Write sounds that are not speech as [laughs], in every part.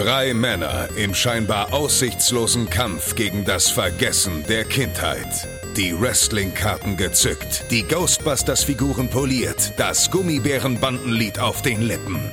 Drei Männer im scheinbar aussichtslosen Kampf gegen das Vergessen der Kindheit. Die Wrestling-Karten gezückt, die Ghostbusters-Figuren poliert, das Gummibärenbandenlied auf den Lippen.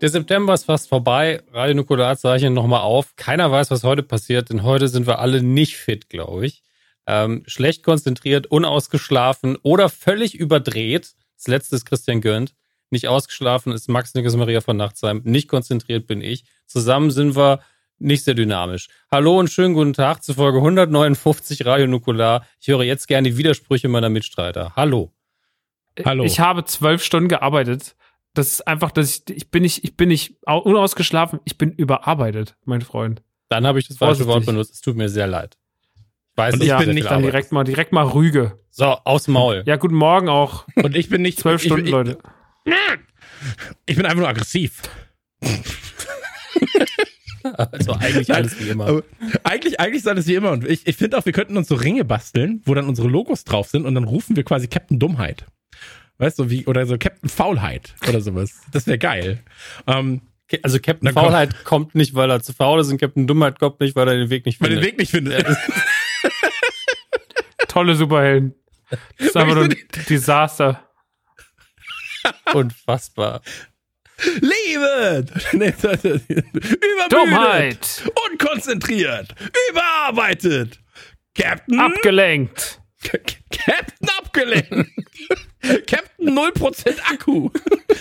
Der September ist fast vorbei. Radio Nukular zeichnet nochmal auf. Keiner weiß, was heute passiert, denn heute sind wir alle nicht fit, glaube ich. Ähm, schlecht konzentriert, unausgeschlafen oder völlig überdreht. Das letzte ist Christian Gönnt. Nicht ausgeschlafen ist Max Nickes Maria von Nachtsheim. Nicht konzentriert bin ich. Zusammen sind wir nicht sehr dynamisch. Hallo und schönen guten Tag zu Folge 159 Radio Nukular. Ich höre jetzt gerne die Widersprüche meiner Mitstreiter. Hallo. Hallo. Ich habe zwölf Stunden gearbeitet. Das ist einfach, dass ich, ich bin nicht, ich bin nicht unausgeschlafen, ich bin überarbeitet, mein Freund. Dann habe ich das falsche Wort benutzt. Es tut mir sehr leid. Ich weiß, und ich bin nicht dann direkt mal, direkt mal Rüge. So, aus Maul. Ja, guten Morgen auch. Und ich bin nicht zwölf Stunden, ich, Leute. Ich bin einfach nur aggressiv. [laughs] Also eigentlich alles wie immer. Aber eigentlich, eigentlich ist alles wie immer. Und ich, ich finde auch, wir könnten uns so Ringe basteln, wo dann unsere Logos drauf sind und dann rufen wir quasi Captain Dummheit. Weißt du, wie, oder so Captain Faulheit oder sowas. Das wäre geil. Ähm, also Captain Faulheit kommt, kommt nicht, weil er zu faul ist und Captain Dummheit kommt nicht, weil er den Weg nicht findet. Weil den Weg nicht findet. [laughs] Tolle Superhelden. Das ist einfach nur ein Desaster. Unfassbar. Liebe! [laughs] Übermüdet! Dummheit! Unkonzentriert! Überarbeitet! Captain? Abgelenkt! Captain abgelenkt. [laughs] Captain 0% Akku.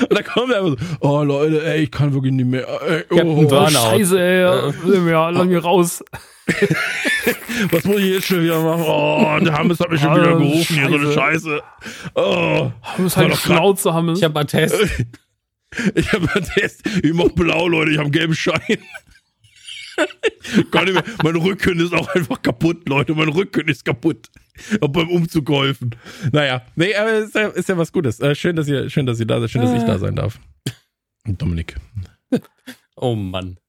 Und da kommen wir einfach so, oh Leute, ey, ich kann wirklich nicht mehr. Ey, oh, Captain oh, Scheiße, ey, ja, ja, lass mich raus. [laughs] Was muss ich jetzt schon wieder machen? Oh, der Hammes hat mich schon wieder gerufen, hier so eine Scheiße. Oh, Hammes halt Schnauze, Hammes. Ich hab mal Test. [laughs] Ich hab mal Test. Ich mach blau, Leute, ich hab einen gelben Schein. [laughs] Mein Rücken ist auch einfach kaputt, Leute. Mein Rücken ist kaputt. Hab beim Umzug geholfen. Naja, nee, aber ist ja, ist ja was Gutes. Äh, schön, dass ihr, schön, dass ihr da seid, schön, dass ich da sein darf. Dominik. [laughs] Oh Mann.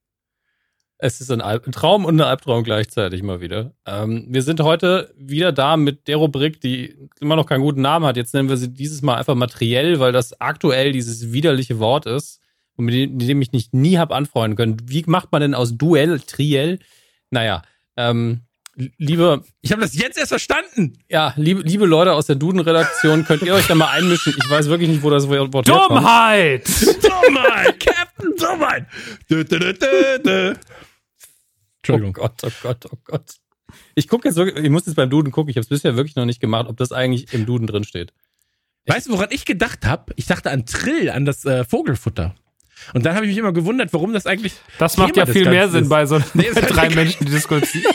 Es ist ein, Alb ein Traum und ein Albtraum gleichzeitig mal wieder. Ähm, wir sind heute wieder da mit der Rubrik, die immer noch keinen guten Namen hat. Jetzt nennen wir sie dieses Mal einfach materiell, weil das aktuell dieses widerliche Wort ist und mit dem, mit dem ich nicht nie habe anfreunden können. Wie macht man denn aus Duell, Triell? Naja, ähm, liebe. Ich habe das jetzt erst verstanden. Ja, liebe, liebe Leute aus der Duden-Redaktion, könnt ihr euch da mal einmischen? Ich weiß wirklich nicht, wo das Wort. Dummheit! [laughs] Dummheit! Captain Dummheit! Dö, dö, dö. Entschuldigung. Oh Gott, oh Gott, oh Gott. Ich gucke jetzt wirklich, ich muss jetzt beim Duden gucken, ich habe es bisher wirklich noch nicht gemacht, ob das eigentlich im Duden drin steht. Weißt du, woran ich gedacht habe? Ich dachte an Trill, an das äh, Vogelfutter. Und dann habe ich mich immer gewundert, warum das eigentlich. Das macht Thema ja viel mehr Sinn ist. bei so [laughs] nee, [laughs] drei Menschen, die diskutieren.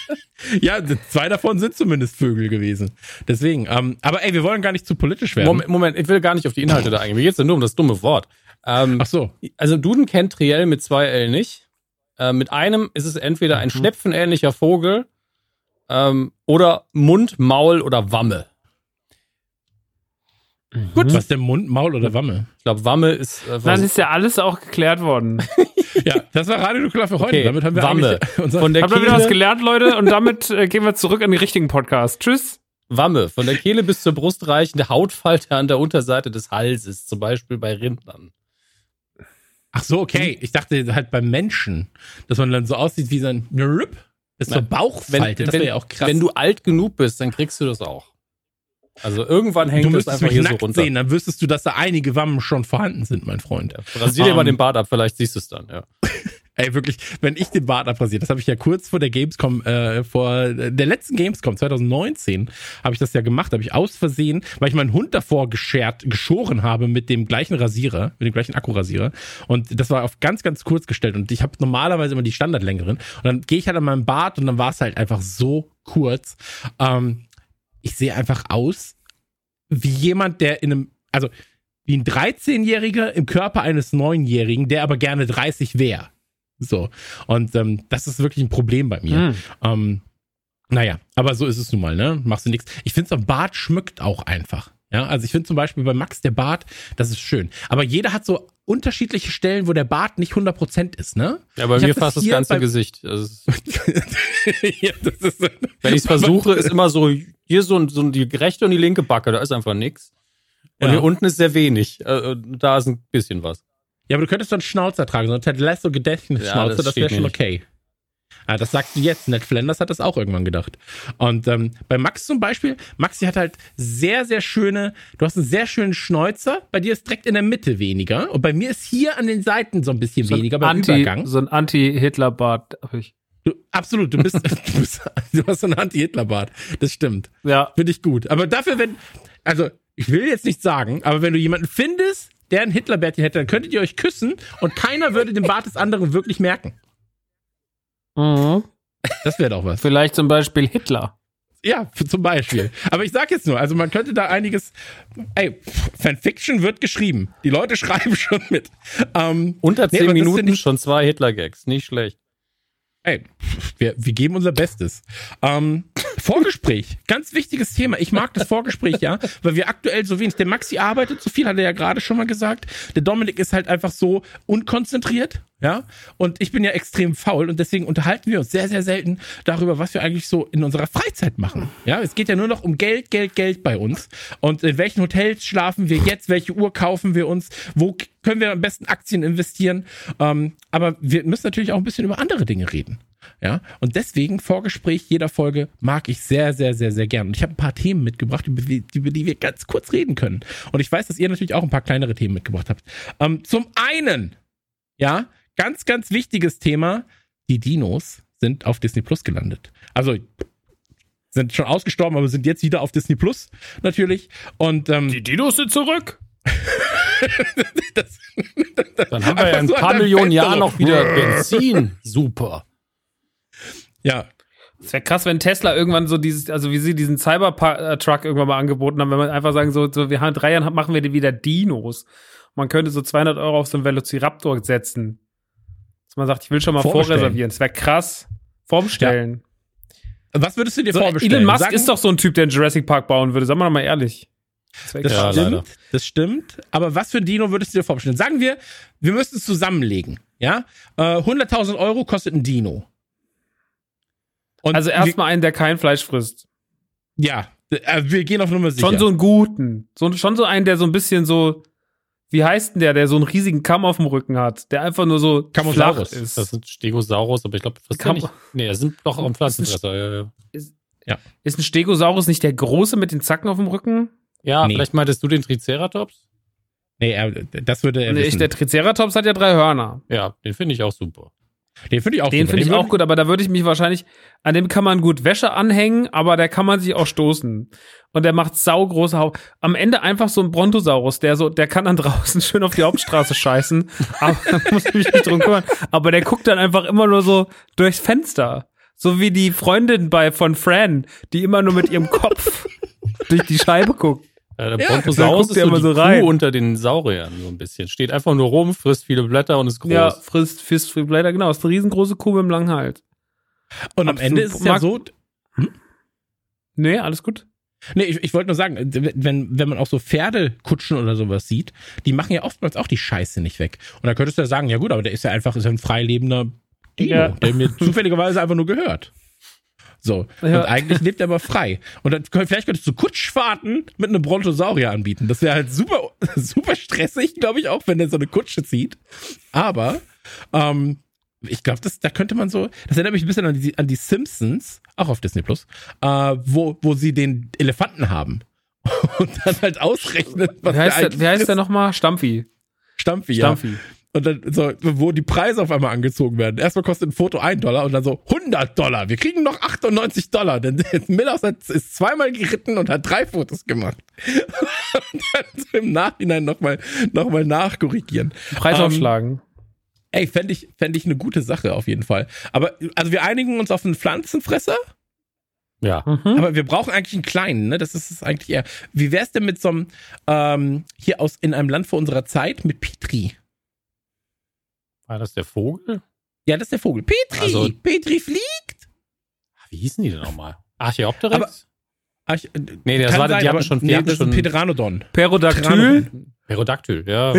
[laughs] ja, zwei davon sind zumindest Vögel gewesen. Deswegen. Ähm, aber ey, wir wollen gar nicht zu politisch werden. Moment, Moment ich will gar nicht auf die Inhalte da eingehen. Mir geht's ja nur um das dumme Wort. Ähm, Ach so. Also Duden kennt Triell mit zwei L nicht. Äh, mit einem ist es entweder ein mhm. schnepfenähnlicher Vogel ähm, oder Mund, Maul oder Wamme. Gut. Was denn Mund, Maul oder Wamme? Ich glaube, Wamme ist. Äh, Dann ist ja alles auch geklärt worden. [laughs] ja, das war Radio Nuklear für heute. Okay, damit haben wir Wamme. Unser Von der Habt ihr wieder was gelernt, Leute? Und damit äh, gehen wir zurück an den richtigen Podcast. Tschüss. Wamme. Von der Kehle bis zur Brust reichende Hautfalte an der Unterseite des Halses. Zum Beispiel bei Rindern. Ach so, okay. Ich dachte halt beim Menschen, dass man dann so aussieht wie so ein Rip. Bis zur Bauchfalte. Wenn, das wäre ja auch krass. Wenn du alt genug bist, dann kriegst du das auch. Also irgendwann hängt du es einfach hier so runter. Sehen, dann wüsstest du, dass da einige Wammen schon vorhanden sind, mein Freund. Ja, rasier dir um, mal den Bart ab, vielleicht siehst du es dann, ja. [laughs] Ey, wirklich, wenn ich den Bart abrasiere, das habe ich ja kurz vor der Gamescom, äh, vor der letzten Gamescom 2019, habe ich das ja gemacht, habe ich aus Versehen, weil ich meinen Hund davor geschert, geschoren habe mit dem gleichen Rasierer, mit dem gleichen Akkurasierer. Und das war auf ganz, ganz kurz gestellt. Und ich habe normalerweise immer die Standardlängerin. Und dann gehe ich halt an meinem Bart und dann war es halt einfach so kurz. Ähm, ich sehe einfach aus wie jemand, der in einem, also wie ein 13-Jähriger im Körper eines 9-Jährigen, der aber gerne 30 wäre. So. Und ähm, das ist wirklich ein Problem bei mir. Hm. Ähm, naja, aber so ist es nun mal, ne? Machst du nichts. Ich finde, so ein Bart schmückt auch einfach. Ja, also ich finde zum Beispiel bei Max der Bart, das ist schön. Aber jeder hat so unterschiedliche Stellen, wo der Bart nicht 100% ist, ne? Ja, bei Ich mir das fast das hier ganze Gesicht. Also, [laughs] ja, das ist wenn ich es versuche, ist immer so, hier so, so die rechte und die linke Backe, da ist einfach nix. Und Ja. hier unten ist sehr wenig. Äh, Da ist ein bisschen was. Ja, aber du könntest so einen Schnauzer tragen, so einen Ted Lasso Gedächtnisschnauzer, Ja, das das, wäre schon okay. Ah, das sagst du jetzt. Ned Flanders hat das auch irgendwann gedacht. Und ähm, bei Max zum Beispiel, Maxi hat halt sehr, sehr schöne, du hast einen sehr schönen Schnäuzer, bei dir ist direkt in der Mitte weniger und bei mir ist hier an den Seiten so ein bisschen weniger beim Anti, Übergang. So ein Anti-Hitler-Bart hab ich. Du, absolut, du bist, [laughs] du, bist, du hast so einen Anti-Hitler-Bart. Das stimmt. Ja. Finde ich gut. Aber dafür, wenn, also, ich will jetzt nicht sagen, aber wenn du jemanden findest, der ein Hitlerbärtchen hätte, dann könntet ihr euch küssen und keiner würde den Bart des anderen wirklich merken. Mhm. Das wäre doch was. Vielleicht zum Beispiel Hitler. Ja, zum Beispiel. Aber ich sag jetzt nur, also man könnte da einiges. Ey, Fanfiction wird geschrieben. Die Leute [laughs] schreiben schon mit. Ähm, Unter Nee, zehn das Minuten ich- schon zwei Hitler-Gags. Nicht schlecht. ey, wir, wir geben unser Bestes. Ähm, Vorgespräch, ganz wichtiges Thema. Ich mag das Vorgespräch, ja, weil wir aktuell so wenig. Der Maxi arbeitet so viel, hat er ja gerade schon mal gesagt. Der Dominik ist halt einfach so unkonzentriert, ja. Und ich bin ja extrem faul und deswegen unterhalten wir uns sehr, sehr selten darüber, was wir eigentlich so in unserer Freizeit machen. Ja, es geht ja nur noch um Geld, Geld, Geld bei uns. Und in welchen Hotels schlafen wir jetzt? Welche Uhr kaufen wir uns? Wo können wir am besten Aktien investieren? Ähm, aber wir müssen natürlich auch ein bisschen über andere Dinge reden. Ja, und deswegen Vorgespräch jeder Folge mag ich sehr, sehr, sehr, sehr gern. Und ich habe ein paar Themen mitgebracht, über die, über die wir ganz kurz reden können. Und ich weiß, dass ihr natürlich auch ein paar kleinere Themen mitgebracht habt. Ähm, zum einen, ja, ganz, ganz wichtiges Thema: Die Dinos sind auf Disney Plus gelandet. Also sind schon ausgestorben, aber sind jetzt wieder auf Disney Plus natürlich. Und ähm, Die Dinos sind zurück. [laughs] das, Dann haben wir ja in [laughs] ein so paar Millionen Jahren noch wieder Benzin. Super. Ja, Es wäre krass, wenn Tesla irgendwann so dieses, also wie sie diesen Cybertruck irgendwann mal angeboten haben, wenn man einfach sagen so, so wir haben in drei Jahren machen wir die wieder Dinos. Man könnte so 200 Euro auf so einen Velociraptor setzen. Dass man sagt, ich will schon mal vorreservieren. Das wäre krass. Vorbestellen. was würdest du dir So, vorbestellen? Elon Musk Sagen- ist doch so ein Typ, der einen Jurassic Park bauen würde. Sagen wir doch mal ehrlich. Das wär Das Ja, krass. stimmt, leider. das stimmt. Aber was für ein Dino würdest du dir vorbestellen? Sagen wir, wir müssten es zusammenlegen. Ja, äh, 100.000 Euro kostet ein Dino. Und also erstmal einen, der kein Fleisch frisst. ja, äh, wir gehen auf Nummer sicher. Schon so einen guten. So, schon so einen, der so ein bisschen so, wie heißt denn der, der so einen riesigen Kamm auf dem Rücken hat, der einfach nur so flach Camosaurus. ist. Das sind Stegosaurus, aber ich glaube, das Kann nicht. Nee, das sind doch auch ein Pflanzenfresser. Ja, ja. Ist ein Stegosaurus nicht der große mit den Zacken auf dem Rücken? ja Nee. vielleicht meintest du den Triceratops? nee, er, das würde er Nee, wissen. der Triceratops hat ja drei Hörner. Ja, den finde ich auch super. Den finde ich auch Den finde ich auch gut, aber da würde ich mich wahrscheinlich, an dem kann man gut Wäsche anhängen, aber der kann man sich auch stoßen. Und der macht saugroße Haut. Am Ende einfach so ein Brontosaurus, der so, der kann dann [laughs] draußen schön auf die Hauptstraße scheißen, [laughs] aber muss ich mich nicht drum kümmern. Aber der guckt dann einfach immer nur so durchs Fenster. So wie die Freundin bei von Fran, die immer nur mit ihrem Kopf [laughs] durch die Scheibe guckt. Ja, der Ja, Brontosaurus ist so immer die so Kuh rein. unter den Sauriern so ein bisschen. Steht einfach nur rum, frisst viele Blätter und ist groß. Ja, frisst Fist Free Blader, genau. Ist eine riesengroße Kuh mit einem langen Hals. Und am absolut. Ende ist es ja so, Nee, alles gut. Nee, ich, ich wollte nur sagen, wenn, wenn man auch so Pferdekutschen oder sowas sieht, die machen ja oftmals auch die Scheiße nicht weg. Und da könntest du ja sagen, ja gut, aber der ist ja einfach ist ja ein freilebender Dino, Ja. der mir [laughs] zufälligerweise einfach nur gehört. So. Ja. Und eigentlich lebt er aber frei. Und dann, vielleicht könntest du Kutschfahrten mit einem Brontosaurier anbieten. Das wäre halt super, [laughs] super stressig, glaube ich, auch, wenn der so eine Kutsche zieht. Aber, ähm, ich glaube, das, da könnte man so, das erinnert mich ein bisschen an die, an die Simpsons, auch auf Disney Plus, äh, wo, wo sie den Elefanten haben. [laughs] Und dann halt ausrechnen, was Wie heißt, der der, wie heißt der nochmal? Stampfi. Stampfi, ja. Stampfi. Und dann so, wo die Preise auf einmal angezogen werden. Erstmal kostet ein Foto 1 Dollar und dann so 100 Dollar. Wir kriegen noch 98 Dollar. Denn [laughs] Millers hat, ist zweimal geritten und hat drei Fotos gemacht. [laughs] und dann so im Nachhinein nochmal noch mal nachkorrigieren. Preis Ähm, aufschlagen. Ey, fände ich, fänd ich eine gute Sache auf jeden Fall. Aber, also wir einigen uns auf einen Pflanzenfresser? Ja. Mhm. Aber wir brauchen eigentlich einen kleinen, ne? Das ist es eigentlich eher. Wie wär's denn mit so einem, ähm, hier aus in einem Land vor unserer Zeit mit Petri? War das der Vogel? Ja, das ist der Vogel. Petri! Also- Petri fliegt! Wie hießen die denn nochmal? Archeopteryx? Ach, ich- Nee, das war- die sein, hatten aber- schon- die nee, hatten das ist schon- ein Pteranodon. Pterodactyl. Pterodactyl, ja.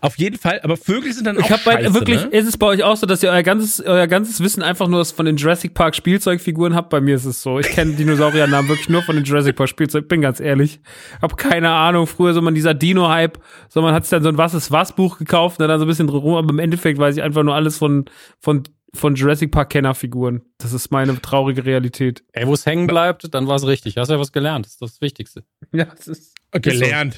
Auf jeden Fall, aber Vögel sind dann Ich auch habe bei scheiße, wirklich, ne? ist es bei euch auch so, dass ihr euer ganzes, euer ganzes Wissen einfach nur von den Jurassic Park Spielzeugfiguren habt? Bei mir ist es so. Ich kenne Dinosauriernamen wirklich nur von den Jurassic Park Spielzeug, bin ganz ehrlich. Hab keine Ahnung. Früher so man dieser Dino-Hype, so man hat sich dann so ein Was ist was Buch gekauft, und dann so ein bisschen drum, aber im Endeffekt weiß ich einfach nur alles von, von, von Jurassic Park Kennerfiguren. Das ist meine traurige Realität. Ey, wo es hängen bleibt, dann war es richtig. Hast ja was gelernt. Das ist das Wichtigste. Ja, das ist. Gelernt.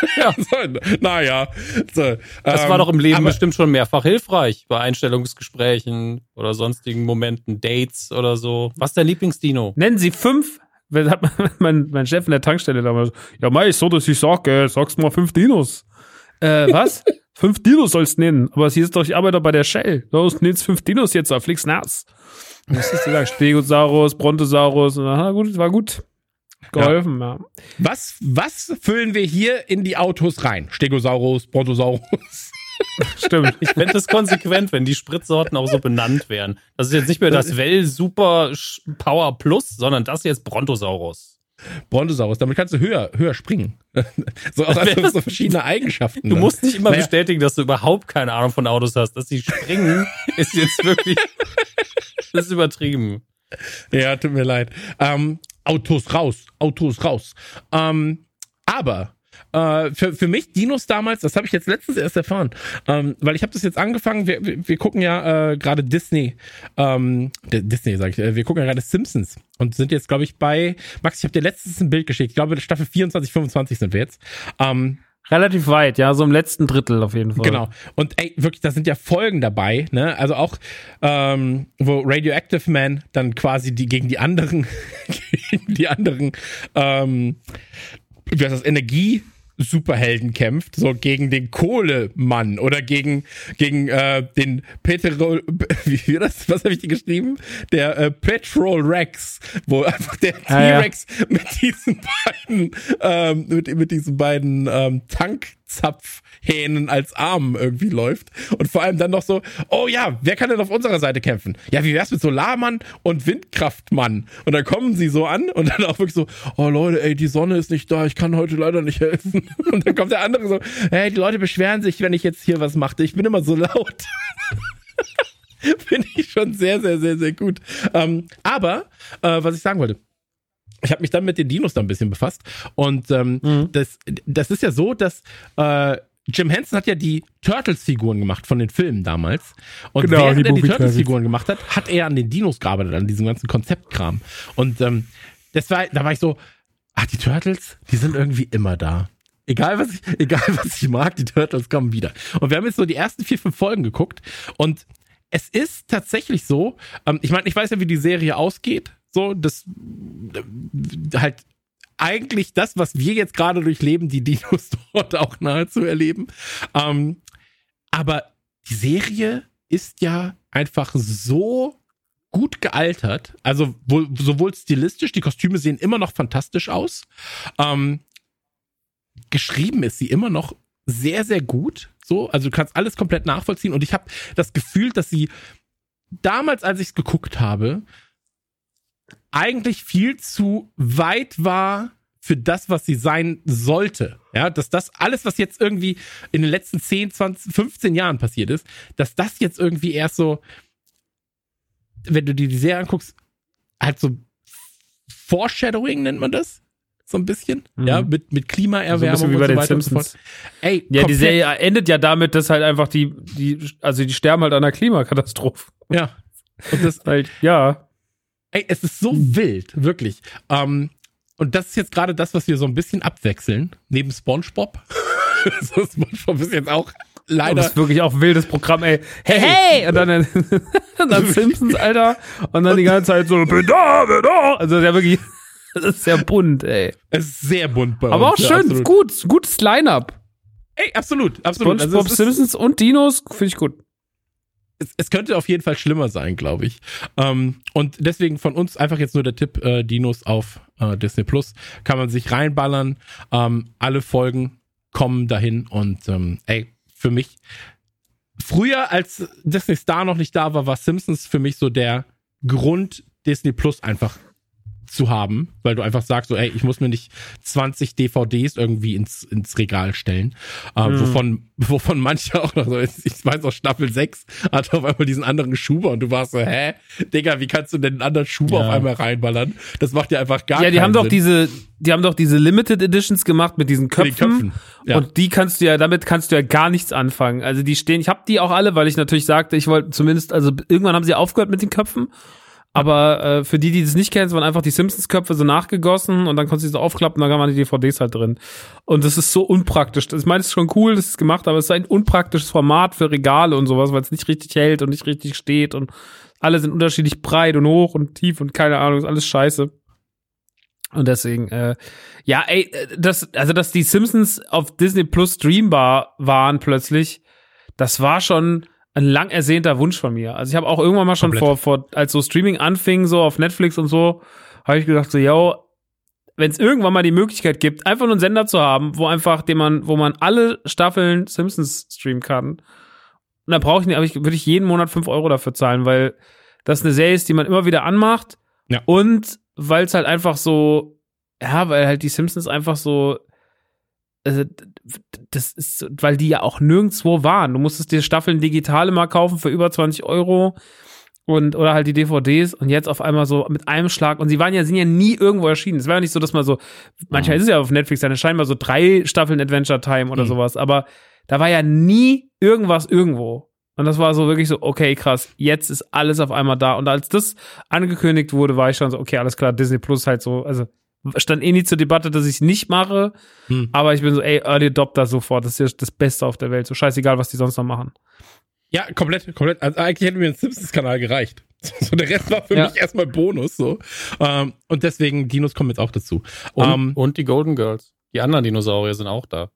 [laughs] Ja. so, naja. So, Das ähm, war doch im Leben aber, bestimmt schon mehrfach hilfreich. Bei Einstellungsgesprächen oder sonstigen Momenten, Dates oder so. Was ist dein Lieblingsdino? Nennen Sie fünf. Wenn hat mein, [laughs] mein, mein Chef in der Tankstelle damals, ja, Mai, ist so, dass ich sag, äh, sagst mal fünf Dinos. Äh, was? [laughs] fünf Dinos sollst nennen. Aber sie ist doch, ich arbeite bei der Shell. Los, nennst fünf Dinos jetzt, da fliegst nass. Was ist sagen? Stegosaurus, Brontosaurus. Und na gut, war gut. Geholfen, ja. was, was füllen wir hier in die Autos rein? Stegosaurus, Brontosaurus. [laughs] Stimmt. Ich fände es konsequent, wenn die Spritsorten auch so benannt wären. Das ist jetzt nicht mehr das Well Super Power Plus, sondern das jetzt Brontosaurus. Brontosaurus, damit kannst du höher, höher springen. [laughs] so auch also [laughs] so verschiedene Eigenschaften. Du dann. musst nicht immer Naja. bestätigen, dass du überhaupt keine Ahnung von Autos hast. Dass sie springen, ist jetzt wirklich. Das ist übertrieben. Ja, tut mir leid. Ähm, Autos raus, Autos raus. Ähm, aber äh, für, für mich Dinos damals, das habe ich jetzt letztens erst erfahren, ähm, weil ich habe das jetzt angefangen, wir, wir, wir gucken ja äh, gerade Disney, ähm, Disney sag ich, äh, wir gucken ja gerade Simpsons und sind jetzt, glaube ich, bei, Max, ich habe dir letztens ein Bild geschickt, ich glaube, Staffel 24, 25 sind wir jetzt. Ähm, Relativ weit, ja, so im letzten Drittel auf jeden Fall. Genau. Und ey, wirklich, da sind ja Folgen dabei, ne? Also auch, ähm, wo Radioactive Man dann quasi die gegen die anderen, [laughs] gegen die anderen, ähm, wie heißt das, Energie. Superhelden kämpft, so gegen den Kohlemann oder gegen gegen äh, den Petrol [laughs] wie wie das was habe ich dir geschrieben der äh, Petrol Rex wo einfach der Ah, ja. T-Rex mit diesen beiden ähm, mit, mit diesen beiden ähm, Tankzapfhähnen als Armen irgendwie läuft und vor allem dann noch so oh ja wer kann denn auf unserer Seite kämpfen ja wie wär's mit Solarmann und Windkraftmann und dann kommen sie so an und dann auch wirklich so oh Leute ey die Sonne ist nicht da ich kann heute leider nicht helfen [laughs] und dann kommt der andere so hey die Leute beschweren sich wenn ich jetzt hier was mache ich bin immer so laut [laughs] Finde ich schon sehr, sehr, sehr, sehr gut. Ähm, aber, äh, was ich sagen wollte, ich habe mich dann mit den Dinos da ein bisschen befasst. Und ähm, Mhm. das, das ist ja so, dass äh, Jim Henson hat ja die Turtles-Figuren gemacht von den Filmen damals. Und Genau, während die er die. Turtles-Figuren gemacht hat, hat er an den Dinos gearbeitet, an diesem ganzen Konzeptkram. Und ähm, das war, da war ich so, ach, die Turtles, die sind irgendwie immer da. Egal was ich, [laughs] egal was ich mag, die Turtles kommen wieder. Und wir haben jetzt so die ersten vier, fünf Folgen geguckt und es ist tatsächlich so, ähm, ich meine, ich weiß ja, wie die Serie ausgeht, so, das äh, halt eigentlich das, was wir jetzt gerade durchleben, die Dinos [laughs] dort auch nahezu erleben. Ähm, aber die Serie ist ja einfach so gut gealtert. Also wohl, sowohl stilistisch, die Kostüme sehen immer noch fantastisch aus. Ähm, geschrieben ist sie immer noch sehr, sehr gut. So, also du kannst alles komplett nachvollziehen. Und ich habe das Gefühl, dass sie damals, als ich es geguckt habe, eigentlich viel zu weit war für das, was sie sein sollte. Ja, dass das alles, was jetzt irgendwie in den letzten 10, 20, 15 Jahren passiert ist, dass das jetzt irgendwie erst so, wenn du dir die Serie anguckst, halt so Foreshadowing nennt man das? So ein bisschen. Mhm. Ja, mit, mit So ein Klimaerwärmung bisschen wie bei und so den weiter und so Simpsons. fort. Ey, Ja, die Serie endet ja damit, dass halt einfach die, die, also die sterben halt an einer Klimakatastrophe. Ja. Und das, [laughs] Halt, ja. Ey, es ist so wild, wirklich. Ähm, und das ist jetzt gerade das, was wir so ein bisschen abwechseln, neben SpongeBob. [laughs] so SpongeBob ist jetzt auch leider. das ist wirklich auch ein wildes Programm, ey. Hey, hey! Und dann, [laughs] und dann Simpsons, Alter. Und dann die ganze Zeit so, bin da, bin da. Also, ja wirklich, [laughs] das ist sehr bunt, ey. Es ist sehr bunt bei Aber auch uns. ja, schön, absolut. gut, gutes Line-Up. Ey, absolut, absolut. SpongeBob, es ist- Simpsons und Dinos, finde ich gut. Es, es könnte auf jeden Fall schlimmer sein, glaube ich. Ähm, und deswegen von uns einfach jetzt nur der Tipp, äh, Dinos auf äh, Disney Plus. Kann man sich reinballern. Ähm, alle Folgen kommen dahin und ähm, ey, für mich. Früher, als Disney Star noch nicht da war, war Simpsons für mich so der Grund, Disney Plus einfach zu haben, weil du einfach sagst, so, ey, ich muss mir nicht 20 DVDs irgendwie ins, ins Regal stellen, äh, Mhm. wovon, wovon manche auch noch so, ich weiß auch, Staffel 6 hat auf einmal diesen anderen Schuber und du warst so, hä, Digga, wie kannst du denn einen anderen Schuber Ja. auf einmal reinballern? Das macht ja einfach gar ja, die haben doch Sinn. diese, die haben doch diese Limited Editions gemacht mit diesen Köpfen. den Köpfen. Ja. Und die kannst du ja, damit kannst du ja gar nichts anfangen. Also die stehen, ich habe die auch alle, weil ich natürlich sagte, ich wollte zumindest, also irgendwann haben sie aufgehört mit den Köpfen. Aber äh, für die, die das nicht kennen, waren einfach die Simpsons-Köpfe so nachgegossen und dann konntest du sie so aufklappen, dann waren die DVDs halt drin. Und das ist so unpraktisch. Ich meine, es ist schon cool, dass es gemacht, aber es ist ein unpraktisches Format für Regale und sowas, weil es nicht richtig hält und nicht richtig steht und alle sind unterschiedlich breit und hoch und tief und keine Ahnung, ist alles scheiße. Und deswegen, äh, ja, ey, äh, das, also dass die Simpsons auf Disney Plus streambar waren plötzlich, das war schon ein lang ersehnter Wunsch von mir. Also ich habe auch irgendwann mal schon Komplett. vor, vor, als so Streaming anfing, so auf Netflix und so, habe ich gedacht so, yo, wenn es irgendwann mal die Möglichkeit gibt, einfach nur einen Sender zu haben, wo einfach, den man, wo man alle Staffeln Simpsons streamen kann, und dann brauche ich nicht, aber ich würde ich jeden Monat 5 Euro dafür zahlen, weil das eine Serie ist, die man immer wieder anmacht. Ja. Und weil es halt einfach so, ja, weil halt die Simpsons einfach so, also, das ist, weil die ja auch nirgendwo waren. Du musstest dir Staffeln digitale mal kaufen für über 20 Euro und oder halt die DVDs und jetzt auf einmal so mit einem Schlag und sie waren ja sind ja nie irgendwo erschienen. Es war ja nicht so, dass man so manchmal ist es ja auf Netflix dann erscheinen mal so drei Staffeln Adventure Time oder Mhm. sowas, aber da war ja nie irgendwas irgendwo. Und das war so wirklich so, okay, krass, jetzt ist alles auf einmal da. Und als das angekündigt wurde, war ich schon so, okay, alles klar, Disney Plus halt so, also stand eh nie zur Debatte, dass ich es nicht mache, Hm. aber ich bin so, ey, Early Adopter sofort, das ist ja das Beste auf der Welt. So scheißegal, was die sonst noch machen. Ja, komplett, komplett. Also eigentlich hätte mir ein Simpsons-Kanal gereicht. [laughs] So, der Rest war für Ja. mich erstmal Bonus, so. Ähm, und deswegen, Dinos kommen jetzt auch dazu. Und, Ähm, und die Golden Girls. Die anderen Dinosaurier sind auch da.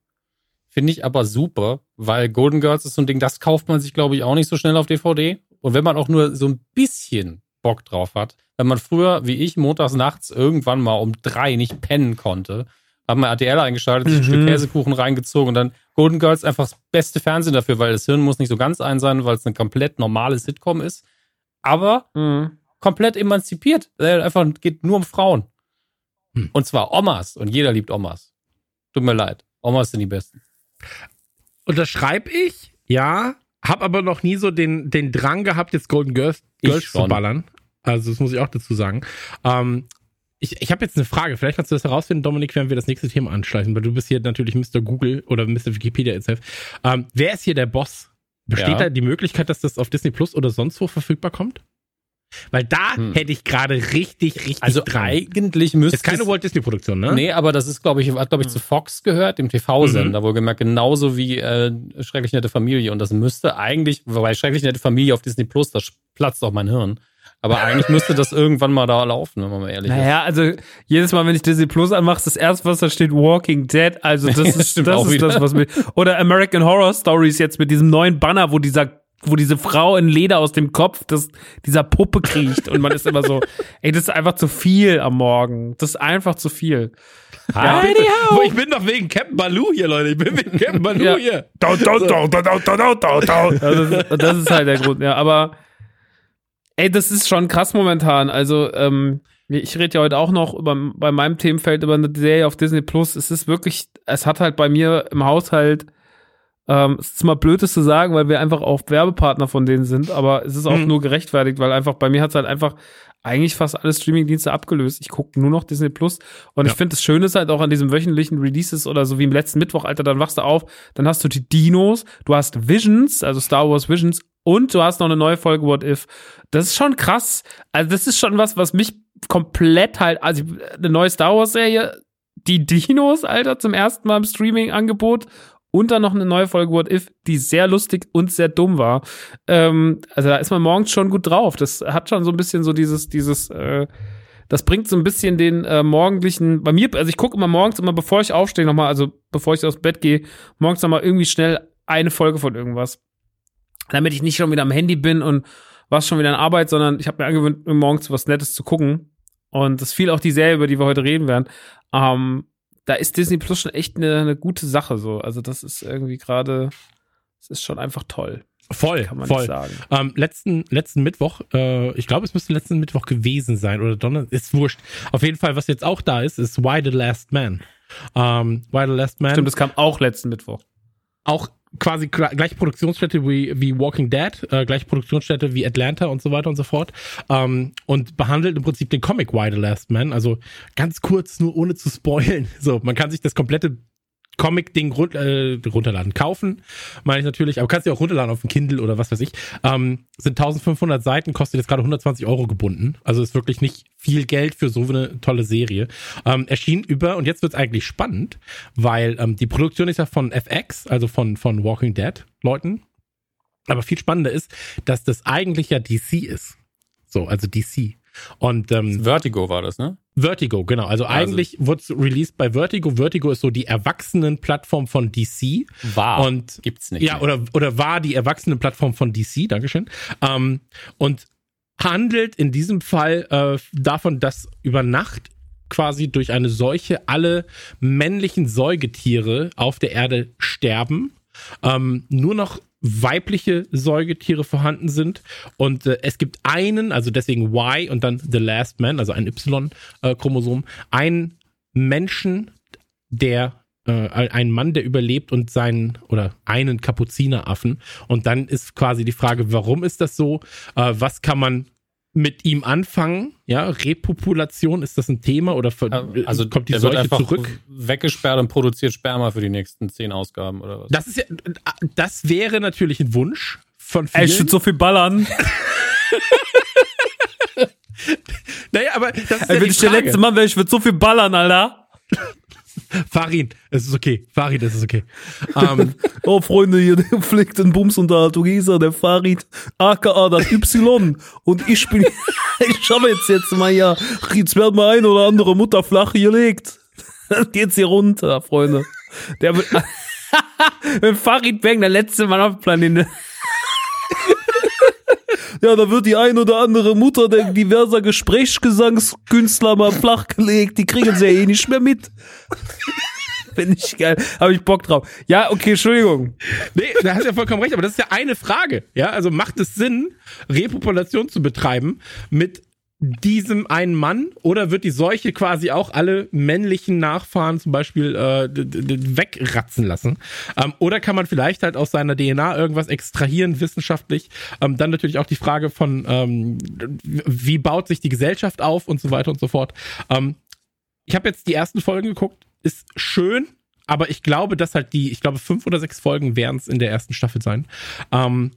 Finde ich aber super, weil Golden Girls ist so ein Ding, das kauft man sich, glaube ich, auch nicht so schnell auf DVD. Und wenn man auch nur so ein bisschen Bock drauf hat, wenn man früher, wie ich, montags nachts irgendwann mal um drei nicht pennen konnte, haben wir RTL eingeschaltet, sich ein Mhm. Stück Käsekuchen reingezogen und dann Golden Girls einfach das beste Fernsehen dafür, weil das Hirn muss nicht so ganz ein sein, weil es eine komplett normale Sitcom ist. Aber Mhm. komplett emanzipiert. Äh, Einfach geht nur um Frauen. Hm. Und zwar Omas. Und jeder liebt Omas. Tut mir leid. Omas sind die besten. unterschreibe ich, ja, hab aber noch nie so den, den Drang gehabt, jetzt Golden Girls, Girls zu ballern. Also, das muss ich auch dazu sagen. Ähm, ich ich habe jetzt eine Frage. Vielleicht kannst du das herausfinden, Dominik, während wir das nächste Thema anschleichen, weil du bist hier natürlich Mr. Google oder Mr. Wikipedia itself. Ähm, wer ist hier der Boss? Besteht Ja. da die Möglichkeit, dass das auf Disney Plus oder sonst wo verfügbar kommt? Weil da Hm. hätte ich gerade richtig, richtig Also dran. eigentlich müsste Ist keine Walt Disney Produktion, ne? Nee, aber das ist, glaube ich, hat, glaube ich, zu Fox gehört, dem TV-Sender, wohlgemerkt, genauso wie äh, Schrecklich Nette Familie. Und das müsste eigentlich, wobei Schrecklich Nette Familie auf Disney Plus, das platzt auch mein Hirn. Aber eigentlich müsste das irgendwann mal da laufen, wenn man mal ehrlich ist. Naja, also jedes Mal, wenn ich Disney Plus anmache, ist das erste, was da steht, Walking Dead. Also das [laughs] ist, Stimmt das, auch ist wieder. das, was mir. Oder American Horror Stories jetzt mit diesem neuen Banner, wo dieser wo diese Frau in Leder aus dem Kopf des, dieser Puppe kriecht und man ist immer so, [laughs] ey, das ist einfach zu viel am Morgen. Das ist einfach zu viel. Ja, bitte. Ich bin doch wegen Captain Baloo hier, Leute. Ich bin wegen Captain [laughs] Baloo Ja. hier. Das, ist, das ist halt der Grund, ja. Aber ey, das ist schon krass momentan. Also, ähm, ich rede ja heute auch noch über, bei meinem Themenfeld über eine Serie auf Disney Plus. Es ist wirklich, es hat halt bei mir im Haushalt, ähm, es ist mal blöd, das zu sagen, weil wir einfach auch Werbepartner von denen sind, aber es ist auch Mhm. nur gerechtfertigt, weil einfach bei mir hat es halt einfach eigentlich fast alle Streamingdienste abgelöst. Ich gucke nur noch Disney Plus und Ja. ich finde das Schöne ist halt auch an diesen wöchentlichen Releases oder so wie im letzten Mittwoch, Alter, dann wachst du auf, dann hast du die Dinos, du hast Visions, also Star Wars Visions und du hast noch eine neue Folge What If. Das ist schon krass. Also das ist schon was, was mich komplett halt, also eine neue Star Wars Serie, die Dinos, Alter, zum ersten Mal im Streaming-Angebot und dann noch eine neue Folge What If, die sehr lustig und sehr dumm war. Ähm, also da ist man morgens schon gut drauf. Das hat schon so ein bisschen so dieses, dieses, äh, das bringt so ein bisschen den äh, morgendlichen, bei mir, also ich gucke immer morgens immer, bevor ich aufstehe nochmal, also bevor ich aus Bett gehe, morgens nochmal irgendwie schnell eine Folge von irgendwas. damit ich nicht schon wieder am Handy bin und was schon wieder in Arbeit, sondern ich habe mir angewöhnt, morgens was Nettes zu gucken. Und das fiel auch die Serie, über die wir heute reden werden. Ähm, da ist Disney Plus schon echt eine, eine gute Sache so. Also das ist irgendwie gerade, es ist schon einfach toll. Voll, Kann man voll. Ähm, letzten, letzten Mittwoch, äh, ich glaube, es müsste letzten Mittwoch gewesen sein oder Donnerstag, ist wurscht. Auf jeden Fall, was jetzt auch da ist, ist Why the Last Man. Ähm, Why the Last Man. Stimmt, das kam auch letzten Mittwoch. auch quasi gleiche Produktionsstätte wie, wie Walking Dead, äh, gleiche Produktionsstätte wie Atlanta und so weiter und so fort. Ähm, und behandelt im Prinzip den Comic Why the Last Man. Also ganz kurz, nur ohne zu spoilen. [laughs] So, man kann sich das komplette Comic-Ding run äh, runterladen. Kaufen, meine ich natürlich, aber kannst du auch runterladen auf dem Kindle oder was weiß ich. Ähm, sind 1500 Seiten, kostet jetzt gerade 120 Euro gebunden. Also ist wirklich nicht viel Geld für so eine tolle Serie. Ähm, erschien über, und jetzt wird's eigentlich spannend, weil ähm, die Produktion ist ja von FX, also von, von Walking Dead Leuten. Aber viel spannender ist, dass das eigentlich ja DC ist. So, also DC. Und ähm, Vertigo war das, ne? Vertigo, genau. Also, Also- eigentlich wurde es released bei Vertigo. Vertigo ist so die Erwachsenenplattform von DC. War. Und Gibt's nicht. ja, mehr. oder, oder war die Erwachsenenplattform von DC, Dankeschön. Ähm, und handelt in diesem Fall äh, davon, dass über Nacht quasi durch eine Seuche alle männlichen Säugetiere auf der Erde sterben. Ähm, nur noch weibliche Säugetiere vorhanden sind und äh, es gibt einen, also deswegen Y und dann The Last Man, also ein Y-Chromosom, einen Menschen, der äh, ein Mann, der überlebt und seinen oder einen Kapuzineraffen. Und dann ist quasi die Frage, warum ist das so? Äh, was kann man mit ihm anfangen? Ja, Repopulation, ist das ein Thema oder ver- also kommt die Seuche zurück? weggesperrt und produziert Sperma für die nächsten zehn Ausgaben oder was? Das ist ja, das wäre natürlich ein Wunsch von Ey, vielen. ich würd so viel ballern. [laughs] naja, aber das ist Ey, ja wenn die ich der letzte Mann wäre, ich würd so viel ballern, Alter. Farin, es ist okay. Farid, es ist okay. [laughs] Ähm, Oh, Freunde, hier, der [laughs] pflegt den Bumsunterhaltung Isa, der Farid, aka das Y. Und ich bin, [laughs] ich habe jetzt jetzt mal hier, jetzt werden mal ein oder andere Mutter flach gelegt. Dann geht's hier runter, Freunde. Der wenn Farid Bang der letzte Mann auf Planeten. Ja, da wird die ein oder andere Mutter der diverser Gesprächsgesangskünstler mal flachgelegt. Die kriegen sie ja eh nicht mehr mit. [laughs] Finde ich geil. Habe ich Bock drauf. Ja, okay, Entschuldigung. nee, da hast du ja vollkommen recht, aber das ist ja eine Frage. Ja, also macht es Sinn, Repopulation zu betreiben mit diesem einen Mann oder wird die Seuche quasi auch alle männlichen Nachfahren zum Beispiel äh, wegratzen lassen? Ähm, oder kann man vielleicht halt aus seiner DNA irgendwas extrahieren, wissenschaftlich? Ähm, dann natürlich auch die Frage von, ähm, wie baut sich die Gesellschaft auf und so weiter und so fort. Ähm, ich habe jetzt die ersten Folgen geguckt, ist schön, aber ich glaube, dass halt die, ich glaube, fünf oder sechs Folgen werden es in der ersten Staffel sein. Ähm,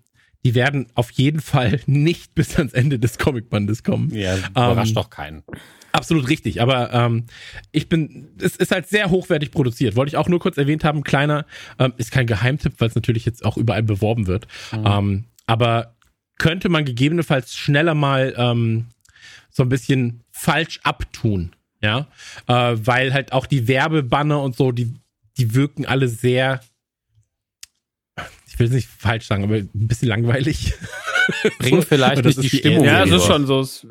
die werden auf jeden Fall nicht bis ans Ende des Comicbandes kommen. Ja, überrascht Ähm, doch keinen. Absolut richtig, aber ähm, ich bin, es ist halt sehr hochwertig produziert. Wollte ich auch nur kurz erwähnt haben, kleiner, ähm, ist kein Geheimtipp, weil es natürlich jetzt auch überall beworben wird. Ähm, aber könnte man gegebenenfalls schneller mal ähm, so ein bisschen falsch abtun, ja, äh, weil halt auch die Werbebanner und so, die, die wirken alle sehr, ich will es nicht falsch sagen, aber ein bisschen langweilig. [laughs] Bringt vielleicht nicht die die Stimmung. Ja, das ist schon so. Es-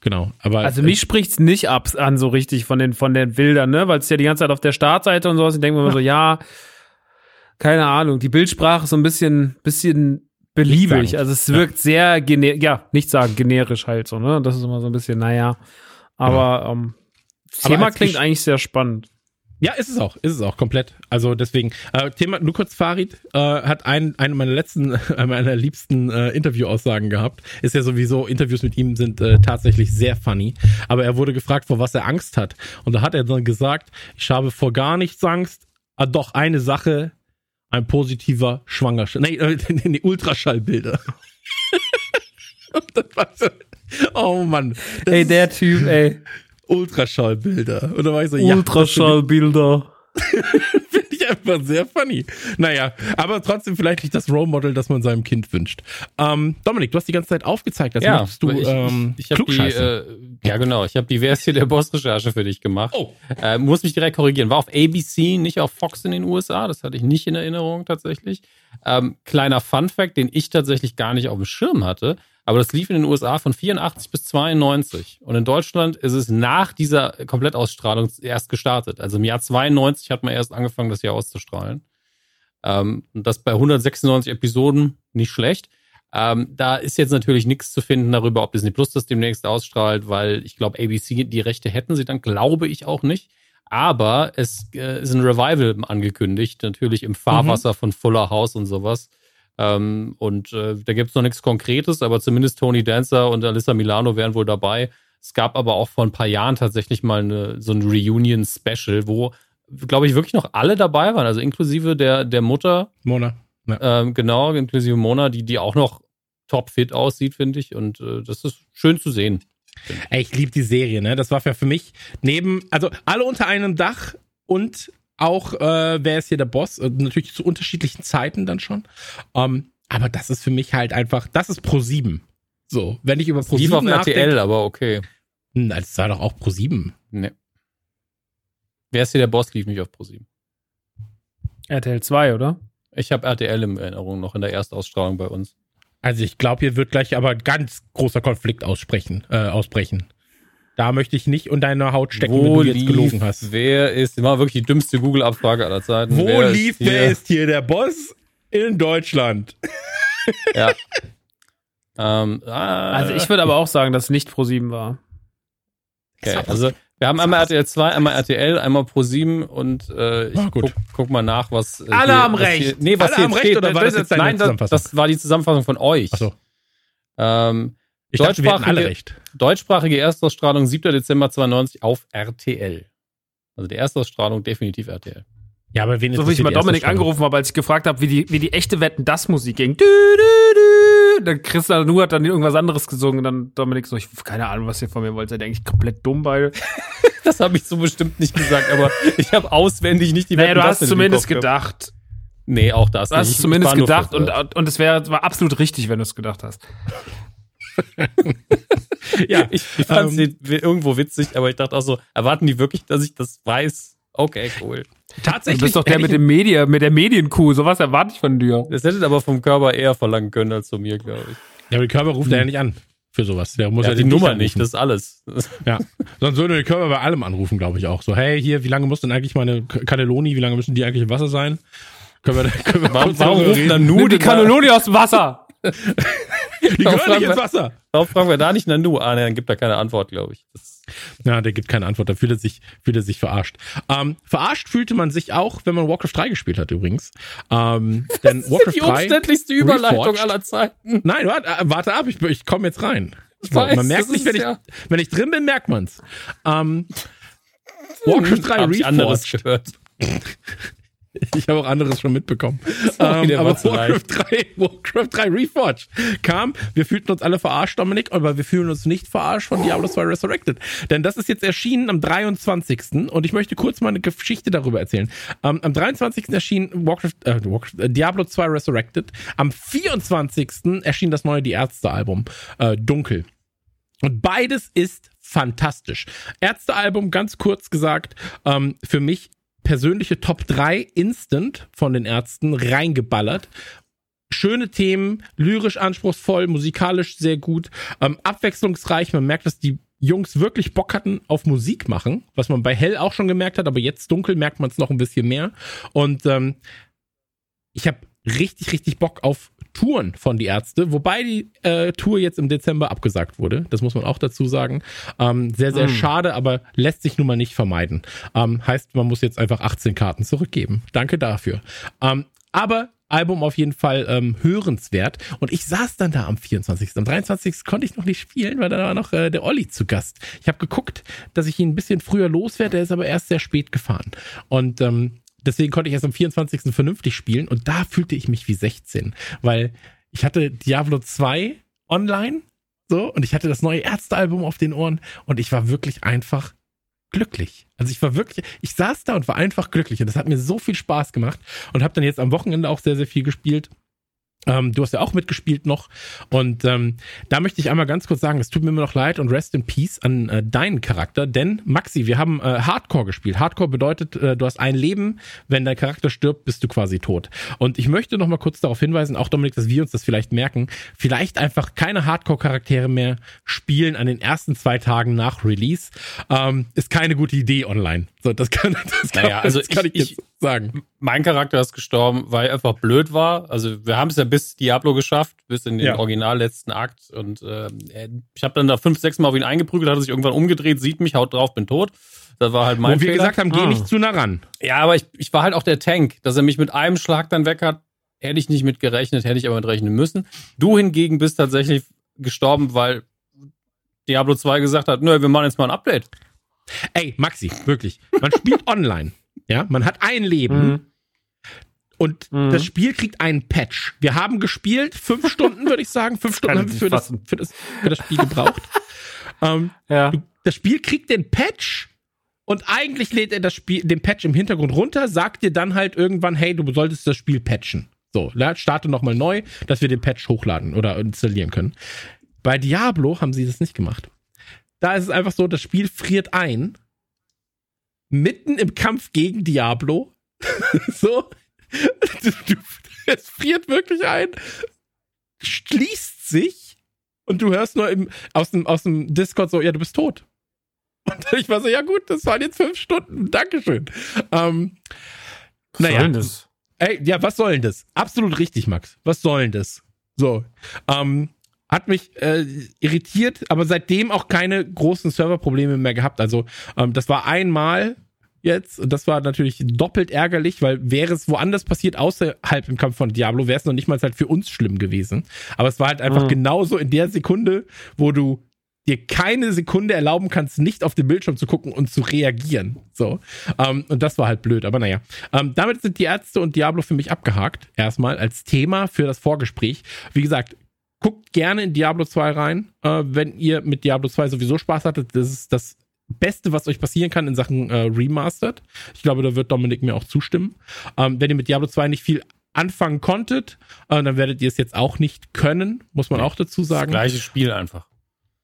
Genau, aber Also mich spricht's nicht ab an so richtig von den von den Bildern, ne? Weil es ja die ganze Zeit auf der Startseite und sowas. Ich denke mir immer so, [laughs] ja, keine Ahnung. Die Bildsprache ist so ein bisschen, bisschen beliebig. Also es wirkt sehr generisch, ja, nicht sagen generisch halt so, ne? Das ist immer so ein bisschen, naja. Aber ähm, das Aber Thema klingt eigentlich sehr spannend. Ja, ist es auch, ist es auch komplett. Also deswegen, äh, Thema, nur kurz Farid, äh, hat ein, eine meiner letzten, [laughs] äh, meiner liebsten äh, Interviewaussagen gehabt. Ist ja sowieso, Interviews mit ihm sind äh, tatsächlich sehr funny. Aber er wurde gefragt, vor was er Angst hat. Und da hat er dann gesagt, ich habe vor gar nichts Angst, ah, doch eine Sache, ein positiver Schwangerschaft, nee, äh, [laughs] nee, Ultraschallbilder. [laughs] Und das war so, oh Mann. Das Ey, der Typ, ey. Ultraschallbilder. Und da war ich so, ja, Ultraschallbilder. [laughs] Finde ich einfach sehr funny. Naja, aber trotzdem vielleicht nicht das Role Model, das man seinem Kind wünscht. Ähm, Dominik, du hast die ganze Zeit aufgezeigt, als Ja, möchtest du ich, ähm, ich, ich habe die, äh, ja genau, ich habe die Wer ist hier der Boss-Recherche für dich gemacht. Oh. Äh, muss mich direkt korrigieren. War auf ABC, nicht auf Fox in den USA. Das hatte ich nicht in Erinnerung tatsächlich. Ähm, kleiner Fun-Fact, den ich tatsächlich gar nicht auf dem Schirm hatte. Aber das lief in den USA von 84 bis 92. Und in Deutschland ist es nach dieser Komplettausstrahlung erst gestartet. Also im Jahr 92 hat man erst angefangen, das hier auszustrahlen. Ähm, und das bei 196 Episoden nicht schlecht. Ähm, da ist jetzt natürlich nichts zu finden darüber, ob Disney Plus das demnächst ausstrahlt, weil ich glaube, ABC die Rechte hätten sie dann, glaube ich auch nicht. Aber es äh, ist ein Revival angekündigt, natürlich im Fahrwasser von Fuller House und sowas. Ähm, und äh, da gibt es noch nichts Konkretes, aber zumindest Tony Dancer und Alyssa Milano wären wohl dabei. Es gab aber auch vor ein paar Jahren tatsächlich mal eine, so ein Reunion-Special, wo, glaube ich, wirklich noch alle dabei waren, also inklusive der, der Mutter, Mona. ähm, genau, inklusive Mona, die, die auch noch topfit aussieht, finde ich. Und äh, das ist schön zu sehen. Ey, ich liebe die Serie, ne? Das war ja für mich neben, also alle unter einem Dach und auch, äh, wer ist hier der Boss? Äh, natürlich zu unterschiedlichen Zeiten dann schon. Ähm, aber das ist für mich halt einfach, das ist Pro 7. So, wenn ich über Pro Lief 7 auf RTL, aber okay. Das war doch auch Pro 7. Nee. Wer ist hier der Boss, lief nicht auf ProSieben. RTL 2, oder? Ich habe RTL in Erinnerung noch in der Erstausstrahlung bei uns. Also ich glaube, hier wird gleich aber ganz großer Konflikt aussprechen, äh, ausbrechen. Da möchte ich nicht unter deine Haut stecken, wenn du jetzt gelogen hast. Wer ist, war wirklich die dümmste Google-Abfrage aller Zeiten. Wo wer lief, ist hier, wer ist hier der Boss in Deutschland? [laughs] Ja. ähm, ah, Also ich würde aber auch sagen, dass es nicht Pro 7 war. okay. Also wir haben einmal RTL 2, einmal RTL, einmal Pro7 und äh, ich Ah, guck, guck mal nach, was. Äh, Alle hier- haben was recht. Hier, nee, was Alle hier haben recht, steht. oder war das jetzt deine Nein, das, Zusammenfassung? das war die Zusammenfassung von euch. Achso, Ähm, ich dachte, wir alle Deutschsprachige- recht. deutschsprachige Erstausstrahlung 7. Dezember 92 auf RTL. Also die Erstausstrahlung definitiv RTL. Ja, aber wen So wie ich mal Dominik angerufen habe, als ich gefragt habe, wie die, wie die echte Wetten das Musik ging. Du, du, du. Dann Christa Nu hat dann irgendwas anderes gesungen und dann Dominik so, ich keine Ahnung, was ihr von mir wollt, seid ihr eigentlich komplett dumm beide. [laughs] Das habe ich so bestimmt nicht gesagt, aber ich habe auswendig nicht die Naja, du Wetten, hast das in den zumindest Kopf gehabt. gedacht. Nee, auch das Du hast nicht. es Ich zumindest gedacht und, und es wäre war absolut richtig, wenn du es gedacht hast. Ja, [laughs] ich, ich fand ähm, es irgendwo witzig, aber ich dachte auch so, erwarten die wirklich, dass ich das weiß? Okay, cool. Tatsächlich. Du bist doch der mit dem Media, mit der Medienkuh. Sowas erwarte ich von dir. Das hättet aber vom Körper eher verlangen können als von mir, glaube ich. Ja, aber der Körper ruft ja nicht an für sowas. Der muss Ja, ja, die den Nummer anrufen. nicht, das ist alles. [laughs] Ja. Sonst würde der Körper bei allem anrufen, glaube ich auch. So, hey, hier, wie lange muss denn eigentlich meine Cannelloni, wie lange müssen die eigentlich im Wasser sein? Können wir, können wir Warum, warum rufen dann nur die Cannelloni aus dem Wasser. [laughs] Die gehören nicht ins Wasser. Warum fragen wir da nicht Nanu? Ah, nee, dann gibt er keine Antwort, glaube ich. Das, Ja, der gibt keine Antwort, da fühlt er sich, fühlt er sich verarscht. Ähm, verarscht fühlte man sich auch, wenn man Warcraft 3 gespielt hat, übrigens. Ähm, [laughs] denn Warcraft die 3. umständlichste Überleitung Reforged. aller Zeiten. Nein, warte, äh, warte ab, ich, ich komme jetzt rein. So, weiß, man merkt das nicht, ist wenn ich, ja- wenn ich drin bin, merkt man's. Ähm, Warcraft 3 Hab ich anderes Reforged. gehört. [laughs] [laughs] Ich habe auch anderes schon mitbekommen. Sorry, Ähm, aber Warcraft 3, Warcraft 3 Reforged kam. Wir fühlten uns alle verarscht, Dominik, aber wir fühlen uns nicht verarscht von Diablo 2 Resurrected. Denn das ist jetzt erschienen am 23. Und ich möchte kurz mal eine Geschichte darüber erzählen. Ähm, am 23. erschien Warcraft, äh, Warcraft, äh, Diablo 2 Resurrected. Am 24. erschien das neue Die Ärzte-Album, äh, Dunkel. Und beides ist fantastisch. Ärztealbum, ganz kurz gesagt, ähm, für mich persönliche Top 3 Instant von den Ärzten reingeballert. Schöne Themen, lyrisch anspruchsvoll, musikalisch sehr gut, ähm, abwechslungsreich. Man merkt, dass die Jungs wirklich Bock hatten auf Musik machen, was man bei Hell auch schon gemerkt hat, aber jetzt dunkel merkt man es noch ein bisschen mehr. Und ähm, ich habe richtig, richtig Bock auf Touren von die Ärzte, wobei die äh, Tour jetzt im Dezember abgesagt wurde. Das muss man auch dazu sagen. Ähm, sehr, sehr Mm. schade, aber lässt sich nun mal nicht vermeiden. Ähm, heißt, man muss jetzt einfach 18 Karten zurückgeben. Danke dafür. Ähm, aber Album auf jeden Fall ähm, hörenswert. Und ich saß dann da am 24. Am 23. konnte ich noch nicht spielen, weil da war noch äh, der Olli zu Gast. Ich habe geguckt, dass ich ihn ein bisschen früher loswerde, der ist aber erst sehr spät gefahren. Und ähm, deswegen konnte ich erst am 24. vernünftig spielen und da fühlte ich mich wie 16, weil ich hatte Diablo 2 online so und ich hatte das neue Ärztealbum auf den Ohren und ich war wirklich einfach glücklich. Also ich war wirklich, ich saß da und war einfach glücklich und das hat mir so viel Spaß gemacht und habe dann jetzt am Wochenende auch sehr, sehr viel gespielt. Ähm, du hast ja auch mitgespielt noch. Und ähm, da möchte ich einmal ganz kurz sagen, es tut mir immer noch leid und rest in peace an äh, deinen Charakter. Denn, Maxi, wir haben äh, Hardcore gespielt. Hardcore bedeutet, äh, du hast ein Leben. Wenn dein Charakter stirbt, bist du quasi tot. Und ich möchte noch mal kurz darauf hinweisen, auch Dominik, dass wir uns das vielleicht merken, vielleicht einfach keine Hardcore-Charaktere mehr spielen an den ersten zwei Tagen nach Release. Ähm, ist keine gute Idee online. So, das kann, [laughs] das kann, Naja, also das kann ich, ich- jetzt sagen. Mein Charakter ist gestorben, weil er einfach blöd war. Also wir haben es ja bis Diablo geschafft, bis in den Ja. original letzten Akt. Und er- ich habe dann da fünf, sechs Mal auf ihn eingeprügelt, hat er sich irgendwann umgedreht, sieht mich, haut drauf, bin tot. Das war halt mein Wo wir Fehler. gesagt haben, geh Ah. nicht zu nah ran. Ja, aber ich, ich war halt auch der Tank, dass er mich mit einem Schlag dann weg hat. Hätte ich nicht mit gerechnet, hätte ich aber mit rechnen müssen. Du hingegen bist tatsächlich gestorben, weil Diablo 2 gesagt hat, nö, wir machen jetzt mal ein Update. Ey, Maxi, wirklich. Man spielt [laughs] online. Ja, man hat ein Leben Mhm. Und Mhm. das Spiel kriegt einen Patch. Wir haben gespielt, fünf Stunden, würde ich sagen. Fünf Stunden haben wir für das, für, das, für das Spiel gebraucht. [laughs] ähm, Ja. das Spiel kriegt den Patch und eigentlich lädt er das Spiel, den Patch im Hintergrund runter, sagt dir dann halt irgendwann, hey, du solltest das Spiel patchen. So, ja, starte nochmal neu, dass wir den Patch hochladen oder installieren können. Bei Diablo haben sie das nicht gemacht. Da ist es einfach so, das Spiel friert ein, mitten im Kampf gegen Diablo. [laughs] so, es friert wirklich ein, schließt sich und du hörst nur im, aus, dem, aus dem Discord so, ja, du bist tot. Und ich war so, ja gut, das waren jetzt fünf Stunden, Dankeschön. Ähm, Was naja. soll denn das? Ey, ja, was soll denn das? Absolut richtig, Max. Was soll denn das? So. Ähm, hat mich äh, irritiert, aber seitdem auch keine großen Serverprobleme mehr gehabt. Also, ähm, das war einmal jetzt und das war natürlich doppelt ärgerlich, weil wäre es woanders passiert, außerhalb im Kampf von Diablo, wäre es noch nicht mal halt für uns schlimm gewesen. Aber es war halt einfach Mhm. genauso in der Sekunde, wo du dir keine Sekunde erlauben kannst, nicht auf den Bildschirm zu gucken und zu reagieren. So. Ähm, und das war halt blöd, aber naja. Ähm, damit sind die Ärzte und Diablo für mich abgehakt. Erstmal als Thema für das Vorgespräch. Wie gesagt, guckt gerne in Diablo 2 rein, äh, wenn ihr mit Diablo 2 sowieso Spaß hattet. Das ist das Beste, was euch passieren kann in Sachen äh, Remastered. Ich glaube, da wird Dominik mir auch zustimmen. Ähm, wenn ihr mit Diablo 2 nicht viel anfangen konntet, äh, dann werdet ihr es jetzt auch nicht können, muss man auch dazu Das sagen. gleiche Spiel einfach.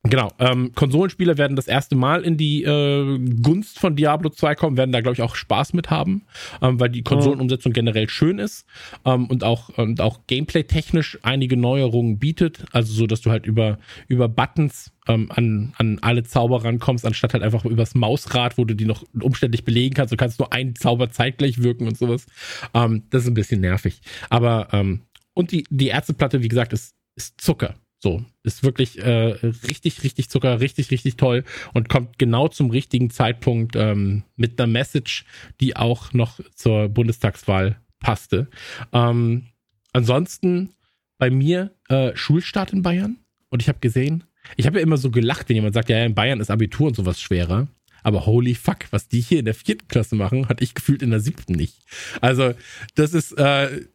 Genau, ähm, Konsolenspieler werden das erste Mal in die äh, Gunst von Diablo 2 kommen, werden da, glaube ich, auch Spaß mit haben, ähm, weil die Konsolenumsetzung generell schön ist ähm, und auch, und auch gameplay-technisch einige Neuerungen bietet, also so, dass du halt über, über Buttons ähm, an, an alle Zauber rankommst, anstatt halt einfach übers Mausrad, wo du die noch umständlich belegen kannst. Du kannst nur einen Zauber zeitgleich wirken und sowas. Ähm, das ist ein bisschen nervig. Aber, ähm, und die, die Ärzteplatte, wie gesagt, ist, ist Zucker. So, ist wirklich äh, richtig, richtig Zucker, richtig, richtig toll und kommt genau zum richtigen Zeitpunkt ähm, mit einer Message, die auch noch zur Bundestagswahl passte. Ähm, ansonsten bei mir äh, Schulstart in Bayern und ich habe gesehen, ich habe ja immer so gelacht, wenn jemand sagt, ja, in Bayern ist Abitur und sowas schwerer. Aber holy fuck, was die hier in der vierten Klasse machen, hatte ich gefühlt in der siebten nicht. Also, das ist, äh,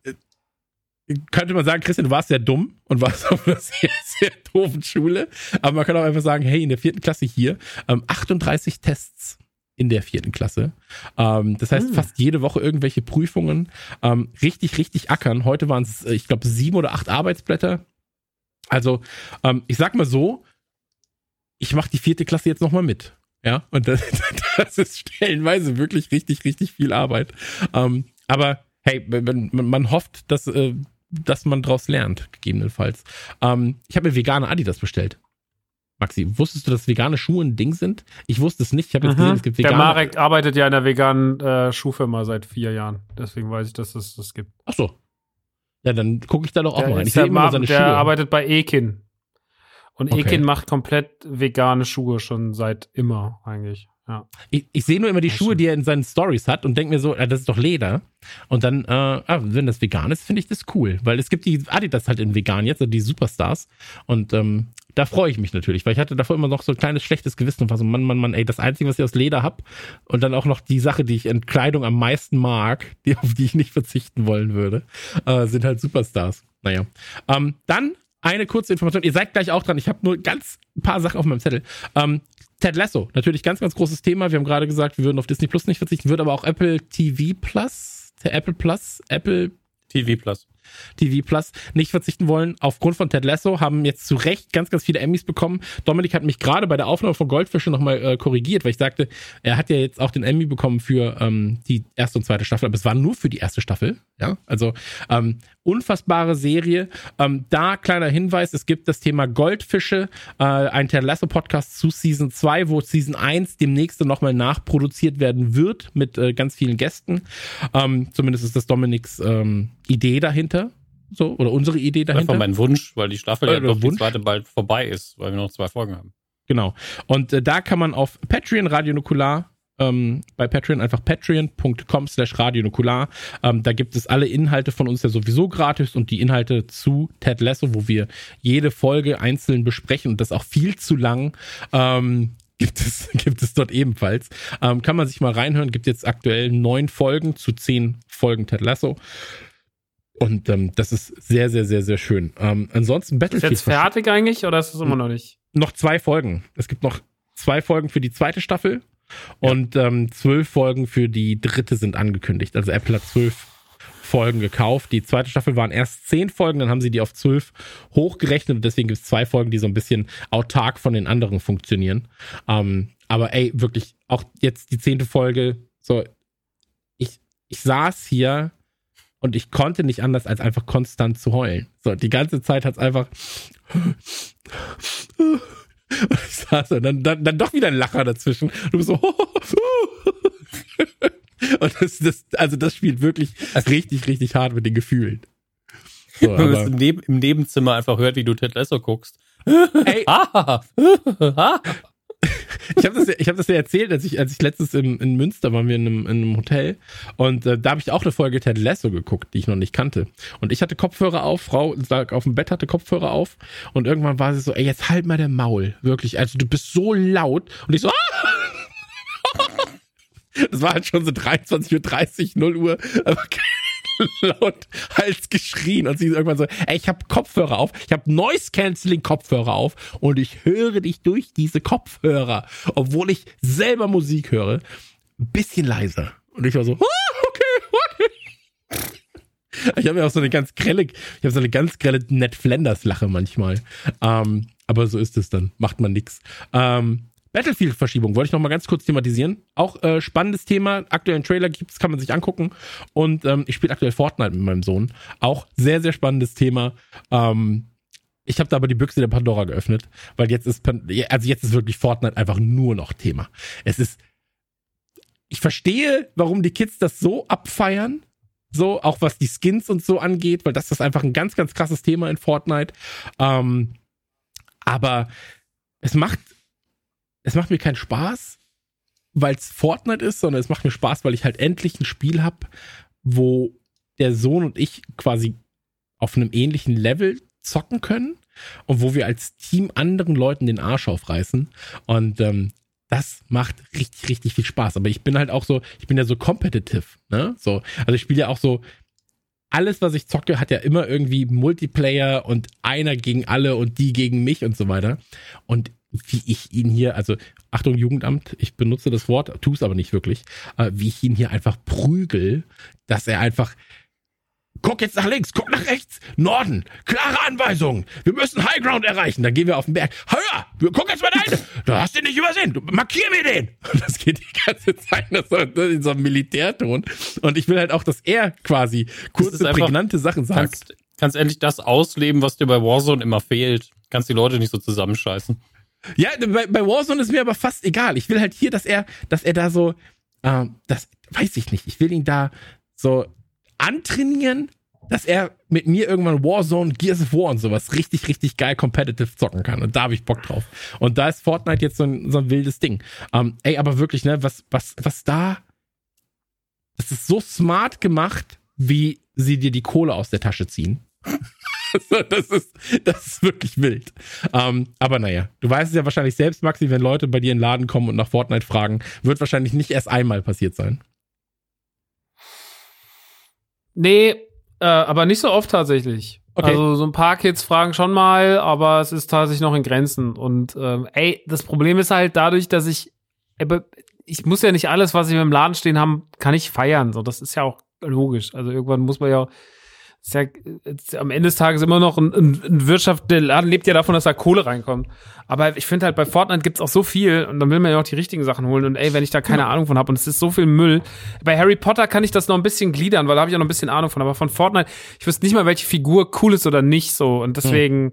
könnte man sagen, Christian, du warst sehr dumm und warst [laughs] auf einer sehr, sehr doofen Schule. Aber man kann auch einfach sagen, hey, in der vierten Klasse hier, ähm, 38 Tests in der vierten Klasse. Ähm, das heißt, Hm. fast jede Woche irgendwelche Prüfungen. Ähm, richtig, richtig ackern. Heute waren es, äh, ich glaube, sieben oder acht Arbeitsblätter. Also, ähm, ich sag mal so, ich mache die vierte Klasse jetzt nochmal mit. Ja, und [laughs] das, das ist stellenweise wirklich richtig, richtig viel Arbeit. Ähm, aber hey, man, man man hofft, dass, äh, dass man draus lernt, gegebenenfalls. Ähm, ich habe mir vegane Adidas bestellt. Maxi, wusstest du, dass vegane Schuhe ein Ding sind? Ich wusste es nicht. Ich habe jetzt gesehen, Mhm. es gibt Der vegane. Marek arbeitet ja in der veganen äh, Schuhfirma seit vier Jahren. Deswegen weiß ich, dass es das gibt. Ach so. Ja, dann gucke ich da doch auch Der, mal rein. Ich sehe der, immer seine der Schuhe. arbeitet bei Ekin. Und Okay. Ekin macht komplett vegane Schuhe schon seit immer eigentlich. Ja. Ich, ich sehe nur immer die so. Schuhe, die er in seinen Stories hat und denke mir so, das ist doch Leder. Und dann, äh, ah, wenn das vegan ist, finde ich das cool. Weil es gibt die Adidas halt in vegan jetzt, also die Superstars. Und ähm, da freue ich mich natürlich, weil ich hatte davor immer noch so ein kleines schlechtes Gewissen und war so, Mann, Mann, Mann, ey, das Einzige, was ich aus Leder hab und dann auch noch die Sache, die ich in Kleidung am meisten mag, [laughs] die, auf die ich nicht verzichten wollen würde, äh, sind halt Superstars. Naja. Ähm, dann eine kurze Information. Ihr seid gleich auch dran. Ich habe nur ganz ein paar Sachen auf meinem Zettel. Ähm, Ted Lasso, natürlich ganz, ganz großes Thema. Wir haben gerade gesagt, wir würden auf Disney Plus nicht verzichten, wird aber auch Apple TV Plus, Apple Plus, Apple TV Plus. TV Plus nicht verzichten wollen. Aufgrund von Ted Lasso haben jetzt zu Recht ganz, ganz viele Emmys bekommen. Dominik hat mich gerade bei der Aufnahme von Goldfische nochmal äh, korrigiert, weil ich sagte, er hat ja jetzt auch den Emmy bekommen für ähm, die erste und zweite Staffel, aber es war nur für die erste Staffel. Ja, also ähm, unfassbare Serie. Ähm, da kleiner Hinweis, es gibt das Thema Goldfische, äh, ein Ted Lasso Podcast zu Season 2, wo Season 1 demnächst nochmal nachproduziert werden wird mit äh, ganz vielen Gästen. Ähm, zumindest ist das Dominiks ähm, Idee dahinter. So, oder unsere Idee dahinter. Einfach mein Wunsch, weil die Staffel ja Oder doch die zweite bald vorbei ist, weil wir noch zwei Folgen haben. Genau. Und äh, da kann man auf Patreon Radio Nukular ähm, bei Patreon einfach patreon.com slash Radio Nukular. Ähm, da gibt es alle Inhalte von uns ja sowieso gratis und die Inhalte zu Ted Lasso, wo wir jede Folge einzeln besprechen und das auch viel zu lang. Ähm, [laughs] Gibt es, gibt es dort ebenfalls. Ähm, kann man sich mal reinhören. Gibt jetzt aktuell neun Folgen zu zehn Folgen Ted Lasso. Und ähm, das ist sehr, sehr, sehr, sehr schön. Ähm, ansonsten Ist Battlefield. jetzt fertig eigentlich oder ist es immer noch nicht? noch zwei Folgen. Es gibt noch zwei Folgen für die zweite Staffel und ähm, zwölf Folgen für die dritte sind angekündigt. Also Apple hat zwölf Folgen gekauft. Die zweite Staffel waren erst zehn Folgen, dann haben sie die auf zwölf hochgerechnet und deswegen gibt es zwei Folgen, die so ein bisschen autark von den anderen funktionieren. Ähm, aber ey, wirklich, auch jetzt die zehnte Folge, so, ich, ich saß hier und ich konnte nicht anders, als einfach konstant zu heulen. So, die ganze Zeit hat es einfach. Und ich saß und dann, dann, dann doch wieder ein Lacher dazwischen. Du bist so. [laughs] Und das, das, also das spielt wirklich richtig, richtig hart mit den Gefühlen. So, Wenn man es im, Neb im Nebenzimmer einfach hört, wie du Ted Lasso guckst. ey, [laughs] Ah, [laughs] ah. Ich habe das, ja- ich hab das ja erzählt, als ich, als ich letztens in, in Münster waren wir in einem, in einem Hotel und äh, da habe ich auch eine Folge Ted Lasso geguckt, die ich noch nicht kannte. Und ich hatte Kopfhörer auf, Frau lag auf dem Bett, hatte Kopfhörer auf und irgendwann war sie so, ey, jetzt halt mal der Maul, wirklich. Also du bist so laut und ich so, ah! [laughs] Das war halt schon so 23.30 Uhr, 0 Uhr, aber laut Hals geschrien und sie irgendwann so, ey, ich habe Kopfhörer auf, ich habe Noise Cancelling Kopfhörer auf und ich höre dich durch diese Kopfhörer, obwohl ich selber Musik höre, ein bisschen leiser. Und ich war so, ah, okay, okay. Ich habe ja auch so eine ganz grelle, ich habe so eine ganz grelle Ned Flanders Lache manchmal. Ähm, aber so ist es dann, macht man nix. Ähm, Battlefield-Verschiebung wollte ich noch mal ganz kurz thematisieren. Auch äh, spannendes Thema. Aktuellen Trailer gibt's, kann man sich angucken. Und ähm, ich spiele aktuell Fortnite mit meinem Sohn. Auch sehr, sehr spannendes Thema. Ähm, ich habe da aber die Büchse der Pandora geöffnet, weil jetzt ist, also jetzt ist wirklich Fortnite einfach nur noch Thema. Es ist, ich verstehe, warum die Kids das so abfeiern. So, auch was die Skins und so angeht, weil das ist einfach ein ganz, ganz krasses Thema in Fortnite. Ähm, aber es macht, es macht mir keinen Spaß, weil es Fortnite ist, sondern es macht mir Spaß, weil ich halt endlich ein Spiel habe, wo der Sohn und ich quasi auf einem ähnlichen Level zocken können und wo wir als Team anderen Leuten den Arsch aufreißen. Und ähm, das macht richtig, richtig viel Spaß. Aber ich bin halt auch so, ich bin ja so competitive, ne? So, also ich spiele ja auch so, alles, was ich zocke, hat ja immer irgendwie Multiplayer und einer gegen alle und die gegen mich und so weiter. Und wie ich ihn hier, also Achtung Jugendamt, ich benutze das Wort, tu es aber nicht wirklich, äh, wie ich ihn hier einfach prügel, dass er einfach Guck jetzt nach links, guck nach rechts, Norden, klare Anweisungen. Wir müssen Highground erreichen. Dann gehen wir auf den Berg. Hör, wir guck jetzt mal dahin. Du hast den nicht übersehen. Du, markier mir den. Und das geht die ganze Zeit das in so einem Militärton. Und ich will halt auch, dass er quasi kurze, einfach- prägnante Sachen sagt. Kannst, kannst endlich das ausleben, was dir bei Warzone immer fehlt. Kannst die Leute nicht so zusammenscheißen. Ja, bei, bei Warzone ist mir aber fast egal. Ich will halt hier, dass er, dass er da so, äh, das weiß ich nicht. Ich will ihn da so antrainieren, dass er mit mir irgendwann Warzone, Gears of War und sowas richtig, richtig geil competitive zocken kann. Und da habe ich Bock drauf. Und da ist Fortnite jetzt so ein, so ein wildes Ding. Ähm, ey, aber wirklich, ne, was, was, was da, das ist so smart gemacht, wie sie dir die Kohle aus der Tasche ziehen. [laughs] Also, das ist, das ist wirklich wild. Ähm, aber naja, du weißt es ja wahrscheinlich selbst, Maxi, wenn Leute bei dir in den Laden kommen und nach Fortnite fragen, wird wahrscheinlich nicht erst einmal passiert sein. Nee, äh, aber nicht so oft tatsächlich. Okay. Also so ein paar Kids fragen schon mal, aber es ist tatsächlich noch in Grenzen. Und ähm, ey, das Problem ist halt dadurch, dass ich, ich muss ja nicht alles, was ich im Laden stehen haben, kann ich feiern. So, das ist ja auch logisch. Also irgendwann muss man ja, ist ja ist am Ende des Tages immer noch ein, ein, ein Wirtschaft, der Laden lebt ja davon, dass da Kohle reinkommt. Aber ich finde halt bei Fortnite gibt's auch so viel und dann will man ja auch die richtigen Sachen holen. Und ey, wenn ich da keine Ahnung von habe und es ist so viel Müll. Bei Harry Potter kann ich das noch ein bisschen gliedern, weil da habe ich auch noch ein bisschen Ahnung von. Aber von Fortnite, ich wüsste nicht mal, welche Figur cool ist oder nicht so. Und deswegen.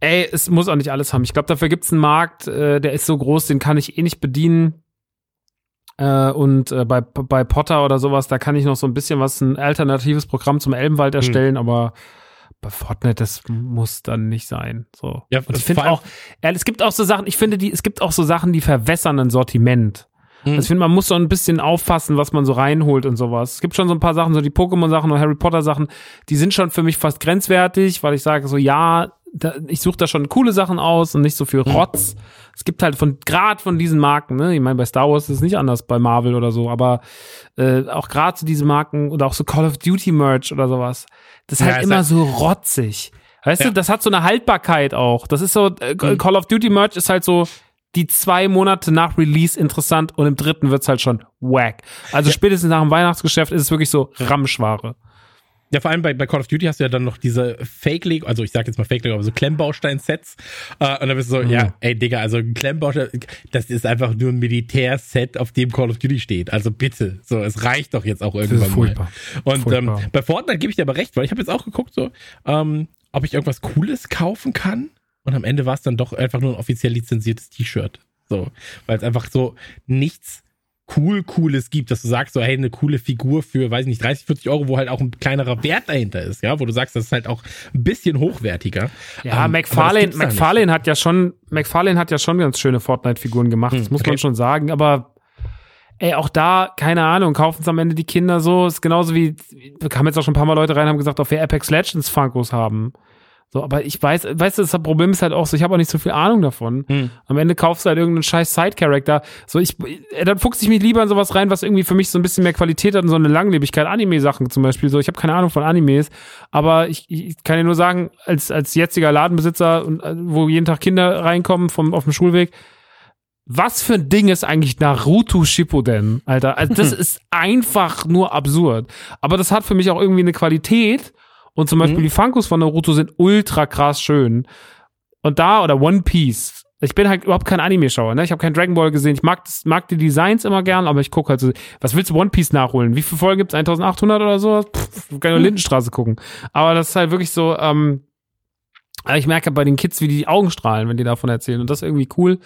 Ey, es muss auch nicht alles haben. Ich glaube, dafür gibt's einen Markt, äh, der ist so groß, den kann ich eh nicht bedienen. Äh, und äh, bei, bei Potter oder sowas, da kann ich noch so ein bisschen was, ein alternatives Programm zum Elbenwald erstellen, aber bei Fortnite, das muss dann nicht sein. So. Ja, und ich finde auch, es gibt auch so Sachen, ich finde, die, es gibt auch so Sachen, die verwässern ein Sortiment. Hm. Also ich finde, man muss so ein bisschen aufpassen, was man so reinholt und sowas. Es gibt schon so ein paar Sachen, so die Pokémon-Sachen und Harry Potter-Sachen, die sind schon für mich fast grenzwertig, weil ich sage so, ja, da, ich suche da schon coole Sachen aus und nicht so viel Rotz. Es gibt halt von gerade von diesen Marken, ne? Ich meine, bei Star Wars ist es nicht anders, bei Marvel oder so, aber äh, auch gerade so diese Marken oder auch so Call of Duty Merch oder sowas, das ist Ja, halt immer halt- so rotzig. Weißt Ja. du, das hat so eine Haltbarkeit auch. Das ist so, äh, Mhm. Call of Duty Merch ist halt so die zwei Monate nach Release interessant und im dritten wird's halt schon wack. Also spätestens nach dem Weihnachtsgeschäft ist es wirklich so Ramschware. Ja, vor allem bei, bei Call of Duty hast du ja dann noch diese Fake Lego, also ich sag jetzt mal Fake Lego, aber so Klemmbaustein-Sets. Äh, und dann bist du so, Mhm. ja, ey Digga, also ein Klemmbaustein, das ist einfach nur ein Militärset, auf dem Call of Duty steht. Also bitte, so, es reicht doch jetzt auch irgendwann furchtbar. mal. Und ähm, Furchtbar. bei Fortnite gebe ich dir aber recht, weil ich habe jetzt auch geguckt, so, ähm, ob ich irgendwas Cooles kaufen kann. Und am Ende war es dann doch einfach nur ein offiziell lizenziertes T-Shirt. So, weil es einfach so nichts cool Cooles gibt, dass du sagst, so, hey, eine coole Figur für, weiß ich nicht, 30, 40 Euro, wo halt auch ein kleinerer Wert dahinter ist, ja, wo du sagst, das ist halt auch ein bisschen hochwertiger. Ja, Ähm, McFarlane, das. McFarlane hat ja schon, McFarlane hat ja schon ganz schöne Fortnite-Figuren gemacht, das Hm, muss okay. man schon sagen, aber ey, auch da, keine Ahnung, kaufen es am Ende die Kinder so, ist genauso wie, da kamen jetzt auch schon ein paar Mal Leute rein, haben gesagt, ob wir Apex Legends Funkos haben. So, aber ich weiß, weißt du, das Problem ist halt auch so, ich habe auch nicht so viel Ahnung davon. Hm. Am Ende kaufst du halt irgendeinen scheiß Side-Character. So, ich, äh, dann fuchse ich mich lieber in sowas rein, was irgendwie für mich so ein bisschen mehr Qualität hat und so eine Langlebigkeit. Anime-Sachen zum Beispiel. So, ich habe keine Ahnung von Animes, aber ich, ich kann dir nur sagen, als, als jetziger Ladenbesitzer, und, äh, wo jeden Tag Kinder reinkommen vom, auf dem Schulweg, was für ein Ding ist eigentlich Naruto Shippuden, Alter? Also das ist einfach nur absurd. Aber das hat für mich auch irgendwie eine Qualität. Und zum Beispiel die Funkos von Naruto sind ultra krass schön. Und da, oder One Piece. Ich bin halt überhaupt kein Anime-Schauer, ne? Ich habe kein Dragon Ball gesehen. Ich mag, das, mag die Designs immer gern, aber ich gucke halt so, was willst du One Piece nachholen? Wie viele Folgen gibt's? 1800 oder so? Pff, kann nur Lindenstraße gucken. Aber das ist halt wirklich so, ähm, ich merke bei den Kids, wie die Augen strahlen, wenn die davon erzählen. Und das ist irgendwie cool.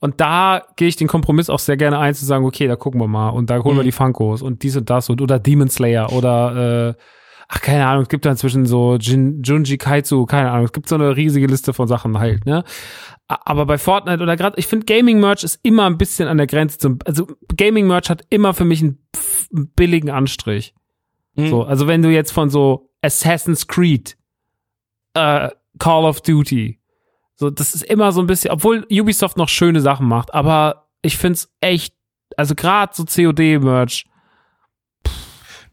Und da gehe ich den Kompromiss auch sehr gerne ein, zu sagen, okay, da gucken wir mal. Und da holen wir Mhm. die Funkos und dies und das und oder Demon Slayer oder äh, ach, keine Ahnung, es gibt da inzwischen so Jin, Junji Kaitsu, keine Ahnung, es gibt so eine riesige Liste von Sachen halt, ne? Aber bei Fortnite oder gerade, ich finde Gaming-Merch ist immer ein bisschen an der Grenze zum, also Gaming-Merch hat immer für mich einen, billigen Anstrich. Mhm. So, also wenn du jetzt von so Assassin's Creed, äh, Call of Duty, so, das ist immer so ein bisschen, obwohl Ubisoft noch schöne Sachen macht, aber ich find's echt, also gerade so COD-Merch,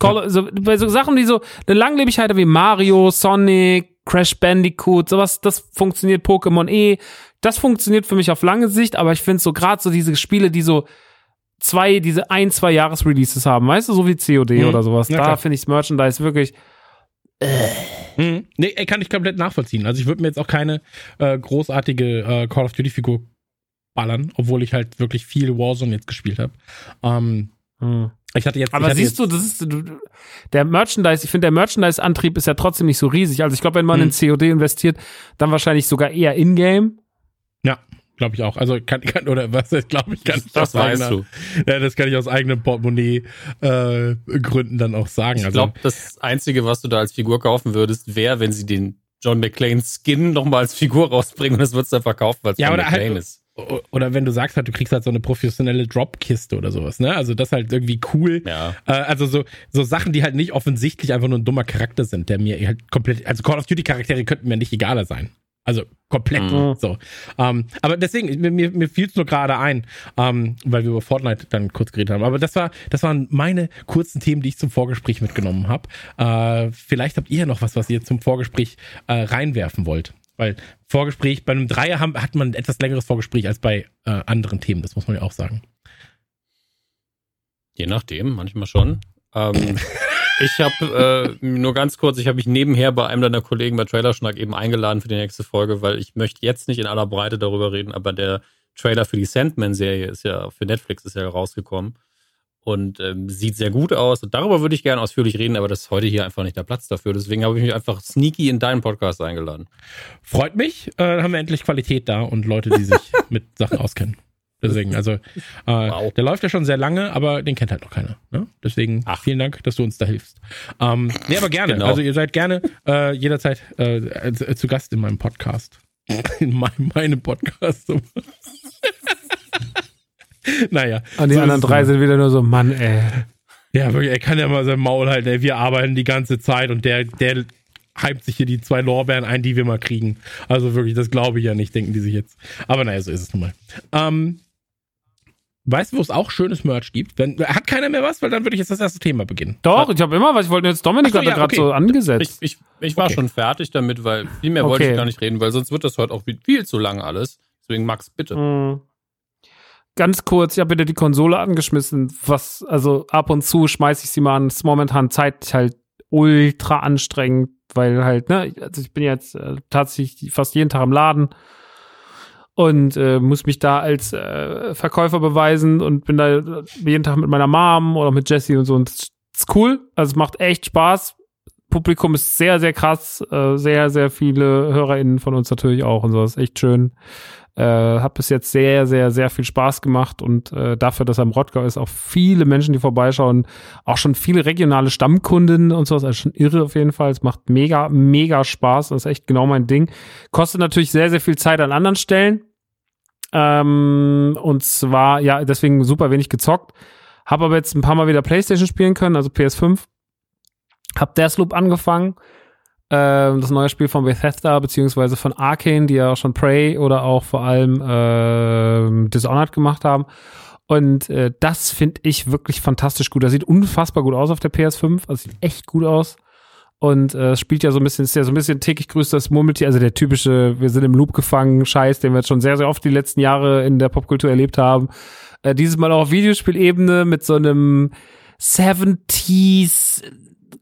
Call, so, bei so Sachen, die so eine Langlebigkeit wie Mario, Sonic, Crash Bandicoot, sowas, das funktioniert Pokémon eh. Das funktioniert für mich auf lange Sicht, aber ich finde so gerade so diese Spiele, die so zwei, diese ein, zwei Jahres-Releases haben, weißt du, so wie COD Mhm. oder sowas. Ja, da finde ich Merchandise wirklich. Mhm. Nee, kann ich komplett nachvollziehen. Also ich würde mir jetzt auch keine äh, großartige äh, Call of Duty Figur ballern, obwohl ich halt wirklich viel Warzone jetzt gespielt habe. Ähm, Hm. Ich hatte jetzt. Aber ich hatte siehst du, das ist der Merchandise, ich finde, der Merchandise-Antrieb ist ja trotzdem nicht so riesig. Also ich glaube, wenn man Mhm. in COD investiert, dann wahrscheinlich sogar eher in-game. Ja, glaube ich auch. Also kann, kann oder was glaube ich, kann Das weißt eigener- du. Ja, das kann ich aus eigenem Portemonnaie äh, Gründen dann auch sagen. Ich also glaube, das Einzige, was du da als Figur kaufen würdest, wäre, wenn sie den John McClane Skin nochmal als Figur rausbringen und das würdest du dann verkaufen, weil es Ja, John halt- McClane ist. Oder wenn du sagst halt, du kriegst halt so eine professionelle Dropkiste oder sowas, ne? Also das halt irgendwie cool. Ja. Äh, also so, so Sachen, die halt nicht offensichtlich einfach nur ein dummer Charakter sind, der mir halt komplett, also Call of Duty Charaktere könnten mir nicht egaler sein. Also komplett Mhm. so. Ähm, aber deswegen, mir, mir, mir fiel es nur gerade ein, ähm, weil wir über Fortnite dann kurz geredet haben. Aber das war, das waren meine kurzen Themen, die ich zum Vorgespräch mitgenommen habe. Äh, vielleicht habt ihr ja noch was, was ihr zum Vorgespräch äh, reinwerfen wollt. Weil Vorgespräch, bei einem Dreier haben, hat man ein etwas längeres Vorgespräch als bei äh, anderen Themen, das muss man ja auch sagen. Je nachdem, manchmal schon. Ähm, [laughs] ich habe äh, nur ganz kurz, ich habe mich nebenher bei einem deiner Kollegen bei Trailerschnack eben eingeladen für die nächste Folge, weil ich möchte jetzt nicht in aller Breite darüber reden, aber der Trailer für die Sandman-Serie ist ja für Netflix ist ja rausgekommen und ähm, sieht sehr gut aus. Und darüber würde ich gerne ausführlich reden, aber das ist heute hier einfach nicht der Platz dafür. Deswegen habe ich mich einfach sneaky in deinen Podcast eingeladen. Freut mich, äh, haben wir endlich Qualität da und Leute, die sich [laughs] mit Sachen auskennen. Deswegen, also, äh, Wow. der läuft ja schon sehr lange, aber den kennt halt noch keiner. Ne? Deswegen, Ach. vielen Dank, dass du uns da hilfst. Ähm, nee, aber gerne. Genau. Also, ihr seid gerne äh, jederzeit äh, äh, zu Gast in meinem Podcast. [laughs] In meinem, meinem Podcast. [laughs] naja. Und die so anderen drei sind wieder nur so, Mann, ey. Ja, wirklich, er kann ja mal sein Maul halten. Ey. Wir arbeiten die ganze Zeit und der, der hypt sich hier die zwei Lorbeeren ein, die wir mal kriegen. Also wirklich, das glaube ich ja nicht, denken die sich jetzt. Aber naja, so ist es nun mal. Ähm, weißt du, wo es auch schönes Merch gibt? Wenn, hat keiner mehr was? Weil dann würde ich jetzt das erste Thema beginnen. Doch, ich habe immer was. Ich wollte jetzt Dominik so, hat da ja, gerade okay. so Ich, angesetzt. ich, ich war Okay. schon fertig damit, weil viel mehr wollte Okay. ich gar nicht reden, weil sonst wird das heute auch viel zu lang alles. Deswegen Max, bitte. Mhm. Ganz kurz, ich habe wieder die Konsole angeschmissen. Was, also ab und zu schmeiße ich sie mal an. Es ist momentan zeitlich halt ultra anstrengend, weil halt, ne, also ich bin jetzt äh, tatsächlich fast jeden Tag im Laden und äh, muss mich da als äh, Verkäufer beweisen und bin da jeden Tag mit meiner Mom oder mit Jessie und so und es ist cool. Also es macht echt Spaß. Publikum ist sehr, sehr krass. Äh, sehr, sehr viele HörerInnen von uns natürlich auch und so. Das ist echt schön. Äh, hat bis jetzt sehr, sehr, sehr viel Spaß gemacht und äh, dafür, dass er im Rottgau ist, auch viele Menschen, die vorbeischauen, auch schon viele regionale Stammkunden und so, das ist schon irre auf jeden Fall. Es macht mega, mega Spaß. Das ist echt genau mein Ding. Kostet natürlich sehr, sehr viel Zeit an anderen Stellen. Ähm, und zwar, ja, deswegen super wenig gezockt. Hab aber jetzt ein paar Mal wieder Playstation spielen können, also PS5. Hab Deathloop angefangen das neue Spiel von Bethesda beziehungsweise von Arcane, die ja auch schon Prey oder auch vor allem ähm, Dishonored gemacht haben. Und äh, das finde ich wirklich fantastisch gut. Das sieht unfassbar gut aus auf der PS5. Also sieht echt gut aus. Und äh, es spielt ja so ein bisschen, ist ja so ein bisschen täglich grüßt das Murmeltier, also der typische, wir sind im Loop gefangen, Scheiß, den wir jetzt schon sehr, sehr oft die letzten Jahre in der Popkultur erlebt haben. Äh, dieses Mal auch auf Videospielebene mit so einem 70s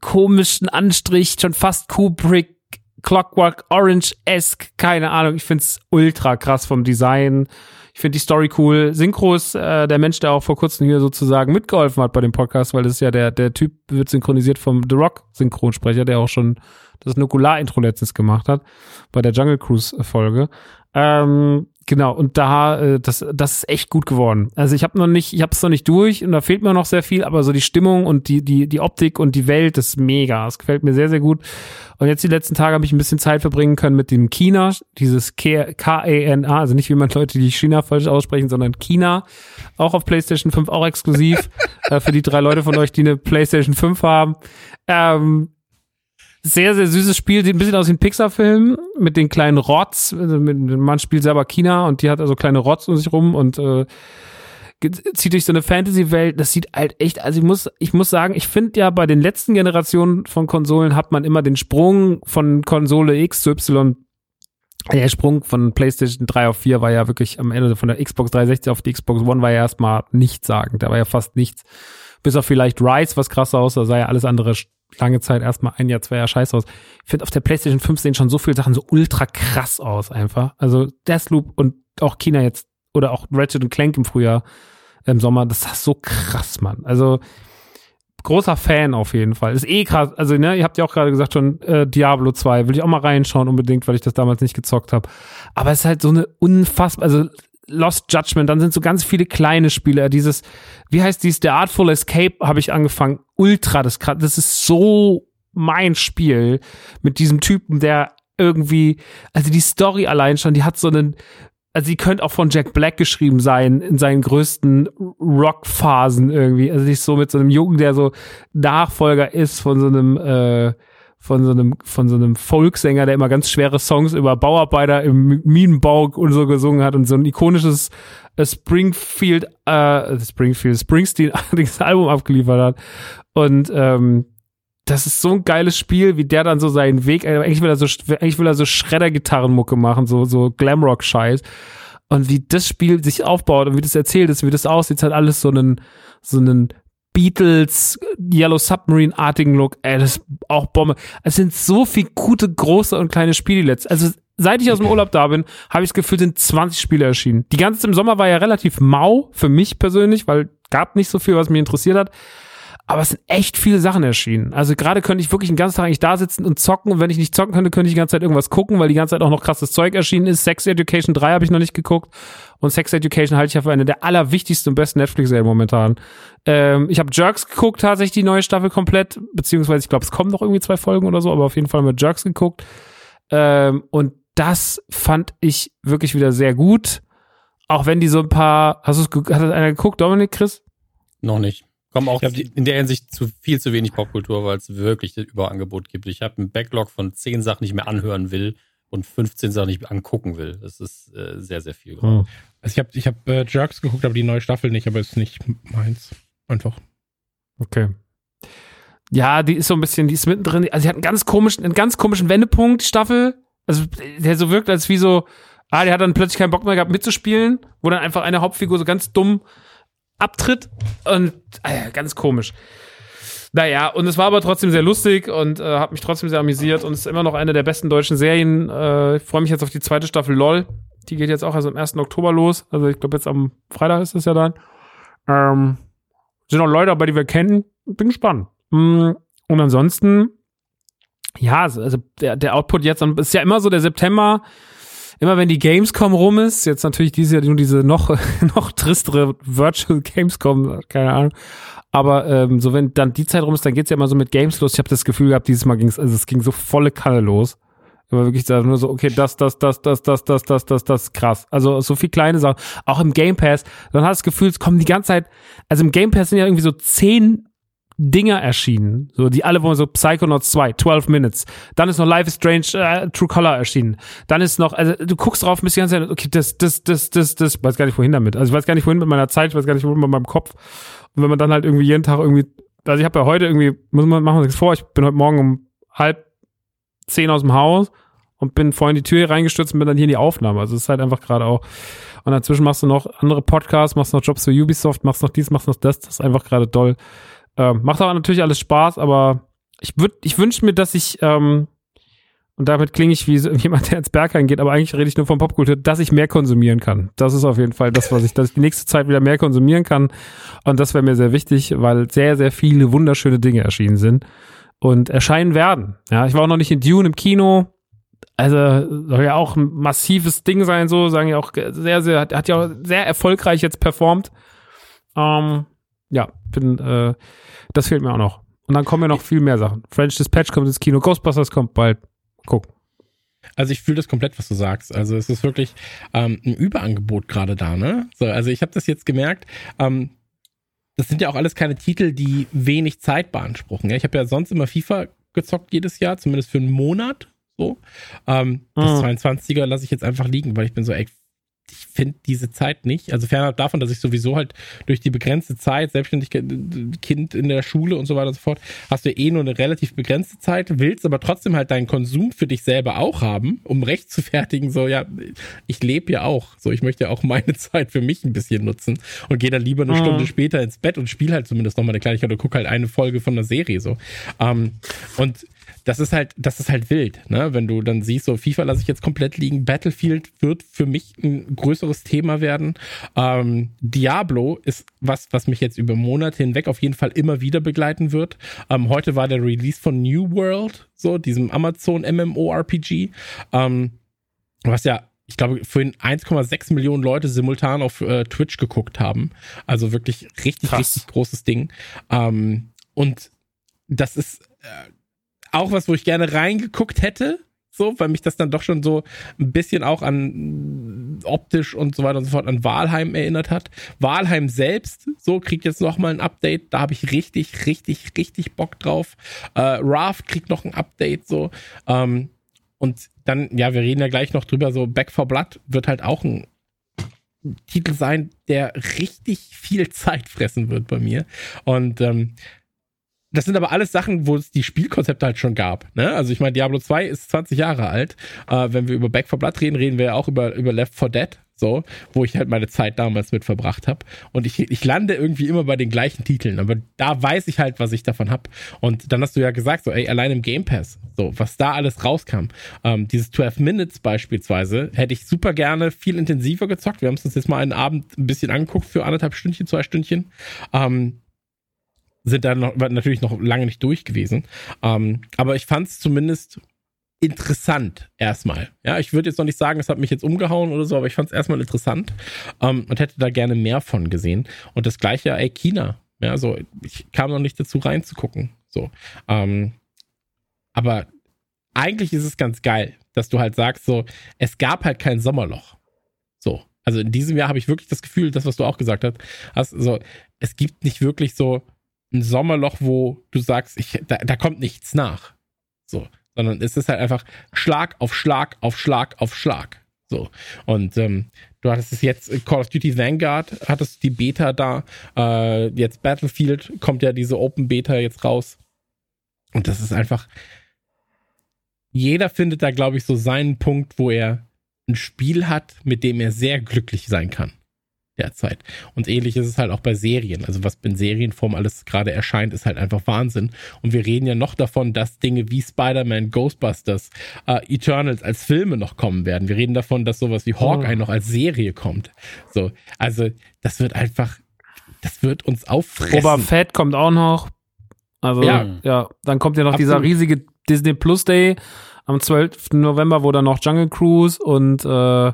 komischen Anstrich, schon fast Kubrick, Clockwork Orange-esque, keine Ahnung. Ich find's ultra krass vom Design. Ich finde die Story cool. Synchro ist äh, der Mensch, der auch vor kurzem hier sozusagen mitgeholfen hat bei dem Podcast, weil das ist ja der, der Typ wird synchronisiert vom The Rock Synchronsprecher, der auch schon das Nukular-Intro letztens gemacht hat, bei der Jungle Cruise-Folge. Ähm, genau, und da, äh, das, das ist echt gut geworden. Also ich habe noch nicht, ich habe es noch nicht durch und da fehlt mir noch sehr viel, aber so die Stimmung und die, die, die Optik und die Welt, ist mega. Das gefällt mir sehr, sehr gut. Und jetzt die letzten Tage habe ich ein bisschen Zeit verbringen können mit dem China, dieses K-A-N-A, also nicht wie man Leute, die China falsch aussprechen, sondern China, auch auf PlayStation 5, auch exklusiv, [laughs] äh, für die drei Leute von euch, die eine PlayStation 5 haben. Ähm, sehr, sehr süßes Spiel, sieht ein bisschen aus wie ein Pixar-Film mit den kleinen Rots. Also mit, man spielt selber China und die hat also kleine Rots um sich rum und äh, zieht durch so eine Fantasy-Welt. Das sieht halt echt, also ich muss, ich muss sagen, ich finde ja bei den letzten Generationen von Konsolen hat man immer den Sprung von Konsole X zu Y der Sprung von PlayStation 3 auf 4 war ja wirklich am Ende von der Xbox 360 auf die Xbox One war ja erstmal nichts sagen. Da war ja fast nichts. Bis auf vielleicht Rise, was krass aus, da sah ja alles andere lange Zeit erstmal ein Jahr, zwei Jahre scheiße aus. Ich finde auf der PlayStation 5 sehen schon so viele Sachen so ultra krass aus einfach. Also Deathloop und auch China jetzt oder auch Ratchet Clank im Frühjahr, im Sommer, das ist so krass, Mann. Also großer Fan auf jeden Fall. Ist eh krass. Also, ne, ihr habt ja auch gerade gesagt schon, äh, Diablo 2, will ich auch mal reinschauen unbedingt, weil ich das damals nicht gezockt habe. Aber es ist halt so eine unfassbar, also Lost Judgment, dann sind so ganz viele kleine Spiele. Dieses, wie heißt dies, The Artful Escape habe ich angefangen. Ultra, das, das ist so mein Spiel mit diesem Typen, der irgendwie, also die Story allein schon, die hat so einen, also die könnte auch von Jack Black geschrieben sein in seinen größten Rock-Phasen irgendwie. Also ist so mit so einem Jungen, der so Nachfolger ist von so einem, äh, von so einem, von so einem Folksänger, der immer ganz schwere Songs über Bauarbeiter im Minenbau und so gesungen hat und so ein ikonisches äh, Springfield, äh, Springfield, Springsteen [laughs] Album abgeliefert hat. Und ähm, das ist so ein geiles Spiel, wie der dann so seinen Weg, äh, eigentlich will er so, eigentlich will er so Schredder-Gitarrenmucke machen, so, so Glamrock-Scheiß. Und wie das Spiel sich aufbaut und wie das erzählt ist, wie das aussieht, hat alles so einen, so einen Beatles, Yellow Submarine-artigen Look. Ey, das ist auch Bombe. Es sind so viele gute, große und kleine Spiele jetzt. Also, seit ich aus dem Urlaub da bin, habe ich das Gefühl, sind 20 Spiele erschienen. Die ganze im Sommer war ja relativ mau für mich persönlich, weil gab nicht so viel, was mich interessiert hat aber es sind echt viele Sachen erschienen. Also gerade könnte ich wirklich den ganzen Tag eigentlich da sitzen und zocken und wenn ich nicht zocken könnte, könnte ich die ganze Zeit irgendwas gucken, weil die ganze Zeit auch noch krasses Zeug erschienen ist. Sex Education 3 habe ich noch nicht geguckt und Sex Education halte ich ja für eine der allerwichtigsten und besten Netflix-Serien momentan. Ähm, ich habe Jerks geguckt, tatsächlich die neue Staffel komplett, beziehungsweise ich glaube, es kommen noch irgendwie zwei Folgen oder so, aber auf jeden Fall mit Jerks geguckt. Ähm, und das fand ich wirklich wieder sehr gut. Auch wenn die so ein paar, hast du hat das einer geguckt, Dominik, Chris? Noch nicht kommen auch in der Hinsicht zu viel zu wenig Popkultur, weil es wirklich ein Überangebot gibt. Ich habe einen Backlog von zehn Sachen, die ich mir anhören will und 15 Sachen, die ich angucken will. Das ist äh, sehr, sehr viel. Hm. Also ich habe ich hab, äh, Jerks geguckt, aber die neue Staffel nicht, aber ist nicht meins. Einfach. Okay. Ja, die ist so ein bisschen, die ist mittendrin. Also sie hat einen ganz komischen, einen ganz komischen Wendepunkt, die Staffel. Also der so wirkt, als wie so, ah, der hat dann plötzlich keinen Bock mehr gehabt mitzuspielen, wo dann einfach eine Hauptfigur so ganz dumm abtritt und äh, ganz komisch. Naja, und es war aber trotzdem sehr lustig und äh, hat mich trotzdem sehr amüsiert und ist immer noch eine der besten deutschen Serien. Äh, ich freue mich jetzt auf die zweite Staffel LOL. Die geht jetzt auch erst am 1. Oktober los. Also ich glaube jetzt am Freitag ist es ja dann. Ähm, sind auch Leute dabei, die wir kennen. Bin gespannt. Mm, und ansonsten, ja, also der, der Output jetzt ist ja immer so der September immer wenn die Gamescom rum ist, jetzt natürlich dieses Jahr nur diese noch, [laughs] noch tristere Virtual Gamescom, keine Ahnung. Aber ähm, so wenn dann die Zeit rum ist, dann geht's ja immer so mit Games los. Ich habe das Gefühl gehabt, dieses Mal ging's, also es ging so volle Kanne los. Immer wirklich da nur so, okay, das, das, das, das, das, das, das, das, das, krass. Also so viel kleine Sachen. Auch im Game Pass. Dann hast du das Gefühl, es kommen die ganze Zeit, also im Game Pass sind ja irgendwie so zehn Dinger erschienen. So, die alle wollen so Psychonauts 2, 12 Minutes. Dann ist noch Life is Strange, äh, True Color erschienen. Dann ist noch, also du guckst drauf bist die ganze Zeit, okay, das, das, das, das, das, ich weiß gar nicht wohin damit. Also ich weiß gar nicht wohin mit meiner Zeit, ich weiß gar nicht wohin mit meinem Kopf. Und wenn man dann halt irgendwie jeden Tag irgendwie, also ich habe ja heute irgendwie, muss man machen wir nichts vor, ich bin heute Morgen um halb zehn aus dem Haus und bin vorhin die Tür hier reingestürzt und bin dann hier in die Aufnahme. Also es ist halt einfach gerade auch. Und dazwischen machst du noch andere Podcasts, machst noch Jobs für Ubisoft, machst noch dies, machst noch das. Das ist einfach gerade doll. Ähm, macht aber natürlich alles Spaß, aber ich ich wünsche mir, dass ich, ähm, und damit klinge ich wie [laughs] jemand, der ins Berg geht, aber eigentlich rede ich nur von Popkultur, dass ich mehr konsumieren kann. Das ist auf jeden Fall das, was ich, dass ich die nächste Zeit wieder mehr konsumieren kann. Und das wäre mir sehr wichtig, weil sehr, sehr viele wunderschöne Dinge erschienen sind und erscheinen werden. Ja, ich war auch noch nicht in Dune im Kino. Also soll ja auch ein massives Ding sein, so sagen ja auch sehr, sehr, hat ja auch sehr erfolgreich jetzt performt. Ähm, ja, bin, äh, das fehlt mir auch noch. Und dann kommen ja noch viel mehr Sachen. French Dispatch kommt ins Kino, Ghostbusters kommt bald. Guck. Also ich fühle das komplett, was du sagst. Also es ist wirklich ähm, ein Überangebot gerade da, ne? So, also ich habe das jetzt gemerkt. Ähm, das sind ja auch alles keine Titel, die wenig Zeit beanspruchen. Ja? Ich habe ja sonst immer FIFA gezockt jedes Jahr, zumindest für einen Monat. So. Ähm, das 22er mhm. lasse ich jetzt einfach liegen, weil ich bin so, ey, ich finde diese Zeit nicht. Also fernab davon, dass ich sowieso halt durch die begrenzte Zeit, Selbstständigkeit, Kind in der Schule und so weiter und so fort, hast du eh nur eine relativ begrenzte Zeit, willst aber trotzdem halt deinen Konsum für dich selber auch haben, um recht zu fertigen, so, ja, ich lebe ja auch. So, ich möchte ja auch meine [laughs] Zeit für mich ein bisschen nutzen und gehe dann lieber eine mhm. Stunde später ins Bett und spiele halt zumindest nochmal eine Kleinigkeit oder gucke halt eine Folge von einer Serie, so. Ähm, und das ist halt, das ist halt wild, ne? Wenn du dann siehst, so FIFA lasse ich jetzt komplett liegen, Battlefield wird für mich ein größeres Thema werden. Ähm, Diablo ist was, was mich jetzt über Monate hinweg auf jeden Fall immer wieder begleiten wird. Ähm, heute war der Release von New World, so diesem Amazon MMORPG, ähm, was ja ich glaube, vorhin 1,6 Millionen Leute simultan auf äh, Twitch geguckt haben. Also wirklich richtig, Krass. richtig großes Ding. Ähm, und das ist äh, auch was, wo ich gerne reingeguckt hätte. so, weil mich das dann doch schon so ein bisschen auch an optisch und so weiter und so fort an Walheim erinnert hat. Walheim selbst, so kriegt jetzt noch mal ein Update, da habe ich richtig, richtig, richtig Bock drauf. Äh, Raft kriegt noch ein Update, so. Ähm, und dann, ja, wir reden ja gleich noch drüber, so Back for Blood wird halt auch ein Titel sein, der richtig viel [laughs] Zeit fressen wird bei mir. Und ähm, das sind aber alles Sachen, wo es die Spielkonzepte halt schon gab. Ne? Also ich meine, Diablo 2 ist 20 Jahre alt. Äh, wenn wir über Back for Blood reden, reden wir ja auch über, über Left 4 Dead, so, wo ich halt meine Zeit damals mit verbracht habe. Und ich, ich lande irgendwie immer bei den gleichen Titeln, aber da weiß ich halt, was ich davon habe. Und dann hast du ja gesagt, so, ey, allein im Game Pass, so, was da alles rauskam. Ähm, dieses 12 Minutes beispielsweise, hätte ich super gerne viel intensiver gezockt. Wir haben es uns jetzt mal einen Abend ein bisschen angeguckt für anderthalb Stündchen, zwei Stündchen. Ähm, sind da noch, natürlich noch lange nicht durch gewesen. Ähm, aber ich fand es zumindest interessant erstmal. Ja, ich würde jetzt noch nicht sagen, es hat mich jetzt umgehauen oder so, aber ich fand es erstmal interessant ähm, und hätte da gerne mehr von gesehen. Und das gleiche, ey, China. Ja, so, ich kam noch nicht dazu reinzugucken. So. Ähm, aber eigentlich ist es ganz geil, dass du halt sagst, so, es gab halt kein Sommerloch. So. Also in diesem Jahr habe ich wirklich das Gefühl, das, was du auch gesagt hast, hast so, es gibt nicht wirklich so, ein Sommerloch, wo du sagst, ich, da, da kommt nichts nach. So. Sondern es ist halt einfach Schlag auf Schlag auf Schlag auf Schlag. So. Und ähm, du hattest es jetzt, Call of Duty Vanguard, hattest die Beta da. Äh, jetzt Battlefield kommt ja diese Open Beta jetzt raus. Und das ist einfach. Jeder findet da, glaube ich, so seinen Punkt, wo er ein Spiel hat, mit dem er sehr glücklich sein kann derzeit. Und ähnlich ist es halt auch bei Serien. Also was in Serienform alles gerade erscheint, ist halt einfach Wahnsinn. Und wir reden ja noch davon, dass Dinge wie Spider-Man, Ghostbusters, äh, Eternals als Filme noch kommen werden. Wir reden davon, dass sowas wie Hawkeye oh. noch als Serie kommt. So, also das wird einfach, das wird uns auffressen. Boba Fett kommt auch noch. Also ja, ja dann kommt ja noch Absolut. dieser riesige Disney Plus Day am 12. November, wo dann noch Jungle Cruise und äh,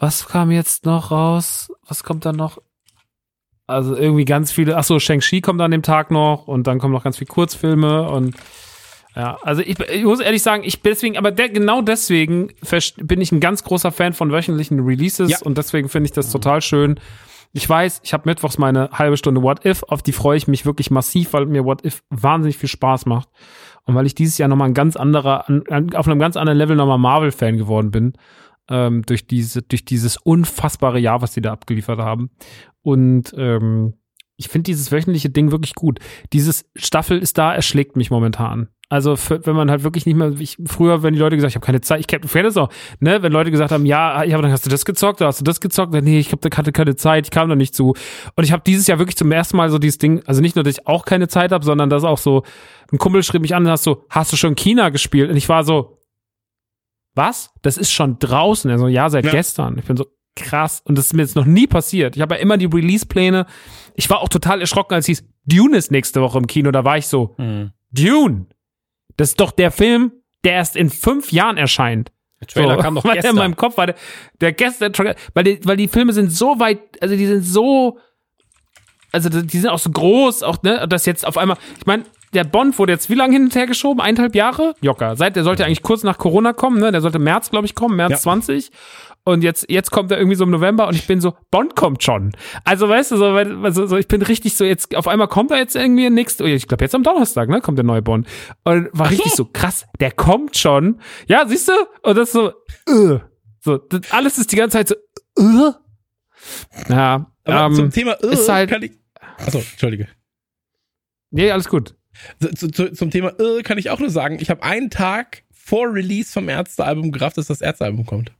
was kam jetzt noch raus? Was kommt dann noch? Also irgendwie ganz viele. Ach so, Shang-Chi kommt an dem Tag noch und dann kommen noch ganz viele Kurzfilme und ja, also ich, ich muss ehrlich sagen, ich bin deswegen, aber der, genau deswegen bin ich ein ganz großer Fan von wöchentlichen Releases ja. und deswegen finde ich das total schön. Ich weiß, ich habe mittwochs meine halbe Stunde What If, auf die freue ich mich wirklich massiv, weil mir What If wahnsinnig viel Spaß macht und weil ich dieses Jahr nochmal ein ganz anderer, auf einem ganz anderen Level nochmal Marvel-Fan geworden bin ähm, durch, diese, durch dieses unfassbare Jahr, was sie da abgeliefert haben. Und ähm, ich finde dieses wöchentliche Ding wirklich gut. Dieses Staffel ist da, erschlägt mich momentan. Also für, wenn man halt wirklich nicht mehr, ich, früher, wenn die Leute gesagt, ich habe keine Zeit, ich kenne das auch, ne, wenn Leute gesagt haben, ja, ja, aber dann hast du das gezockt, oder hast du das gezockt, nee, ich hab, hatte keine Zeit, ich kam da nicht zu. Und ich habe dieses Jahr wirklich zum ersten Mal so dieses Ding, also nicht nur, dass ich auch keine Zeit habe, sondern dass auch so, ein Kumpel schrieb mich an und hast so, hast du schon China gespielt? Und ich war so, was? Das ist schon draußen. Also ja, seit ja. gestern. Ich bin so krass. Und das ist mir jetzt noch nie passiert. Ich habe ja immer die Release-Pläne. Ich war auch total erschrocken, als hieß, Dune ist nächste Woche im Kino. Da war ich so, mhm. Dune? Das ist doch der Film, der erst in fünf Jahren erscheint. Der Trailer so, kam doch [laughs] gestern. in meinem Kopf war der, der gestern, weil die, weil die Filme sind so weit, also die sind so, also die sind auch so groß, auch, ne, dass jetzt auf einmal, ich meine, der Bond wurde jetzt wie lange hin und her geschoben? Eineinhalb Jahre? Jocker. Seit, der sollte eigentlich kurz nach Corona kommen, ne? Der sollte März, glaube ich, kommen, März ja. 20. Und jetzt, jetzt kommt er irgendwie so im November und ich bin so, Bond kommt schon. Also, weißt du, so, also, so ich bin richtig so, jetzt, auf einmal kommt er jetzt irgendwie nächste, oh, ich glaube jetzt am Donnerstag, ne, kommt der neue Bond. Und war Ach richtig so. so, krass, der kommt schon. Ja, siehst du? Und das so, uh, so, das, alles ist die ganze Zeit so, uh. Ja, aber ähm, zum Thema, uh, ist halt, kann ich, achso, entschuldige. Nee, alles gut. Zu, zu, zum Thema äh, kann ich auch nur sagen, ich habe einen Tag vor Release vom Ärztealbum gerafft, dass das Ärztealbum kommt.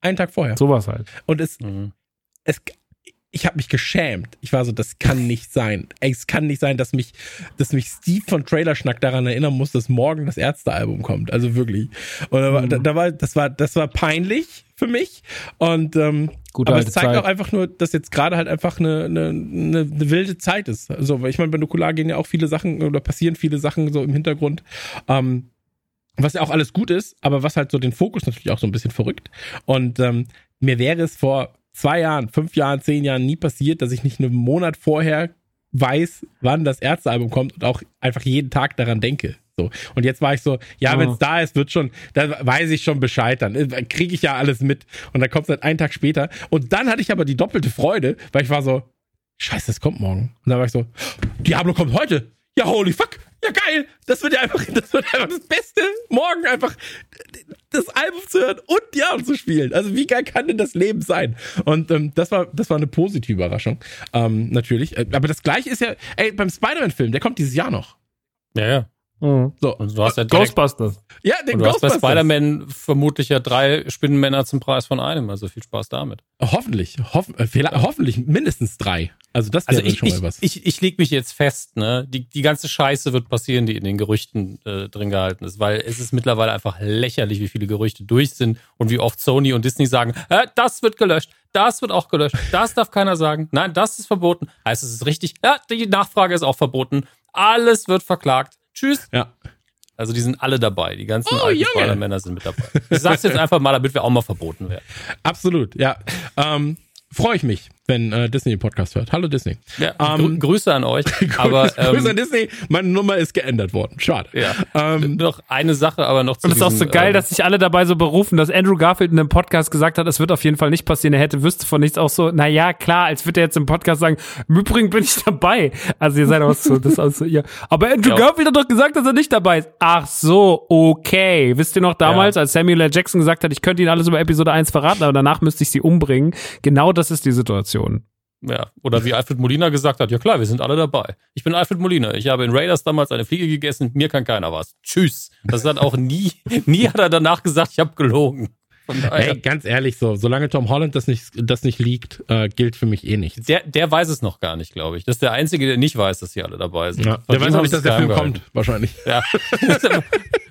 Einen Tag vorher. Sowas halt. Und es, mhm. es ich habe mich geschämt. Ich war so, das kann nicht sein. Es kann nicht sein, dass mich, dass mich Steve von Trailerschnack daran erinnern muss, dass morgen das Ärztealbum kommt. Also wirklich. Und da, war, mhm. da, war, das war, das war peinlich für mich. Und ähm, Gute aber es zeigt Zeit. auch einfach nur, dass jetzt gerade halt einfach eine, eine, eine, eine wilde Zeit ist. Also, weil ich meine, bei Nukular gehen ja auch viele Sachen oder passieren viele Sachen so im Hintergrund. Ähm, was ja auch alles gut ist, aber was halt so den Fokus natürlich auch so ein bisschen verrückt. Und ähm, mir wäre es vor zwei Jahren, fünf Jahren, zehn Jahren nie passiert, dass ich nicht einen Monat vorher weiß, wann das Ärztealbum kommt und auch einfach jeden Tag daran denke. So. Und jetzt war ich so, ja, Oh. wenn es da ist, wird schon, da weiß ich schon Bescheid dann. Kriege ich ja alles mit. Und dann kommt es halt einen Tag später. Und dann hatte ich aber die doppelte Freude, weil ich war so, scheiße, es kommt morgen. Und dann war ich so, Diablo kommt heute. Ja, holy fuck. Ja, geil. Das wird ja einfach, [laughs] das wird einfach das Beste. Morgen einfach das Album zu hören und Diablo zu spielen. Also wie geil kann denn das Leben sein? Und ähm, das war, das war eine positive Überraschung. Ähm, natürlich. Äh, Aber das gleiche ist ja, ey, beim Spider-Man-Film, der kommt dieses Jahr noch. Ja, ja. Mhm. So. Und du hast ja direkt, Ghostbusters. Ja, den und du hast bei Ghostbusters. Spider-Man vermutlich ja drei Spinnenmänner zum Preis von einem. Also viel Spaß damit. Hoffentlich. Hoff, äh, vielleicht- hoffentlich mindestens drei. Also das wäre Also ich, schon ich, mal was. ich, ich leg mich jetzt fest, ne? Die, die ganze Scheiße wird passieren, die in den Gerüchten äh, drin gehalten ist, weil es ist mittlerweile einfach lächerlich, wie viele Gerüchte durch sind und wie oft Sony und Disney sagen, äh, das wird gelöscht, das wird auch gelöscht, das darf keiner sagen, nein, das ist verboten. Heißt, es ist richtig, ja, die Nachfrage ist auch verboten, alles wird verklagt. Tschüss. ja. Also die sind alle dabei, die ganzen Oh, alten Junge. Spider-Männer sind mit dabei. Ich sag's jetzt einfach mal, damit wir auch mal verboten werden. Absolut, ja. Ähm, Freue ich mich, wenn äh, Disney den Podcast hört. Hallo Disney. Ja, Ähm, Grü Grüße an euch. [laughs] Aber Grüße ähm, an Disney, meine Nummer ist geändert worden. Schade. ja. Ähm, noch eine Sache, aber noch zu Und es ist auch so geil, ähm, dass sich alle dabei so berufen, dass Andrew Garfield in einem Podcast gesagt hat, es wird auf jeden Fall nicht passieren. Er hätte wüsste von nichts auch so, na ja, klar, als würde er jetzt im Podcast sagen, im Übrigen bin ich dabei. Also ihr seid auch so, das ist auch so, ja. Aber Andrew Ja. Garfield hat doch gesagt, dass er nicht dabei ist. Ach so, okay. Wisst ihr noch damals, Ja. als Samuel L. Jackson gesagt hat, ich könnte Ihnen alles über Episode 1 verraten, aber danach müsste ich sie umbringen. Genau das ist die Situation. Ja, oder wie Alfred Molina gesagt hat, ja klar, wir sind alle dabei. Ich bin Alfred Molina. Ich habe in Raiders damals eine Fliege gegessen, mir kann keiner was. Tschüss. Das hat auch nie, [laughs] nie hat er danach gesagt, ich habe gelogen. Ey, ganz ehrlich, so, solange Tom Holland das nicht, das nicht liegt, äh, gilt für mich eh nichts. der, der weiß es noch gar nicht, glaube ich. Das ist der Einzige, der nicht weiß, dass sie alle dabei sind. Ja, der weiß auch nicht, dass der Film kommt, wahrscheinlich. Ja. [laughs]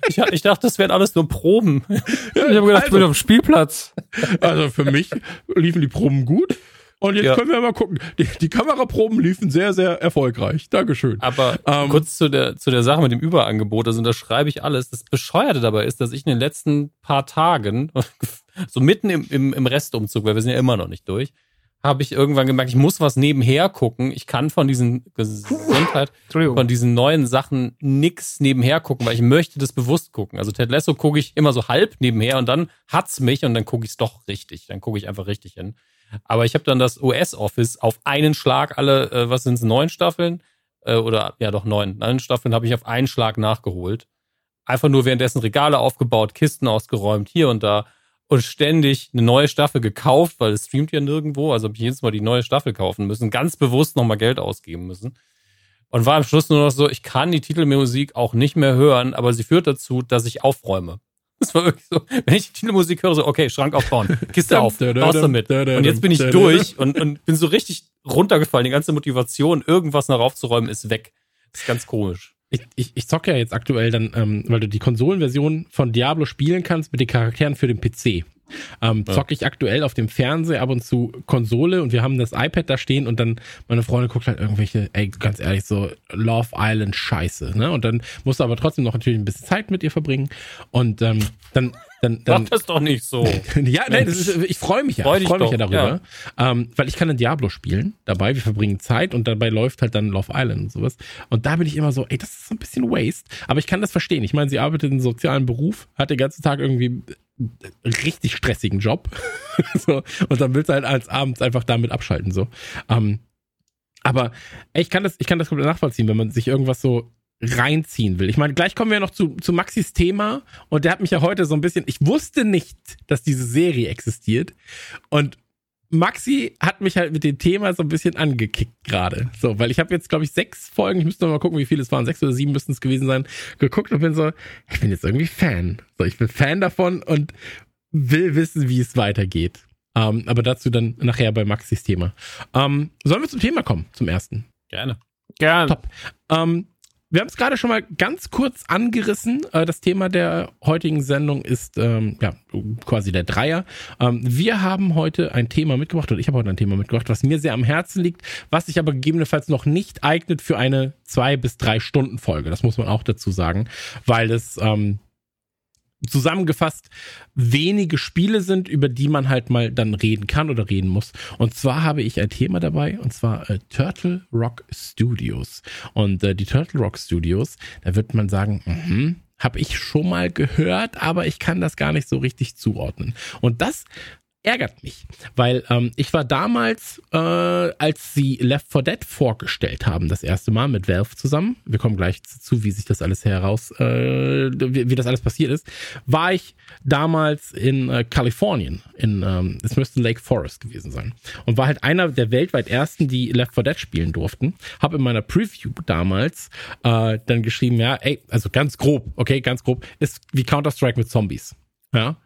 ich, ich dachte, das wären alles nur Proben. Ich habe gedacht, ich bin auf dem Spielplatz. Also für mich liefen die Proben gut. Und jetzt Ja. können wir mal gucken. Die, die Kameraproben liefen sehr, sehr erfolgreich. Dankeschön. Aber Ähm, kurz zu der, zu der Sache mit dem Überangebot, also unterschreibe ich alles. Das Bescheuerte dabei ist, dass ich in den letzten paar Tagen, [laughs] so mitten im, im, im Restumzug, weil wir sind ja immer noch nicht durch, habe ich irgendwann gemerkt, ich muss was nebenher gucken. Ich kann von diesen Gesundheit, von diesen neuen Sachen nix nebenher gucken, weil ich möchte das bewusst gucken. Also Ted Lasso gucke ich immer so halb nebenher und dann hat's mich und dann gucke ich es doch richtig. Dann gucke ich einfach richtig hin. Aber ich habe dann das US-Office auf einen Schlag alle, äh, was sind's, neun Staffeln? Äh, oder ja doch neun. Neun Staffeln habe ich auf einen Schlag nachgeholt. Einfach nur währenddessen Regale aufgebaut, Kisten ausgeräumt, hier und da. Und ständig eine neue Staffel gekauft, weil es streamt ja nirgendwo. Also habe ich jedes Mal die neue Staffel kaufen müssen. Ganz bewusst nochmal Geld ausgeben müssen. Und war am Schluss nur noch so, ich kann die Titelmusik auch nicht mehr hören, aber sie führt dazu, dass ich aufräume. Das war wirklich so, wenn ich die Titelmusik höre, so, okay, Schrank aufbauen, Kiste auf, raus damit. Und jetzt bin ich durch und, und bin so richtig runtergefallen. Die ganze Motivation, irgendwas noch aufzuräumen, ist weg. Das ist ganz komisch. Ich, ich, ich zocke ja jetzt aktuell dann, ähm, weil du die Konsolenversion von Diablo spielen kannst mit den Charakteren für den PC. Ähm, Ja. zocke ich aktuell auf dem Fernseher ab und zu Konsole und wir haben das iPad da stehen und dann meine Freundin guckt halt irgendwelche, ey, ganz ehrlich, so Love Island Scheiße, ne? Und dann musst du aber trotzdem noch natürlich ein bisschen Zeit mit ihr verbringen und ähm, dann, dann, dann, Mach das doch nicht so. [laughs] ja, nein, das ist, ich freue mich ja. Freu ich freue mich ja doch, darüber. Ähm, weil ich kann ein Diablo spielen dabei, wir verbringen Zeit und dabei läuft halt dann Love Island und sowas. Und da bin ich immer so, ey, das ist so ein bisschen Waste. Aber ich kann das verstehen. Ich meine, sie arbeitet in einem sozialen Beruf, hat den ganzen Tag irgendwie richtig stressigen Job. [laughs] so, und dann willst du halt als abends einfach damit abschalten. so. Ähm, aber ey, ich kann das, ich kann das komplett nachvollziehen, wenn man sich irgendwas so reinziehen will. Ich meine, gleich kommen wir noch zu, zu Maxis Thema und der hat mich ja heute so ein bisschen, ich wusste nicht, dass diese Serie existiert und Maxi hat mich halt mit dem Thema so ein bisschen angekickt gerade. So, weil ich habe jetzt, glaube ich, sechs Folgen, ich müsste noch mal gucken, wie viele es waren, sechs oder sieben müssten es gewesen sein, geguckt und bin so, ich bin jetzt irgendwie Fan. So, ich bin Fan davon und will wissen, wie es weitergeht. Ähm, aber dazu dann nachher bei Maxis Thema. Ähm, sollen wir zum Thema kommen, zum ersten? Gerne. Gern. Top. Ähm, wir haben es gerade schon mal ganz kurz angerissen. Äh, das Thema der heutigen Sendung ist ähm, ja quasi der Dreier. Ähm, wir haben heute ein Thema mitgebracht, oder ich habe heute ein Thema mitgebracht, was mir sehr am Herzen liegt, was sich aber gegebenenfalls noch nicht eignet für eine zwei bis drei Stunden Folge. Das muss man auch dazu sagen, weil es ähm, zusammengefasst wenige Spiele sind, über die man halt mal dann reden kann oder reden muss. Und zwar habe ich ein Thema dabei, und zwar äh, Turtle Rock Studios. Und äh, die Turtle Rock Studios, da wird man sagen, mhm, habe ich schon mal gehört, aber ich kann das gar nicht so richtig zuordnen. Und das ärgert mich, weil ähm, ich war damals, äh, als sie Left 4 Dead vorgestellt haben, das erste Mal mit Valve zusammen, wir kommen gleich zu, wie sich das alles heraus, äh, wie, wie das alles passiert ist, war ich damals in äh, Kalifornien, in, ähm, es müsste Lake Forest gewesen sein und war halt einer der weltweit ersten, die Left 4 Dead spielen durften, habe in meiner Preview damals äh, dann geschrieben, ja, ey, also ganz grob, okay, ganz grob, ist wie Counter-Strike mit Zombies, ja,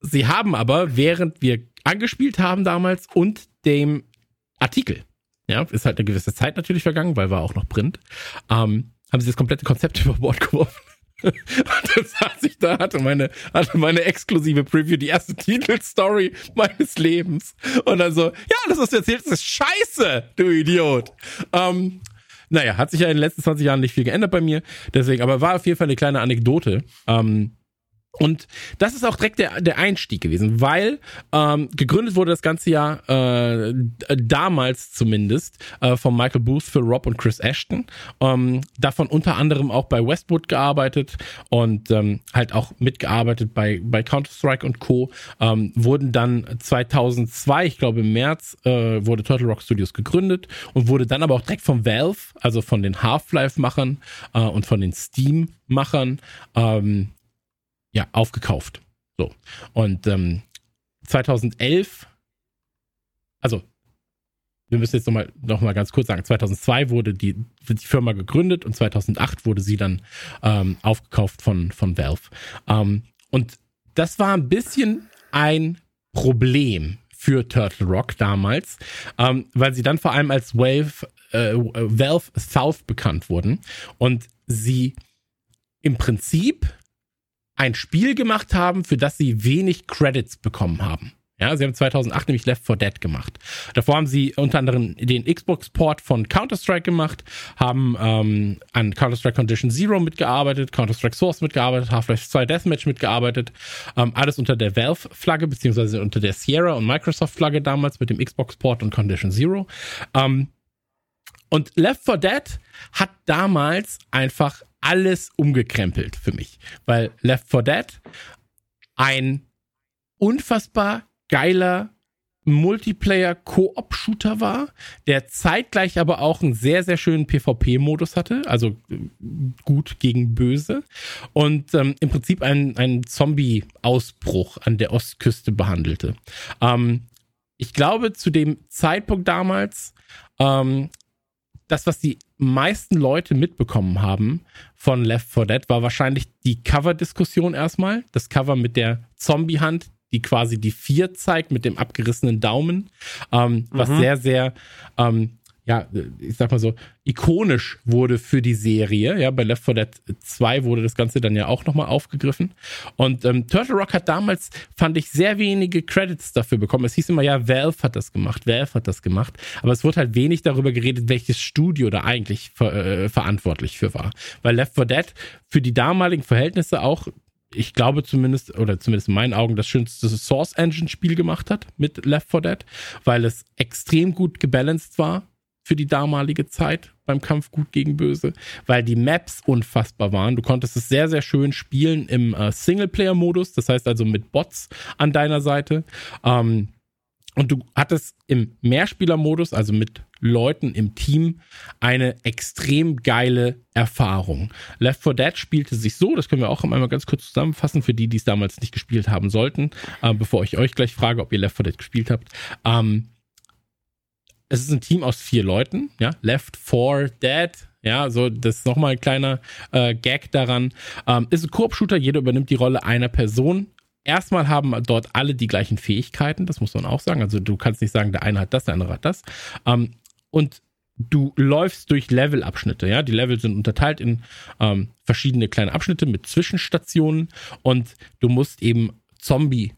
Sie haben aber, während wir angespielt haben damals und dem Artikel, ja, ist halt eine gewisse Zeit natürlich vergangen, weil war auch noch Print, ähm, haben sie das komplette Konzept [laughs] über Bord geworfen. und dann saß ich da, hatte meine, hatte meine exklusive Preview, die erste Titelstory meines Lebens. Und dann so, ja, das, was du erzählst, ist scheiße, du Idiot. Ähm, naja, hat sich ja in den letzten 20 Jahren nicht viel geändert bei mir. Deswegen, aber war auf jeden Fall eine kleine Anekdote. Ähm, und das ist auch direkt der, der Einstieg gewesen, weil ähm, gegründet wurde das ganze Jahr äh, damals zumindest äh, von Michael Booth, Phil Robb und Chris Ashton. Ähm, davon unter anderem auch bei Westwood gearbeitet und ähm, halt auch mitgearbeitet bei, bei Counter-Strike und Co. Ähm, wurden dann 2002, ich glaube im März, äh, wurde Turtle Rock Studios gegründet und wurde dann aber auch direkt von Valve, also von den Half-Life-Machern äh, und von den Steam-Machern, ähm, ja, aufgekauft. So. Und ähm, 2011, also wir müssen jetzt nochmal noch mal ganz kurz sagen, 2002 wurde die, die Firma gegründet und 2008 wurde sie dann ähm, aufgekauft von, von Valve. Ähm, und das war ein bisschen ein Problem für Turtle Rock damals, ähm, weil sie dann vor allem als Valve, äh, Valve South bekannt wurden und sie im Prinzip ein Spiel gemacht haben, für das sie wenig Credits bekommen haben. Ja, sie haben 2008 nämlich Left 4 Dead gemacht. Davor haben sie unter anderem den Xbox-Port von Counter-Strike gemacht, haben ähm, an Counter-Strike Condition Zero mitgearbeitet, Counter-Strike Source mitgearbeitet, Half-Life 2 Deathmatch mitgearbeitet. Ähm, alles unter der Valve-Flagge, beziehungsweise unter der Sierra und Microsoft-Flagge damals mit dem Xbox-Port und Condition Zero. Ähm, und Left 4 Dead hat damals einfach alles umgekrempelt für mich, weil Left 4 Dead ein unfassbar geiler Multiplayer-Koop-Shooter war, der zeitgleich aber auch einen sehr, sehr schönen PvP-Modus hatte, also gut gegen böse und ähm, im Prinzip einen, einen Zombie-Ausbruch an der Ostküste behandelte. Ähm, ich glaube, zu dem Zeitpunkt damals ähm, das, was die meisten Leute mitbekommen haben von Left 4 Dead, war wahrscheinlich die Cover-Diskussion erstmal. Das Cover mit der Zombie-Hand, die quasi die vier zeigt mit dem abgerissenen Daumen, ähm, was mhm. sehr, sehr ähm, ja, ich sag mal so, ikonisch wurde für die Serie. Ja, bei Left 4 Dead 2 wurde das Ganze dann ja auch nochmal aufgegriffen. Und ähm, Turtle Rock hat damals, fand ich, sehr wenige Credits dafür bekommen. Es hieß immer, ja, Valve hat das gemacht, Valve hat das gemacht. Aber es wurde halt wenig darüber geredet, welches Studio da eigentlich ver äh, verantwortlich für war. Weil Left 4 Dead für die damaligen Verhältnisse auch ich glaube zumindest, oder zumindest in meinen Augen, das schönste Source Engine Spiel gemacht hat mit Left 4 Dead, weil es extrem gut gebalanced war für die damalige Zeit beim Kampf gut gegen böse, weil die Maps unfassbar waren. Du konntest es sehr, sehr schön spielen im äh, Singleplayer-Modus, das heißt also mit Bots an deiner Seite. Ähm, und du hattest im Mehrspieler-Modus, also mit Leuten im Team, eine extrem geile Erfahrung. Left 4 Dead spielte sich so, das können wir auch einmal ganz kurz zusammenfassen, für die, die es damals nicht gespielt haben sollten, äh, bevor ich euch gleich frage, ob ihr Left 4 Dead gespielt habt. Ähm, es ist ein Team aus vier Leuten, ja, Left 4 Dead, ja, so, das ist nochmal ein kleiner äh, Gag daran. Ähm, ist ein Koop-Shooter, jeder übernimmt die Rolle einer Person. Erstmal haben dort alle die gleichen Fähigkeiten, das muss man auch sagen. Also du kannst nicht sagen, der eine hat das, der andere hat das. Ähm, und du läufst durch Levelabschnitte, ja. Die Level sind unterteilt in ähm, verschiedene kleine Abschnitte mit Zwischenstationen und du musst eben Zombie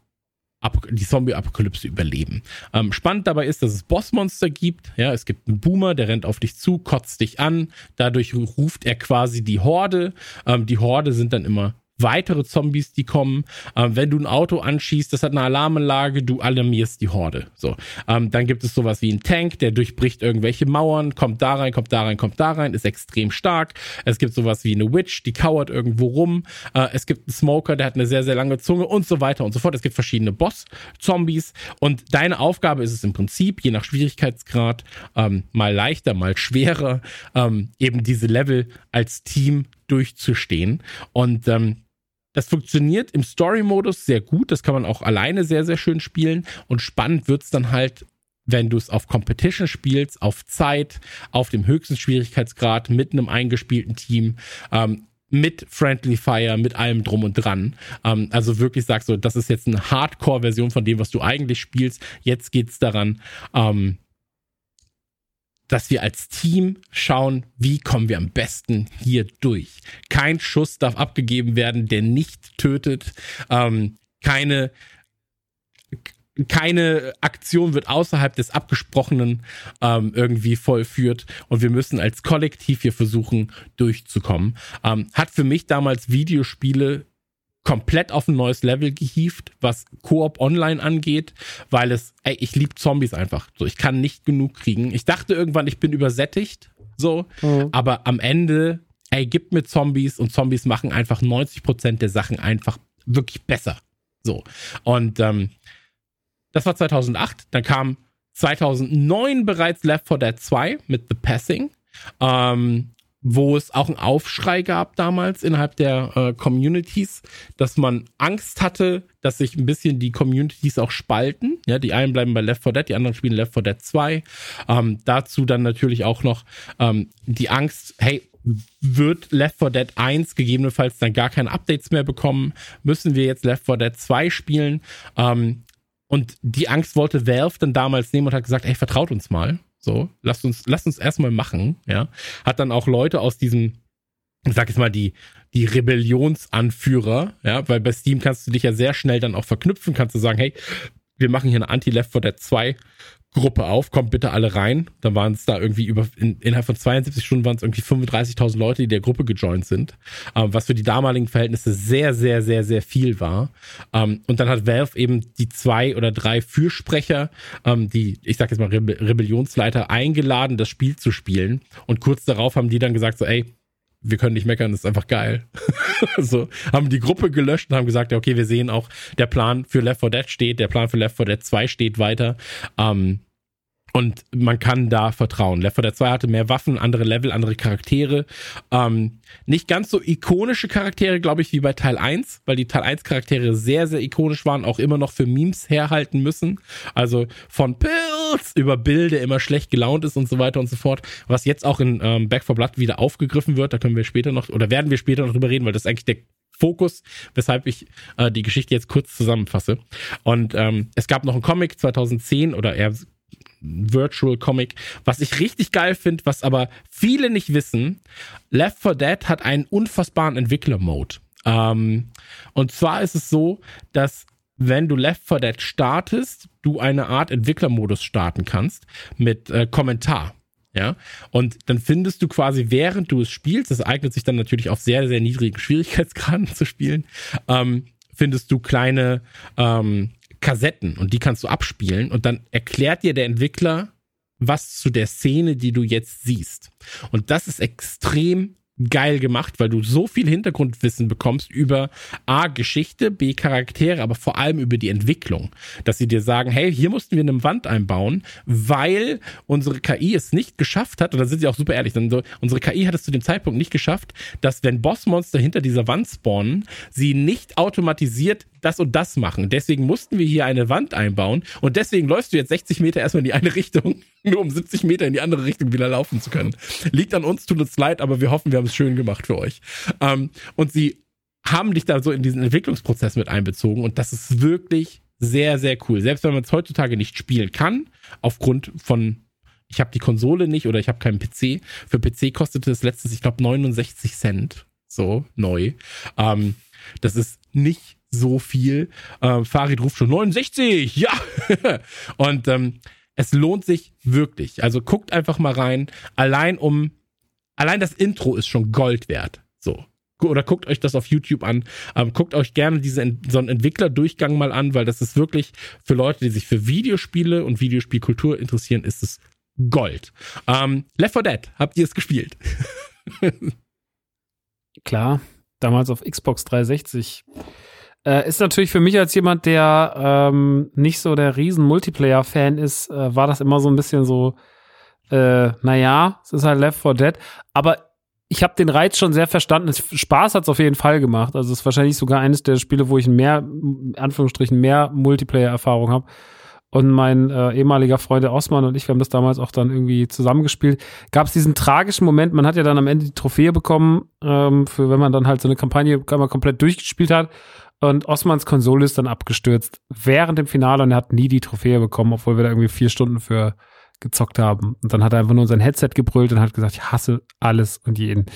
die Zombie-Apokalypse überleben. Ähm, spannend dabei ist, dass es Bossmonster gibt. Ja, es gibt einen Boomer, der rennt auf dich zu, kotzt dich an. Dadurch ruft er quasi die Horde. Ähm, die Horde sind dann immer weitere Zombies, die kommen. Ähm, wenn du ein Auto anschießt, das hat eine Alarmanlage, du alarmierst die Horde. So, ähm, dann gibt es sowas wie einen Tank, der durchbricht irgendwelche Mauern, kommt da rein, kommt da rein, kommt da rein, ist extrem stark. Es gibt sowas wie eine Witch, die kauert irgendwo rum. Äh, es gibt einen Smoker, der hat eine sehr sehr lange Zunge und so weiter und so fort. Es gibt verschiedene Boss-Zombies und deine Aufgabe ist es im Prinzip, je nach Schwierigkeitsgrad, ähm, mal leichter, mal schwerer, ähm, eben diese Level als Team durchzustehen. Und ähm, das funktioniert im Story-Modus sehr gut. Das kann man auch alleine sehr, sehr schön spielen. Und spannend wird's dann halt, wenn du es auf Competition spielst, auf Zeit, auf dem höchsten Schwierigkeitsgrad, mit einem eingespielten Team, ähm, mit Friendly Fire, mit allem drum und dran. Ähm, also wirklich sagst du, das ist jetzt eine Hardcore-Version von dem, was du eigentlich spielst. Jetzt geht's daran, ähm, dass wir als Team schauen, wie kommen wir am besten hier durch. Kein Schuss darf abgegeben werden, der nicht tötet. Ähm, keine keine Aktion wird außerhalb des Abgesprochenen ähm, irgendwie vollführt und wir müssen als Kollektiv hier versuchen durchzukommen. Ähm, hat für mich damals Videospiele komplett auf ein neues Level gehievt, was Koop Online angeht, weil es, ey, ich lieb Zombies einfach. So, ich kann nicht genug kriegen. Ich dachte irgendwann, ich bin übersättigt, so, mhm. aber am Ende, ey, gib mir Zombies und Zombies machen einfach 90 Prozent der Sachen einfach wirklich besser. So. Und ähm, das war 2008. Dann kam 2009 bereits Left 4 Dead 2 mit The Passing. Ähm, wo es auch einen Aufschrei gab damals innerhalb der äh, Communities, dass man Angst hatte, dass sich ein bisschen die Communities auch spalten. Ja, die einen bleiben bei Left 4 Dead, die anderen spielen Left 4 Dead 2. Ähm, dazu dann natürlich auch noch ähm, die Angst, hey, wird Left 4 Dead 1 gegebenenfalls dann gar keine Updates mehr bekommen? Müssen wir jetzt Left 4 Dead 2 spielen? Ähm, und die Angst wollte Valve dann damals nehmen und hat gesagt, hey, vertraut uns mal. So, lasst uns, lasst uns erstmal machen, ja. Hat dann auch Leute aus diesem, ich sag jetzt mal, die, die Rebellionsanführer, ja, weil bei Steam kannst du dich ja sehr schnell dann auch verknüpfen, kannst du sagen, hey, wir machen hier eine Anti-Left 4 Dead 2 Gruppe auf, kommt bitte alle rein. Dann waren es da irgendwie über, in, innerhalb von 72 Stunden waren es irgendwie 35.000 Leute, die der Gruppe gejoint sind, ähm, was für die damaligen Verhältnisse sehr, sehr, sehr, sehr viel war. Ähm, und dann hat Valve eben die zwei oder drei Fürsprecher, ähm, die, ich sag jetzt mal Rebe Rebellionsleiter, eingeladen, das Spiel zu spielen. Und kurz darauf haben die dann gesagt so, ey, wir können nicht meckern, das ist einfach geil. [laughs] so, haben die Gruppe gelöscht und haben gesagt, ja, okay, wir sehen auch, der Plan für Left 4 Dead steht, der Plan für Left 4 Dead 2 steht weiter. Ähm, und man kann da vertrauen. Left 4 Dead 2 hatte mehr Waffen, andere Level, andere Charaktere. Ähm, nicht ganz so ikonische Charaktere, glaube ich, wie bei Teil 1, weil die Teil 1 Charaktere sehr, sehr ikonisch waren, auch immer noch für Memes herhalten müssen. Also von Pilz über Bill, der immer schlecht gelaunt ist und so weiter und so fort. Was jetzt auch in ähm, Back 4 Blood wieder aufgegriffen wird. Da können wir später noch, oder werden wir später noch drüber reden, weil das ist eigentlich der Fokus, weshalb ich äh, die Geschichte jetzt kurz zusammenfasse. Und ähm, es gab noch einen Comic 2010 oder eher Virtual Comic. Was ich richtig geil finde, was aber viele nicht wissen, Left 4 Dead hat einen unfassbaren Entwickler-Mode. Ähm, und zwar ist es so, dass wenn du Left 4 Dead startest, du eine Art Entwicklermodus starten kannst mit äh, Kommentar. Ja, und dann findest du quasi, während du es spielst, das eignet sich dann natürlich auf sehr, sehr niedrigen Schwierigkeitsgraden [laughs] zu spielen, ähm, findest du kleine ähm, Kassetten und die kannst du abspielen und dann erklärt dir der Entwickler was zu der Szene, die du jetzt siehst. Und das ist extrem geil gemacht, weil du so viel Hintergrundwissen bekommst über A, Geschichte, B, Charaktere, aber vor allem über die Entwicklung. Dass sie dir sagen, hey, hier mussten wir eine Wand einbauen, weil unsere KI es nicht geschafft hat, und da sind sie auch super ehrlich, denn so, unsere KI hat es zu dem Zeitpunkt nicht geschafft, dass wenn Bossmonster hinter dieser Wand spawnen, sie nicht automatisiert das und das machen. Deswegen mussten wir hier eine Wand einbauen und deswegen läufst du jetzt 60 Meter erstmal in die eine Richtung, nur um 70 Meter in die andere Richtung wieder laufen zu können. Liegt an uns, tut uns leid, aber wir hoffen, wir haben es schön gemacht für euch. Ähm, und sie haben dich da so in diesen Entwicklungsprozess mit einbezogen und das ist wirklich sehr, sehr cool. Selbst wenn man es heutzutage nicht spielen kann, aufgrund von ich habe die Konsole nicht oder ich habe keinen PC. Für PC kostete es letztens, ich glaube, 69 Cent. So, neu. Ähm, das ist nicht so viel. Äh, Farid ruft schon 69, ja. [laughs] und ähm, es lohnt sich wirklich. Also guckt einfach mal rein. Allein um, allein das Intro ist schon Gold wert. So. oder guckt euch das auf YouTube an. Ähm, guckt euch gerne diese, so einen Entwicklerdurchgang mal an, weil das ist wirklich für Leute, die sich für Videospiele und Videospielkultur interessieren, ist es Gold. Ähm, Left 4 Dead, habt ihr es gespielt? [laughs] Klar, damals auf Xbox 360. Äh, ist natürlich für mich als jemand, der ähm, nicht so der riesen Multiplayer-Fan ist, äh, war das immer so ein bisschen so, äh, naja, es ist halt Left 4 Dead. Aber ich habe den Reiz schon sehr verstanden. Spaß hat es auf jeden Fall gemacht. Also es ist wahrscheinlich sogar eines der Spiele, wo ich mehr, in Anführungsstrichen, mehr Multiplayer-Erfahrung habe. Und mein äh, ehemaliger Freund der Osman und ich, wir haben das damals auch dann irgendwie zusammengespielt. Gab es diesen tragischen Moment, man hat ja dann am Ende die Trophäe bekommen, ähm, für wenn man dann halt so eine Kampagne komplett durchgespielt hat. Und Osmans Konsole ist dann abgestürzt während dem Finale und er hat nie die Trophäe bekommen, obwohl wir da irgendwie vier Stunden für gezockt haben. Und dann hat er einfach nur sein Headset gebrüllt und hat gesagt, ich hasse alles und jeden.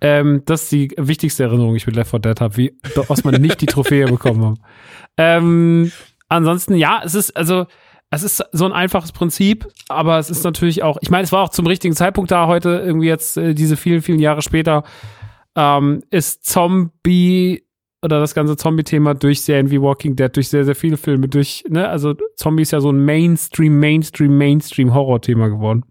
Ähm, das ist die wichtigste Erinnerung, die ich mit Left 4 Dead habe, wie Osman [laughs] nicht die Trophäe bekommen hat. Ähm, ansonsten, ja, es ist, also, es ist so ein einfaches Prinzip, aber es ist natürlich auch, ich meine, es war auch zum richtigen Zeitpunkt da heute, irgendwie jetzt äh, diese vielen, vielen Jahre später, ähm, ist Zombie oder das ganze Zombie-Thema durch Serien wie Walking Dead, durch sehr, sehr viele Filme, durch, ne, also Zombie ist ja so ein Mainstream, Mainstream, Mainstream-Horror-Thema geworden.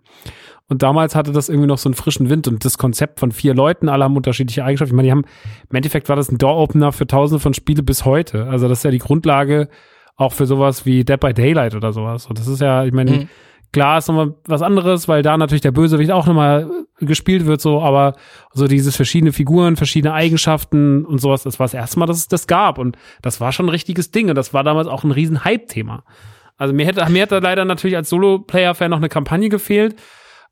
Und damals hatte das irgendwie noch so einen frischen Wind und das Konzept von vier Leuten, alle haben unterschiedliche Eigenschaften. Ich meine, die haben, im Endeffekt war das ein Door-Opener für tausende von Spiele bis heute. Also das ist ja die Grundlage auch für sowas wie Dead by Daylight oder sowas. Und das ist ja, ich meine, mhm. Klar ist nochmal was anderes, weil da natürlich der Bösewicht auch nochmal gespielt wird, so, aber so dieses verschiedene Figuren, verschiedene Eigenschaften und sowas, das war das erste Mal, dass es das gab. Und das war schon ein richtiges Ding. Und das war damals auch ein riesen Hype-Thema. Also mir hätte, mir hätte leider natürlich als Solo-Player-Fan noch eine Kampagne gefehlt,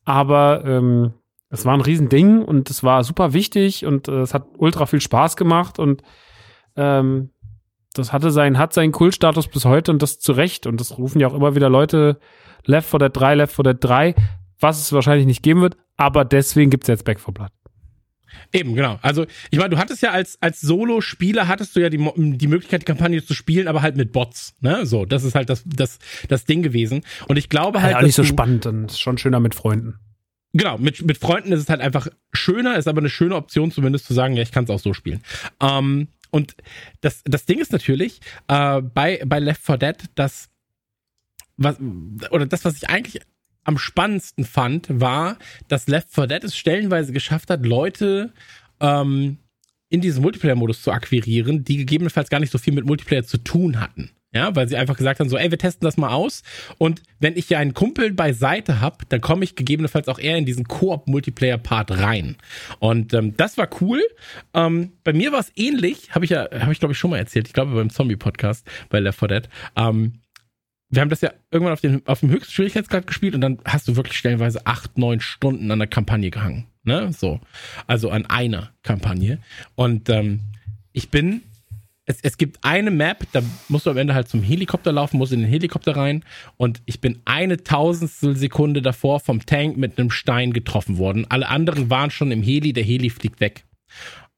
aber ähm, es war ein Riesending und es war super wichtig und äh, es hat ultra viel Spaß gemacht und ähm, das hatte seinen, hat seinen Kultstatus bis heute und das zu Recht. Und das rufen ja auch immer wieder Leute Left 4 Dead 3, Left 4 Dead 3, was es wahrscheinlich nicht geben wird, aber deswegen gibt es jetzt Back 4 Blood. Eben, genau. Also, ich meine, du hattest ja als, als Solo-Spieler hattest du ja die, die Möglichkeit, die Kampagne zu spielen, aber halt mit Bots, ne? So, das ist halt das, das, das Ding gewesen. Und ich glaube halt. Ja, nicht so spannend und ist schon schöner mit Freunden. Genau, mit, mit Freunden ist es halt einfach schöner, ist aber eine schöne Option, zumindest zu sagen, ja, ich kann es auch so spielen. Ähm, und das, das Ding ist natürlich, äh, bei, bei Left 4 Dead, dass was, oder das, was ich eigentlich am spannendsten fand, war, dass Left 4 Dead es stellenweise geschafft hat, Leute ähm, in diesen Multiplayer-Modus zu akquirieren, die gegebenenfalls gar nicht so viel mit Multiplayer zu tun hatten. Ja, weil sie einfach gesagt haben, so, ey, wir testen das mal aus. Und wenn ich ja einen Kumpel beiseite habe, dann komme ich gegebenenfalls auch eher in diesen Koop-Multiplayer-Part rein. Und ähm, das war cool. Ähm, bei mir war es ähnlich, habe ich ja, habe ich glaube ich schon mal erzählt, ich glaube beim Zombie-Podcast bei Left 4 Dead. Ähm, wir haben das ja irgendwann auf, den, auf dem höchsten Schwierigkeitsgrad gespielt und dann hast du wirklich stellenweise acht, neun Stunden an der Kampagne gehangen. Ne? So. Also an einer Kampagne. Und ähm, ich bin. Es, es gibt eine Map, da musst du am Ende halt zum Helikopter laufen, musst in den Helikopter rein und ich bin eine Tausendstel Sekunde davor vom Tank mit einem Stein getroffen worden. Alle anderen waren schon im Heli, der Heli fliegt weg.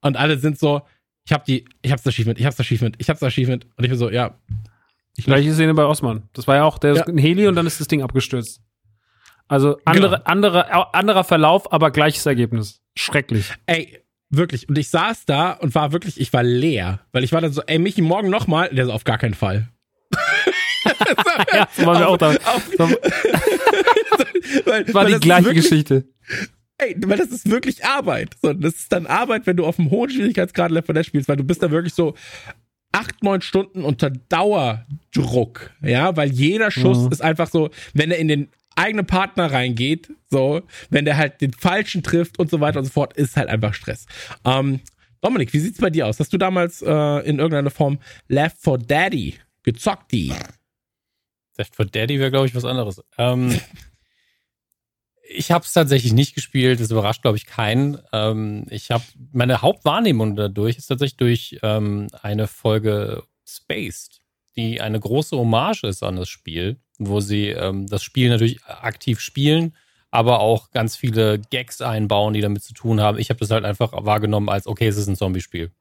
Und alle sind so, ich hab die, ich hab's Achievement, ich hab's Achievement, ich hab's Achievement. Und ich bin so, ja, ich Gleiche Szene bei Osman. Das war ja auch der ja. ein Heli und dann ist das Ding abgestürzt. Also andere, genau. andere, anderer Verlauf, aber gleiches Ergebnis. Schrecklich. Ey, wirklich. Und ich saß da und war wirklich, ich war leer. Weil ich war dann so, ey, Michi, morgen nochmal. Der so, auf gar keinen Fall. [laughs] ja, so waren wir auch da. [laughs] Auf, so. [laughs] weil, war die gleiche wirklich, Geschichte. Ey, weil das ist wirklich Arbeit. So, das ist dann Arbeit, wenn du auf einem hohen Schwierigkeitsgrad Left 4 Dead spielst, weil du bist da wirklich so, acht, neun Stunden unter Dauerdruck, ja, weil jeder Schuss mhm. ist einfach so, wenn er in den eigenen Partner reingeht, so, wenn der halt den falschen trifft und so weiter und so fort, ist halt einfach Stress. Ähm, Dominik, wie sieht's bei dir aus? Hast du damals äh, in irgendeiner Form Left for Daddy gezockt, die? Left for Daddy wäre, glaube ich, was anderes. Ähm, ich habe es tatsächlich nicht gespielt. Das überrascht, glaube ich, keinen. Ähm, ich habe meine Hauptwahrnehmung dadurch ist tatsächlich durch ähm, eine Folge Spaced, die eine große Hommage ist an das Spiel, wo sie ähm, das Spiel natürlich aktiv spielen, aber auch ganz viele Gags einbauen, die damit zu tun haben. Ich habe das halt einfach wahrgenommen als okay, es ist ein Zombie-Spiel.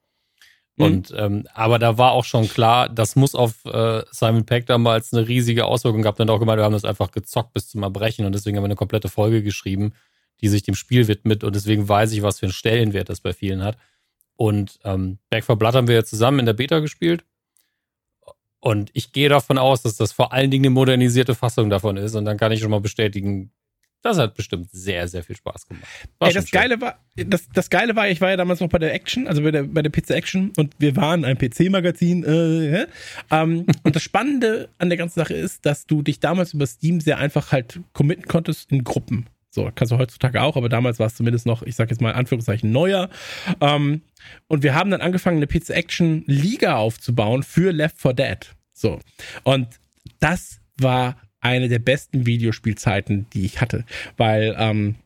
Mhm. Und ähm, aber da war auch schon klar, das muss auf äh, Simon Peck damals eine riesige Auswirkung gehabt und auch gemeint, wir haben das einfach gezockt bis zum Erbrechen und deswegen haben wir eine komplette Folge geschrieben, die sich dem Spiel widmet und deswegen weiß ich, was für einen Stellenwert das bei vielen hat. Und ähm, Back for Blood haben wir ja zusammen in der Beta gespielt. Und ich gehe davon aus, dass das vor allen Dingen eine modernisierte Fassung davon ist. Und dann kann ich schon mal bestätigen, das hat bestimmt sehr, sehr viel Spaß gemacht. War Ey, das Geile war, das, das Geile war, ich war ja damals noch bei der Action, also bei der, bei der Pizza Action und wir waren ein PC-Magazin. Äh, ähm, und das Spannende an der ganzen Sache ist, dass du dich damals über Steam sehr einfach halt committen konntest in Gruppen. So, kannst du heutzutage auch, aber damals war es zumindest noch, ich sag jetzt mal Anführungszeichen, neuer. Ähm, und wir haben dann angefangen, eine Pizza Action Liga aufzubauen für Left 4 Dead. So. Und das war eine der besten Videospielzeiten, die ich hatte, weil ähm,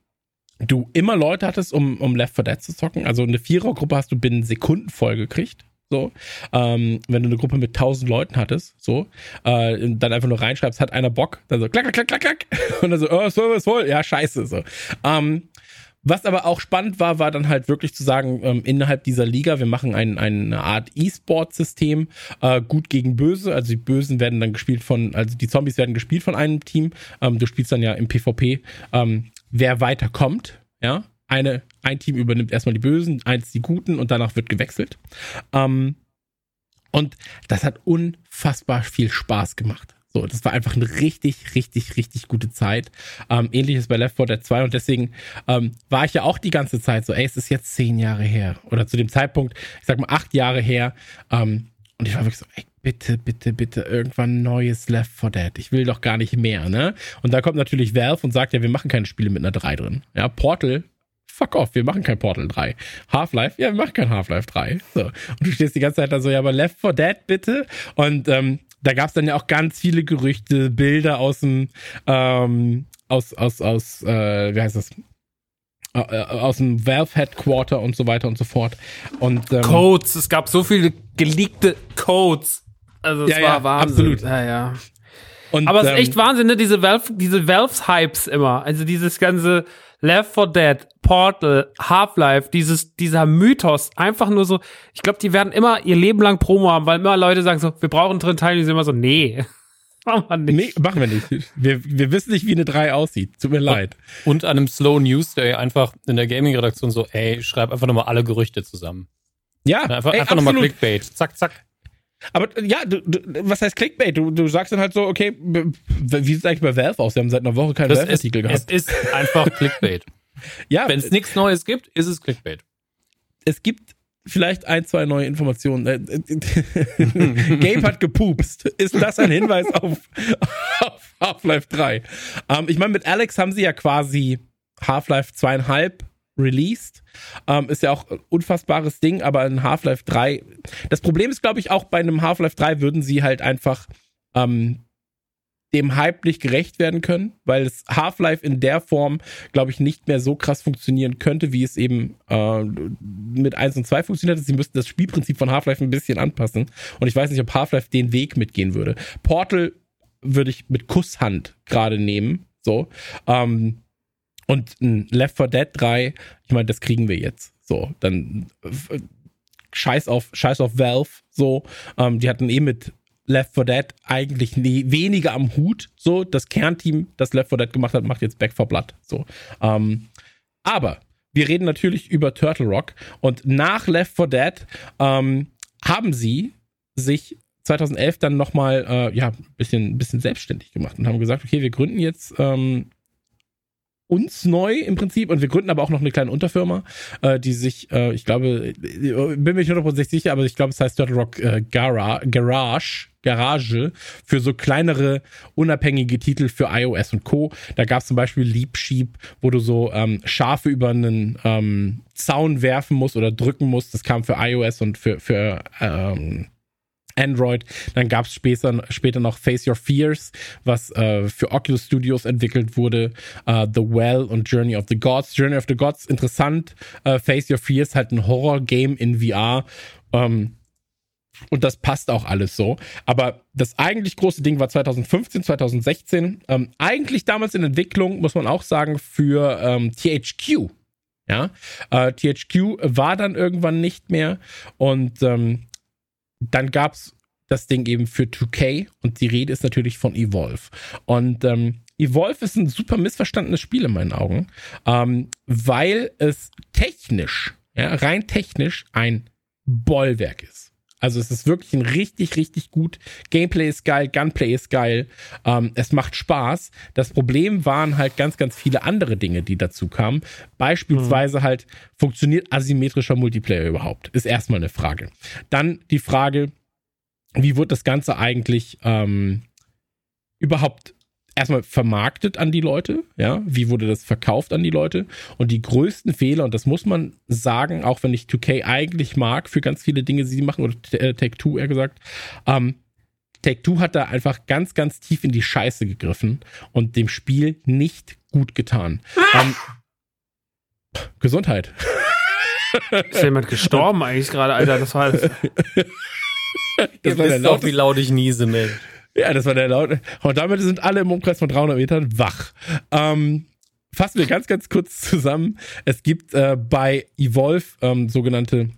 du immer Leute hattest, um, um Left 4 Dead zu zocken. Also eine Vierergruppe hast du binnen Sekunden voll gekriegt. So, ähm, wenn du eine Gruppe mit 1000 Leuten hattest, so, äh, dann einfach nur reinschreibst, hat einer Bock, dann so, klack, klack, klack, klack, [laughs] und dann so, oh, Server ist voll, ja, scheiße, so. Ähm, was aber auch spannend war, war dann halt wirklich zu sagen, ähm, innerhalb dieser Liga, wir machen ein, eine Art E-Sport-System, äh, gut gegen böse. Also die Bösen werden dann gespielt von, also die Zombies werden gespielt von einem Team. Ähm, du spielst dann ja im PvP, ähm, wer weiterkommt, ja. Eine, ein Team übernimmt erstmal die Bösen, eins die Guten und danach wird gewechselt. Ähm, und das hat unfassbar viel Spaß gemacht. So, das war einfach eine richtig, richtig, richtig gute Zeit. Ähm, ähnliches bei Left 4 Dead 2 und deswegen ähm, war ich ja auch die ganze Zeit so, ey, es ist jetzt zehn Jahre her. Oder zu dem Zeitpunkt, ich sag mal acht Jahre her. Ähm, und ich war wirklich so, ey, bitte, bitte, bitte, irgendwann neues Left 4 Dead. Ich will doch gar nicht mehr, ne? Und da kommt natürlich Valve und sagt, ja, wir machen keine Spiele mit einer 3 drin. Ja, Portal fuck off, wir machen kein Portal 3. Half-Life, ja, wir machen kein Half-Life 3. So. Und du stehst die ganze Zeit da so, ja, aber Left 4 Dead bitte. Und ähm, da gab es dann ja auch ganz viele Gerüchte, Bilder aus dem, ähm, aus, aus, aus, äh, wie heißt das? Äh, aus dem Valve Headquarter und so weiter und so fort. Und, ähm, Codes, es gab so viele geleakte Codes. Also es ja, war ja, Wahnsinn. Absolut. Ja, ja. Und, Aber es ist echt ähm, Wahnsinn, ne? Diese Valve, diese Valves-Hypes immer. Also dieses ganze Left 4 Dead, Portal, Half-Life, dieses, dieser Mythos, einfach nur so, ich glaube, die werden immer ihr Leben lang Promo haben, weil immer Leute sagen so, wir brauchen einen dritten Teil, die sind immer so, nee. [laughs] machen wir nicht. Nee, machen wir nicht. Wir, wir wissen nicht, wie eine 3 aussieht. Tut mir leid. Und an einem Slow News Day einfach in der Gaming-Redaktion so, ey, schreib einfach nochmal alle Gerüchte zusammen. Ja. Einfach, ey, einfach nochmal Clickbait. Zack, zack. Aber ja, du, du, was heißt Clickbait? Du, du sagst dann halt so, okay, wie sieht es eigentlich bei Valve aus? Wir haben seit einer Woche keinen Valve-Artikel gehabt. Es ist einfach [laughs] Clickbait. ja. Wenn es nichts Neues gibt, ist es Clickbait. Es gibt vielleicht ein, zwei neue Informationen. Äh, [laughs] Gabe hat gepupst. Ist das ein Hinweis auf, auf Half-Life 3? Ähm, ich meine, mit Alex haben sie ja quasi Half-Life zweieinhalb released. Ähm, ist ja auch ein unfassbares Ding, aber in Half-Life 3. Das Problem ist, glaube ich, auch bei einem Half-Life 3 würden sie halt einfach ähm, dem Hype nicht gerecht werden können, weil es Half-Life in der Form, glaube ich, nicht mehr so krass funktionieren könnte, wie es eben äh, mit 1 und 2 funktioniert. Sie müssten das Spielprinzip von Half-Life ein bisschen anpassen. Und ich weiß nicht, ob Half-Life den Weg mitgehen würde. Portal würde ich mit Kusshand gerade nehmen. So. Ähm, und Left 4 Dead 3, ich meine, das kriegen wir jetzt. So, dann äh, scheiß auf, scheiß auf Valve. So, ähm, die hatten eh mit Left 4 Dead eigentlich nie, weniger am Hut. So, das Kernteam, das Left 4 Dead gemacht hat, macht jetzt Back 4 Blood. So, ähm, aber wir reden natürlich über Turtle Rock und nach Left 4 Dead ähm, haben sie sich 2011 dann nochmal äh, ja, ein bisschen, bisschen selbstständig gemacht und haben gesagt, okay, wir gründen jetzt ähm, uns neu im Prinzip und wir gründen aber auch noch eine kleine Unterfirma, äh, die sich, äh, ich glaube, bin mir nicht 100% sicher, aber ich glaube, es heißt Turtle Rock äh, Gara Garage, Garage für so kleinere, unabhängige Titel für iOS und Co. Da gab es zum Beispiel Sheep, wo du so ähm, Schafe über einen ähm, Zaun werfen musst oder drücken musst. Das kam für iOS und für, für ähm, Android. Dann gab es später, später noch Face Your Fears, was äh, für Oculus Studios entwickelt wurde. Uh, the Well und Journey of the Gods. Journey of the Gods, interessant. Uh, Face Your Fears, halt ein Horror-Game in VR. Ähm, und das passt auch alles so. Aber das eigentlich große Ding war 2015, 2016. Ähm, eigentlich damals in Entwicklung, muss man auch sagen, für ähm, THQ. Ja, äh, THQ war dann irgendwann nicht mehr und ähm, dann gab es das Ding eben für 2K und die Rede ist natürlich von Evolve. Und ähm, Evolve ist ein super missverstandenes Spiel in meinen Augen, ähm, weil es technisch ja, rein technisch ein Bollwerk ist. Also es ist wirklich ein richtig, richtig gut. Gameplay ist geil, Gunplay ist geil. Ähm, es macht Spaß. Das Problem waren halt ganz, ganz viele andere Dinge, die dazu kamen. Beispielsweise mhm. halt, funktioniert asymmetrischer Multiplayer überhaupt? Ist erstmal eine Frage. Dann die Frage, wie wird das Ganze eigentlich ähm, überhaupt erstmal vermarktet an die Leute, ja, wie wurde das verkauft an die Leute und die größten Fehler, und das muss man sagen, auch wenn ich 2K eigentlich mag für ganz viele Dinge, die sie machen, oder äh, Take-Two eher gesagt, ähm, Take-Two hat da einfach ganz, ganz tief in die Scheiße gegriffen und dem Spiel nicht gut getan. ähm, Gesundheit. Ist jemand gestorben eigentlich gerade, Alter? Das war. [laughs] das das war der laut, wie laut ich niese, Mensch. Ja, das war der laut. Und damit sind alle im Umkreis von 300 Metern wach. Ähm, fassen wir ganz, ganz kurz zusammen. Es gibt äh, bei Evolve ähm, sogenannte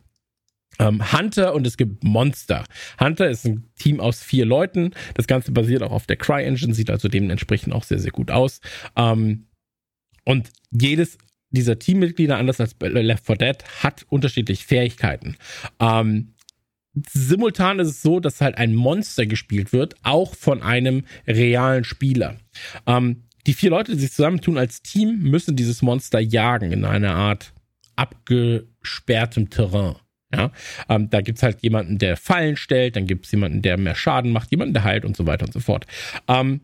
ähm, Hunter und es gibt Monster. Hunter ist ein Team aus vier Leuten. Das Ganze basiert auch auf der Cry-Engine, sieht also dementsprechend auch sehr, sehr gut aus. Ähm, und jedes dieser Teammitglieder, anders als Left 4 Dead, hat unterschiedliche Fähigkeiten. Ähm, simultan ist es so, dass halt ein Monster gespielt wird, auch von einem realen Spieler. Ähm, die vier Leute, die sich zusammentun als Team, müssen dieses Monster jagen in einer Art abgesperrtem Terrain. Ja, ähm, da gibt's halt jemanden, der Fallen stellt, dann gibt's jemanden, der mehr Schaden macht, jemanden, der heilt und so weiter und so fort. Ähm,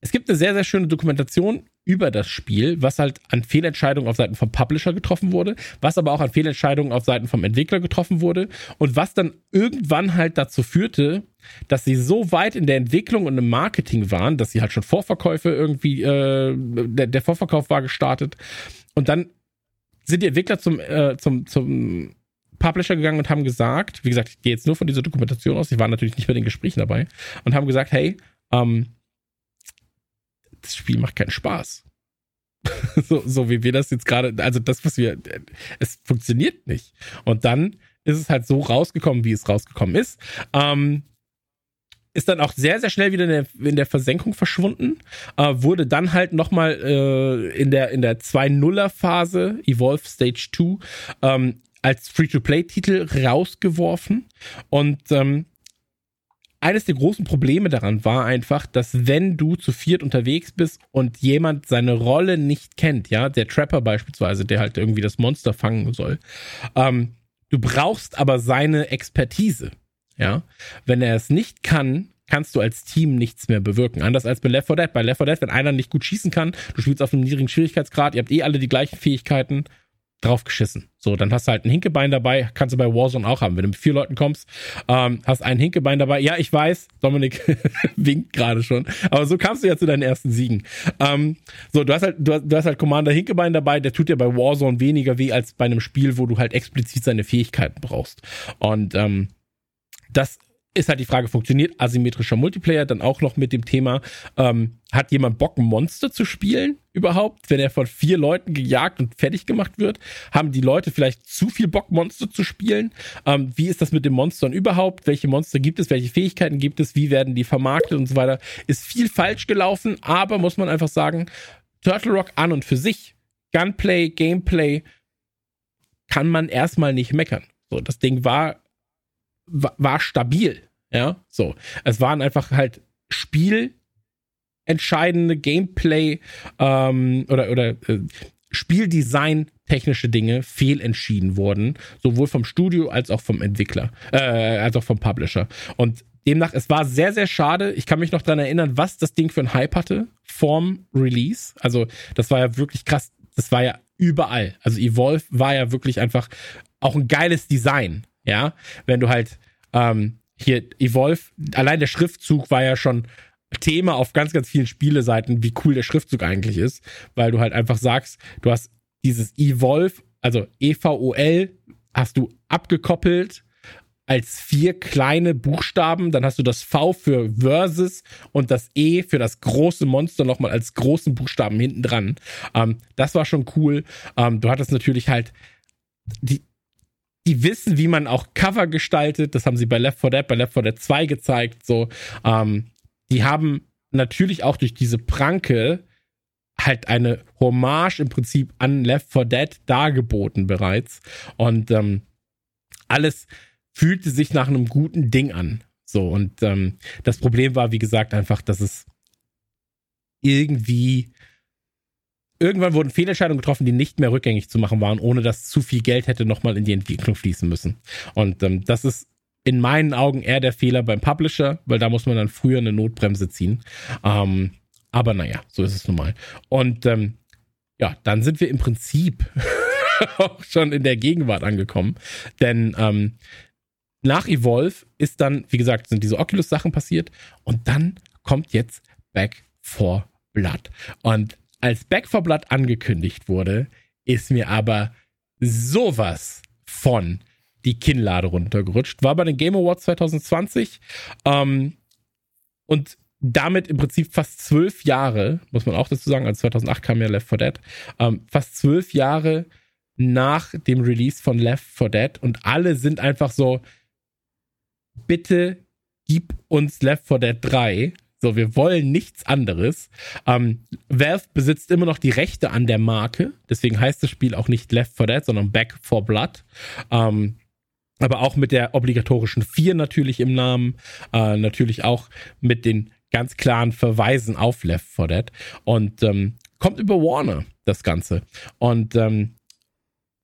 es gibt eine sehr, sehr schöne Dokumentation über das Spiel, was halt an Fehlentscheidungen auf Seiten vom Publisher getroffen wurde, was aber auch an Fehlentscheidungen auf Seiten vom Entwickler getroffen wurde und was dann irgendwann halt dazu führte, dass sie so weit in der Entwicklung und im Marketing waren, dass sie halt schon Vorverkäufe irgendwie, äh, der, der Vorverkauf war gestartet und dann sind die Entwickler zum, äh, zum, zum Publisher gegangen und haben gesagt, wie gesagt, ich gehe jetzt nur von dieser Dokumentation aus, ich war natürlich nicht bei den Gesprächen dabei und haben gesagt, hey, ähm, das Spiel macht keinen Spaß. [laughs] so, so wie wir das jetzt gerade, also das, was wir, es funktioniert nicht. Und dann ist es halt so rausgekommen, wie es rausgekommen ist. Ähm, ist dann auch sehr, sehr schnell wieder in der, in der Versenkung verschwunden. Äh, wurde dann halt nochmal äh, in der, in der 2-0er-Phase, Evolve Stage 2, ähm, als Free-to-Play-Titel rausgeworfen. Und ähm, eines der großen Probleme daran war einfach, dass wenn du zu viert unterwegs bist und jemand seine Rolle nicht kennt, ja, der Trapper beispielsweise, der halt irgendwie das Monster fangen soll, ähm, du brauchst aber seine Expertise, ja. Wenn er es nicht kann, kannst du als Team nichts mehr bewirken. Anders als bei Left 4 Dead. Bei Left 4 Dead, wenn einer nicht gut schießen kann, du spielst auf einem niedrigen Schwierigkeitsgrad, ihr habt eh alle die gleichen Fähigkeiten, drauf geschissen. So, dann hast du halt ein Hinkebein dabei, kannst du bei Warzone auch haben. Wenn du mit vier Leuten kommst, ähm, hast ein Hinkebein dabei. Ja, ich weiß, Dominik [laughs] winkt gerade schon, aber so kamst du ja zu deinen ersten Siegen. Ähm, so, du hast halt, du hast, du hast halt Commander Hinkebein dabei, der tut dir bei Warzone weniger weh als bei einem Spiel, wo du halt explizit seine Fähigkeiten brauchst. Und ähm, das ist halt die Frage, funktioniert asymmetrischer Multiplayer dann auch noch mit dem Thema, ähm, hat jemand Bock, ein Monster zu spielen überhaupt, wenn er von vier Leuten gejagt und fertig gemacht wird? Haben die Leute vielleicht zu viel Bock, Monster zu spielen? Ähm, wie ist das mit den Monstern überhaupt? Welche Monster gibt es? Welche Fähigkeiten gibt es? Wie werden die vermarktet und so weiter? Ist viel falsch gelaufen, aber muss man einfach sagen, Turtle Rock an und für sich, Gunplay, Gameplay, kann man erstmal nicht meckern. So, das Ding war war stabil. Ja, so. Es waren einfach halt spielentscheidende Gameplay ähm, oder, oder äh, Spieldesign technische Dinge fehlentschieden wurden, sowohl vom Studio als auch vom Entwickler, äh, als auch vom Publisher. Und demnach, es war sehr, sehr schade. Ich kann mich noch dran erinnern, was das Ding für ein Hype hatte vorm Release. Also, das war ja wirklich krass. Das war ja überall. Also, Evolve war ja wirklich einfach auch ein geiles Design. Ja, wenn du halt ähm, hier Evolve, allein der Schriftzug war ja schon Thema auf ganz, ganz vielen Spieleseiten, wie cool der Schriftzug eigentlich ist, weil du halt einfach sagst, du hast dieses Evolve, also E-V-O-L, hast du abgekoppelt als vier kleine Buchstaben, dann hast du das V für Versus und das E für das große Monster nochmal als großen Buchstaben hinten dran. Ähm, das war schon cool. Ähm, du hattest natürlich halt die, die wissen, wie man auch Cover gestaltet. Das haben sie bei Left 4 Dead, bei Left 4 Dead 2 gezeigt. So, ähm, die haben natürlich auch durch diese Pranke halt eine Hommage im Prinzip an Left 4 Dead dargeboten bereits. Und ähm, alles fühlte sich nach einem guten Ding an. So, und ähm, das Problem war, wie gesagt, einfach, dass es irgendwie irgendwann wurden Fehlentscheidungen getroffen, die nicht mehr rückgängig zu machen waren, ohne dass zu viel Geld hätte nochmal in die Entwicklung fließen müssen. Und ähm, das ist in meinen Augen eher der Fehler beim Publisher, weil da muss man dann früher eine Notbremse ziehen. Ähm, aber naja, so ist es nun mal. Und ähm, ja, dann sind wir im Prinzip [laughs] auch schon in der Gegenwart angekommen. Denn ähm, nach Evolve ist dann, wie gesagt, sind diese Oculus-Sachen passiert und dann kommt jetzt Back for Blood. Und als Back for Blood angekündigt wurde, ist mir aber sowas von die Kinnlade runtergerutscht. War bei den Game Awards 2020 ähm, und damit im Prinzip fast zwölf Jahre, muss man auch dazu sagen, also 2008 kam ja Left 4 Dead, ähm, fast zwölf Jahre nach dem Release von Left 4 Dead und alle sind einfach so, bitte gib uns Left 4 Dead 3. So, wir wollen nichts anderes. Ähm, Valve besitzt immer noch die Rechte an der Marke, deswegen heißt das Spiel auch nicht Left 4 Dead, sondern Back 4 Blood. Ähm, aber auch mit der obligatorischen 4 natürlich im Namen, äh, natürlich auch mit den ganz klaren Verweisen auf Left 4 Dead und ähm, kommt über Warner das Ganze. Und ähm,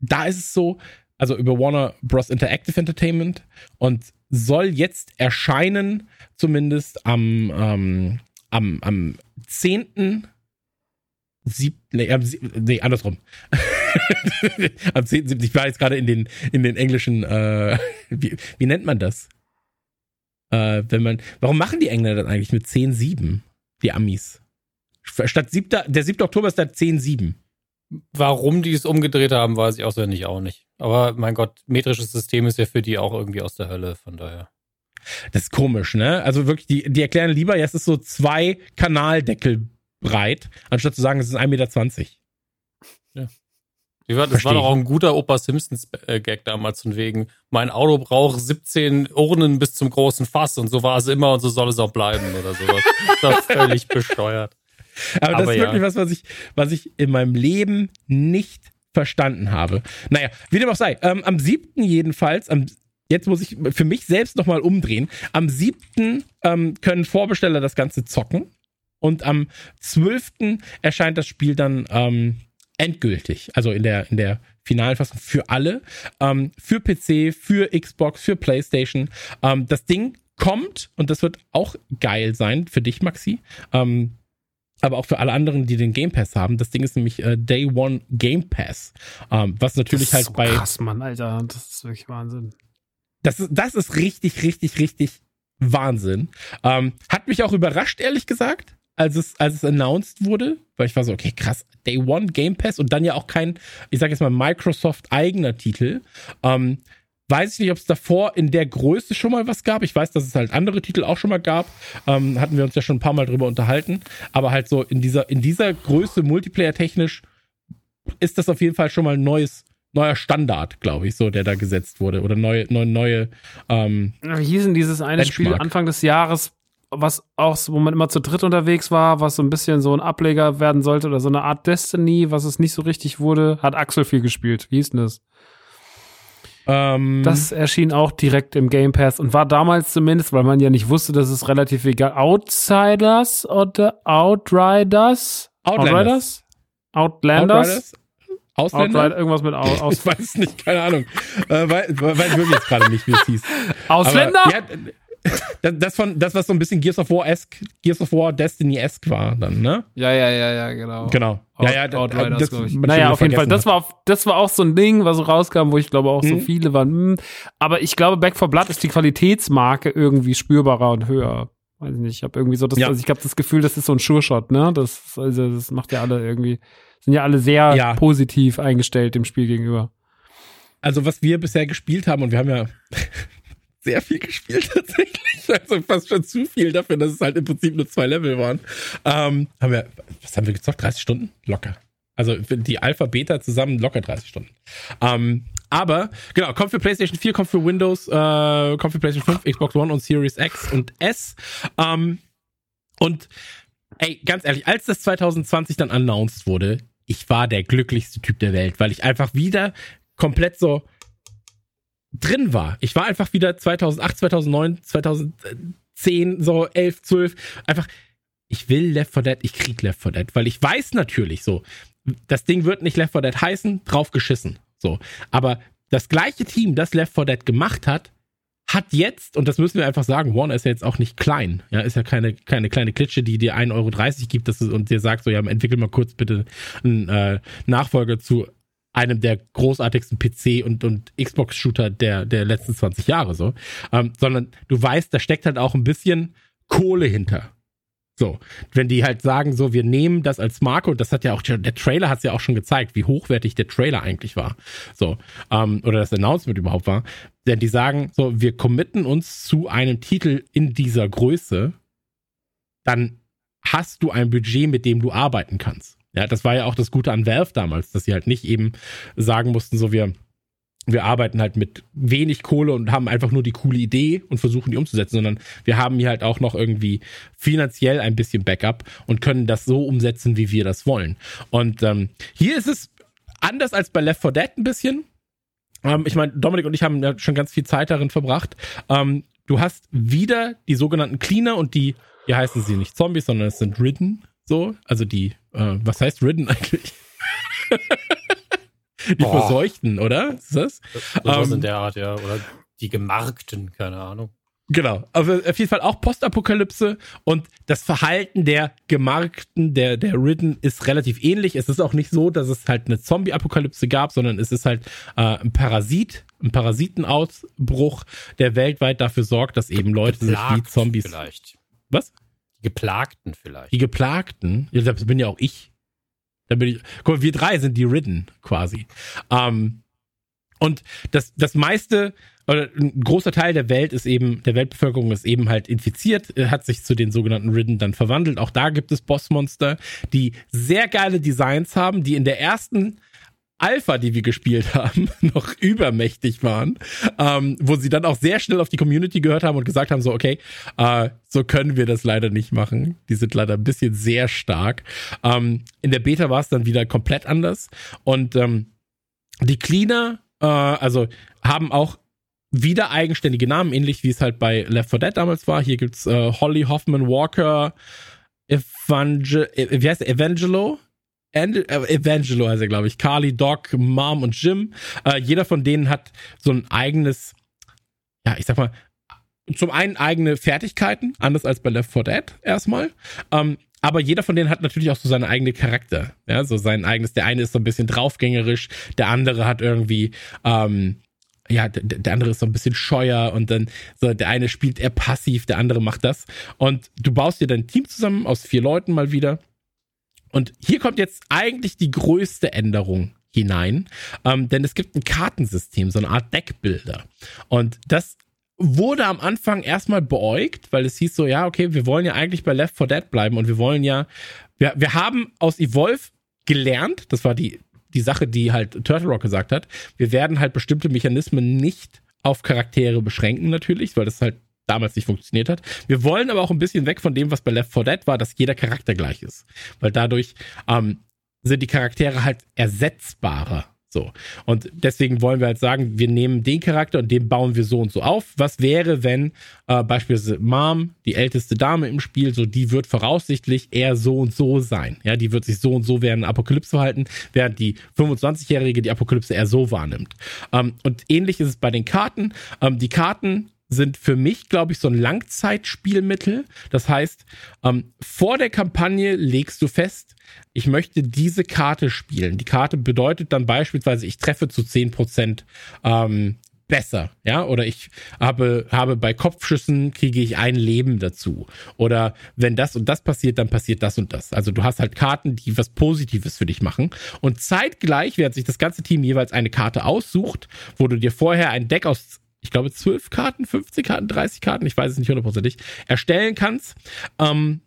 da ist es so, also über Warner Bros. Interactive Entertainment und soll jetzt erscheinen, zumindest am, ähm, am, am 10. Sieb, nee, nee, andersrum. [laughs] am 10. Ich war jetzt gerade in den, in den englischen, äh, wie, wie nennt man das? Äh, wenn man, warum machen die Engländer dann eigentlich mit 10-7? Die Amis. Statt 7, der 7. Oktober ist da 10-7. Warum die es umgedreht haben, weiß ich auswendig auch nicht. Aber mein Gott, metrisches System ist ja für die auch irgendwie aus der Hölle, von daher. Das ist komisch, ne? Also wirklich, die, die erklären lieber, ja, es ist so zwei Kanaldeckel breit, anstatt zu sagen, es ist 1,20 Meter. Ja. Das Versteh war doch auch ein guter Opa Simpsons-Gag damals von wegen, mein Auto braucht 17 Urnen bis zum großen Fass und so war es immer und so soll es auch bleiben oder sowas. Das war völlig [laughs] besteuert. Aber, Aber das ist ja. wirklich was, was ich, was ich in meinem Leben nicht verstanden habe. Naja, wie dem auch sei. Ähm, am siebten jedenfalls, am, jetzt muss ich für mich selbst nochmal umdrehen. Am siebten ähm, können Vorbesteller das Ganze zocken. Und am zwölften erscheint das Spiel dann ähm, endgültig. Also in der, in der finalen Fassung für alle. Ähm, für PC, für Xbox, für PlayStation. Ähm, das Ding kommt und das wird auch geil sein für dich, Maxi. Ähm, aber auch für alle anderen, die den Game Pass haben. Das Ding ist nämlich äh, Day One Game Pass, ähm, was natürlich halt so bei krass, Mann, Alter, das ist wirklich Wahnsinn. Das ist das ist richtig, richtig, richtig Wahnsinn. Ähm, hat mich auch überrascht, ehrlich gesagt, als es als es announced wurde, weil ich war so, okay, krass, Day One Game Pass und dann ja auch kein, ich sag jetzt mal Microsoft eigener Titel. Ähm, Weiß ich nicht, ob es davor in der Größe schon mal was gab. Ich weiß, dass es halt andere Titel auch schon mal gab. Ähm, hatten wir uns ja schon ein paar Mal drüber unterhalten. Aber halt so in dieser, in dieser Größe, Multiplayer-technisch, ist das auf jeden Fall schon mal ein neues, neuer Standard, glaube ich, so, der da gesetzt wurde. Oder neue, neue, neue. Ähm, Wie hieß denn dieses eine Benchmark. Spiel Anfang des Jahres, was auch, wo man immer zu dritt unterwegs war, was so ein bisschen so ein Ableger werden sollte oder so eine Art Destiny, was es nicht so richtig wurde, hat Axel viel gespielt. Wie hieß denn das? Ähm, das erschien auch direkt im Game Pass und war damals zumindest, weil man ja nicht wusste, dass es relativ egal. Outsiders oder Outriders? Outlanders? Outriders? Outlanders? Outriders? Ausländer? Outrider, irgendwas mit [laughs] Aus. Aus ich weiß nicht, keine Ahnung. äh, weiß, weiß ich wirklich jetzt gerade nicht, wie es hieß. Ausländer? Aber, ja, [laughs] das, von, das, was so ein bisschen Gears of War-esque, Gears of War Destiny-esque war dann, ne? Ja, ja, ja, ja, genau. Genau. Out, ja, ja, Outriders, das, ich. Naja, auf jeden Fall. Das war, das war auch so ein Ding, was so rauskam, wo ich glaube auch so mhm. viele waren. Mh. Hm. Aber ich glaube, Back for Blood ist die Qualitätsmarke irgendwie spürbarer und höher. Weiß nicht, ich habe irgendwie so das, ja. also ich habe das Gefühl, das ist so ein Sure-Shot, ne? Das, also, das macht ja alle irgendwie, sind ja alle sehr ja. positiv eingestellt dem Spiel gegenüber. Also, was wir bisher gespielt haben, und wir haben ja [laughs] sehr viel gespielt tatsächlich. Also fast schon zu viel dafür, dass es halt im Prinzip nur zwei Level waren. Ähm, haben wir, was haben wir gezockt? 30 Stunden? Locker. Also die Alpha, Beta zusammen locker 30 Stunden. Ähm, aber, genau, kommt für PlayStation 4, kommt für Windows, äh, kommt für PlayStation 5, Xbox One und Series X und S. Ähm, und ey, ganz ehrlich, als das 2020 dann announced wurde, ich war der glücklichste Typ der Welt, weil ich einfach wieder komplett so drin war. Ich war einfach wieder 2008, 2009, 2010, so 11, 12, einfach, ich will Left 4 Dead, ich krieg Left 4 Dead, weil ich weiß natürlich so, das Ding wird nicht Left 4 Dead heißen, drauf geschissen. So. Aber das gleiche Team, das Left 4 Dead gemacht hat, hat jetzt, und das müssen wir einfach sagen, Warner ist ja jetzt auch nicht klein. Ja, ist ja keine, keine kleine Klitsche, die dir 1,30 Euro gibt das ist, und dir sagt so, ja, entwickel mal kurz bitte einen äh, Nachfolger zu einem der großartigsten PC- und, und Xbox-Shooter der, der letzten 20 Jahre so. Ähm, sondern du weißt, da steckt halt auch ein bisschen Kohle hinter. So, wenn die halt sagen, so, wir nehmen das als Marke, und das hat ja auch, der Trailer hat es ja auch schon gezeigt, wie hochwertig der Trailer eigentlich war. So, ähm, oder das Announcement überhaupt war. Denn die sagen, so, wir committen uns zu einem Titel in dieser Größe, dann hast du ein Budget, mit dem du arbeiten kannst. Ja, das war ja auch das Gute an Valve damals, dass sie halt nicht eben sagen mussten, so, wir, wir arbeiten halt mit wenig Kohle und haben einfach nur die coole Idee und versuchen die umzusetzen, sondern wir haben hier halt auch noch irgendwie finanziell ein bisschen Backup und können das so umsetzen, wie wir das wollen. Und ähm, hier ist es anders als bei Left 4 Dead ein bisschen. Ähm, ich meine, Dominik und ich haben ja schon ganz viel Zeit darin verbracht. Ähm, du hast wieder die sogenannten Cleaner und die, hier heißen sie nicht Zombies, sondern es sind Ridden, so, also die, äh, was heißt Ridden [laughs] eigentlich? Die Boah. Verseuchten, oder? Ist das? Was ähm, in der Art, ja. Oder die Gemarkten, keine Ahnung. Genau, aber auf jeden Fall auch Postapokalypse und das Verhalten der Gemarkten, der, der Ridden ist relativ ähnlich. Es ist auch nicht so, dass es halt eine Zombie-Apokalypse gab, sondern es ist halt äh, ein Parasit, ein Parasitenausbruch, der weltweit dafür sorgt, dass eben Leute sich wie Zombies. Vielleicht. Was? Die Geplagten vielleicht. Die Geplagten? Ja, das bin ja auch ich. Da bin ich. Guck mal, wir drei sind die Ridden quasi. Ähm, und das, das meiste, oder ein großer Teil der Welt ist eben, der Weltbevölkerung ist eben halt infiziert, hat sich zu den sogenannten Ridden dann verwandelt. Auch da gibt es Bossmonster, die sehr geile Designs haben, die in der ersten Alpha, die wir gespielt haben, [laughs] noch übermächtig waren, ähm, wo sie dann auch sehr schnell auf die Community gehört haben und gesagt haben, so, okay, äh, so können wir das leider nicht machen. Die sind leider ein bisschen sehr stark. Ähm, in der Beta war es dann wieder komplett anders. Und ähm, die Cleaner, äh, also haben auch wieder eigenständige Namen, ähnlich wie es halt bei Left 4 Dead damals war. Hier gibt's äh, Holly Hoffman Walker, Evangel wie heißt der? Evangelo, äh, Evangelo heißt er, glaube ich. Carly, Doc, Mom und Jim. Äh, jeder von denen hat so ein eigenes, ja, ich sag mal, zum einen eigene Fertigkeiten, anders als bei Left 4 Dead erstmal. Ähm, aber jeder von denen hat natürlich auch so seine eigene Charakter. Ja, so sein eigenes. Der eine ist so ein bisschen draufgängerisch, der andere hat irgendwie, ähm, ja, der, der andere ist so ein bisschen scheuer und dann so, der eine spielt eher passiv, der andere macht das. Und du baust dir dein Team zusammen aus vier Leuten mal wieder und hier kommt jetzt eigentlich die größte Änderung hinein, ähm, denn es gibt ein Kartensystem, so eine Art Deckbilder. Und das wurde am Anfang erstmal beäugt, weil es hieß so, ja, okay, wir wollen ja eigentlich bei Left 4 Dead bleiben und wir wollen ja, wir, wir haben aus Evolve gelernt, das war die, die Sache, die halt Turtle Rock gesagt hat, wir werden halt bestimmte Mechanismen nicht auf Charaktere beschränken natürlich, weil das halt damals nicht funktioniert hat. Wir wollen aber auch ein bisschen weg von dem, was bei Left 4 Dead war, dass jeder Charakter gleich ist. Weil dadurch ähm, sind die Charaktere halt ersetzbarer. So. Und deswegen wollen wir halt sagen, wir nehmen den Charakter und den bauen wir so und so auf. Was wäre, wenn äh, beispielsweise Mom, die älteste Dame im Spiel, so die wird voraussichtlich eher so und so sein. Ja, die wird sich so und so während Apokalypse verhalten, während die 25-Jährige die Apokalypse eher so wahrnimmt. Ähm, und ähnlich ist es bei den Karten. Ähm, die Karten sind für mich, glaube ich, so ein Langzeitspielmittel. Das heißt, ähm, vor der Kampagne legst du fest, ich möchte diese Karte spielen. Die Karte bedeutet dann beispielsweise, ich treffe zu 10% ähm, besser, ja, oder ich habe, habe bei Kopfschüssen kriege ich ein Leben dazu. Oder wenn das und das passiert, dann passiert das und das. Also du hast halt Karten, die was Positives für dich machen. Und zeitgleich, während sich das ganze Team jeweils eine Karte aussucht, wo du dir vorher ein Deck aus ich glaube, zwölf Karten, 50 Karten, 30 Karten, ich weiß es nicht hundertprozentig, erstellen kannst. Ähm,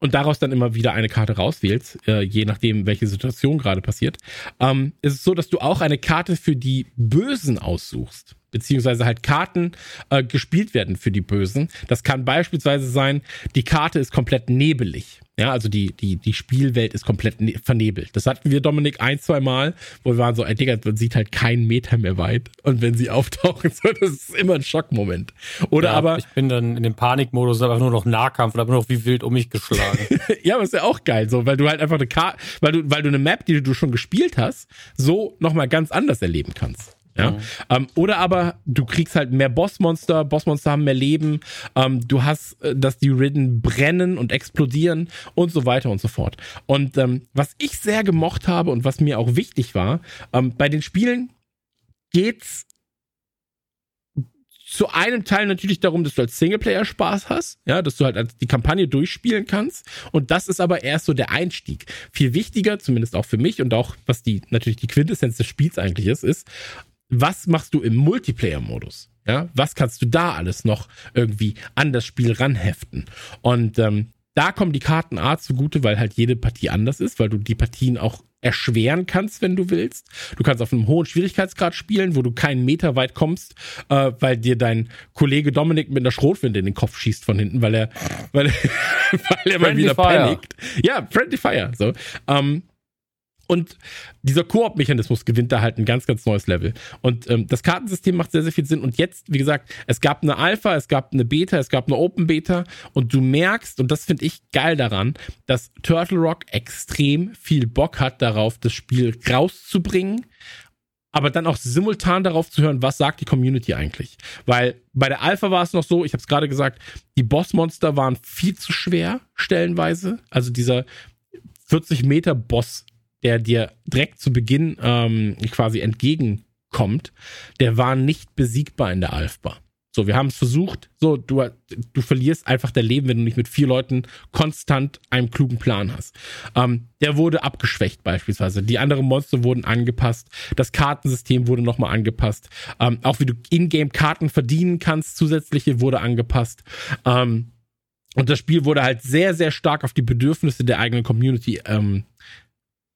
und daraus dann immer wieder eine Karte rauswählst, äh, je nachdem, welche Situation gerade passiert, ähm, ist es so, dass du auch eine Karte für die Bösen aussuchst. Beziehungsweise halt Karten äh, gespielt werden für die Bösen. Das kann beispielsweise sein, die Karte ist komplett nebelig. Ja, also die, die, die Spielwelt ist komplett ne vernebelt. Das hatten wir, Dominik, ein, zwei Mal, wo wir waren so, ey, Digga, man sieht halt keinen Meter mehr weit. Und wenn sie auftauchen, [laughs] so, das ist immer ein Schockmoment. Oder Ja, aber, Ich bin dann in dem Panikmodus einfach nur noch Nahkampf und habe nur noch wie wild um mich geschlagen. [laughs] ja, aber ist ja auch geil, so, weil du halt einfach eine Karte, weil du, weil du eine Map, die du schon gespielt hast, so nochmal ganz anders erleben kannst. Ja? Ähm, oder aber du kriegst halt mehr Bossmonster, Bossmonster haben mehr Leben, ähm, du hast, äh, dass die Ridden brennen und explodieren und so weiter und so fort. Und ähm, was ich sehr gemocht habe und was mir auch wichtig war, ähm, bei den Spielen geht's zu einem Teil natürlich darum, dass du als Singleplayer Spaß hast, ja, dass du halt die Kampagne durchspielen kannst. Und das ist aber erst so der Einstieg. Viel wichtiger, zumindest auch für mich und auch was die natürlich die Quintessenz des Spiels eigentlich ist, ist, was machst du im Multiplayer-Modus? Ja, was kannst du da alles noch irgendwie an das Spiel ranheften? Und ähm, da kommen die Karten A zugute, weil halt jede Partie anders ist, weil du die Partien auch erschweren kannst, wenn du willst. Du kannst auf einem hohen Schwierigkeitsgrad spielen, wo du keinen Meter weit kommst, äh, weil dir dein Kollege Dominik mit einer Schrotwinde in den Kopf schießt von hinten, weil er, weil, [laughs] weil er mal wieder Fire. panikt. Ja, Friendly Fire. So. Ähm, und dieser Koop-Mechanismus gewinnt da halt ein ganz, ganz neues Level. Und ähm, das Kartensystem macht sehr, sehr viel Sinn. Und jetzt, wie gesagt, es gab eine Alpha, es gab eine Beta, es gab eine Open Beta. Und du merkst, und das finde ich geil daran, dass Turtle Rock extrem viel Bock hat darauf, das Spiel rauszubringen. Aber dann auch simultan darauf zu hören, was sagt die Community eigentlich. Weil bei der Alpha war es noch so, ich habe es gerade gesagt, die Bossmonster waren viel zu schwer, stellenweise. Also dieser 40 Meter Boss, der dir direkt zu Beginn ähm, quasi entgegenkommt, der war nicht besiegbar in der Alpha. So, wir haben es versucht. So, du, du verlierst einfach dein Leben, wenn du nicht mit vier Leuten konstant einen klugen Plan hast. Ähm, der wurde abgeschwächt beispielsweise. Die anderen Monster wurden angepasst. Das Kartensystem wurde nochmal angepasst. Ähm, auch wie du Ingame-Karten verdienen kannst, zusätzliche wurde angepasst. Ähm, und das Spiel wurde halt sehr, sehr stark auf die Bedürfnisse der eigenen Community ähm,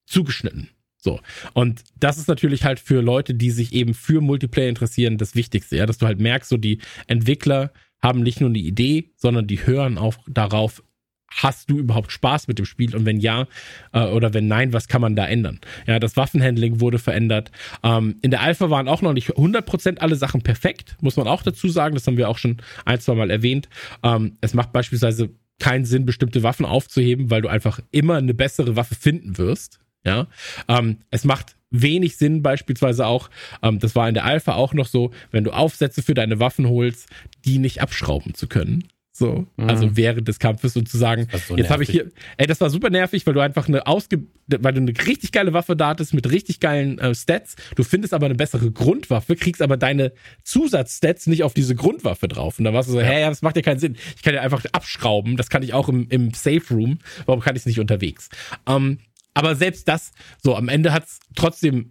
zugeschnitten. So. Und das ist natürlich halt für Leute, die sich eben für Multiplayer interessieren, das Wichtigste, ja, dass du halt merkst, so die Entwickler haben nicht nur eine Idee, sondern die hören auch darauf, hast du überhaupt Spaß mit dem Spiel und wenn ja äh, oder wenn nein, was kann man da ändern? Ja, das Waffenhandling wurde verändert. Ähm, in der Alpha waren auch noch nicht 100% alle Sachen perfekt, muss man auch dazu sagen, das haben wir auch schon ein, zwei Mal erwähnt. Ähm, es macht beispielsweise keinen Sinn, bestimmte Waffen aufzuheben, weil du einfach immer eine bessere Waffe finden wirst. Ja, ähm, es macht wenig Sinn beispielsweise auch, ähm, das war in der Alpha auch noch so, wenn du Aufsätze für deine Waffen holst, die nicht abschrauben zu können. So, Mhm. also während des Kampfes sozusagen. Das ist so jetzt habe ich hier, ey, das war super nervig, weil du einfach eine ausge, weil du eine richtig geile Waffe da hattest mit richtig geilen äh, Stats. Du findest aber eine bessere Grundwaffe, kriegst aber deine Zusatzstats nicht auf diese Grundwaffe drauf. Und da warst du so, hä, ja, das macht ja keinen Sinn. Ich kann ja einfach abschrauben. Das kann ich auch im, im Safe Room. Warum kann ich es nicht unterwegs? Ähm, aber selbst das, so am Ende hat's trotzdem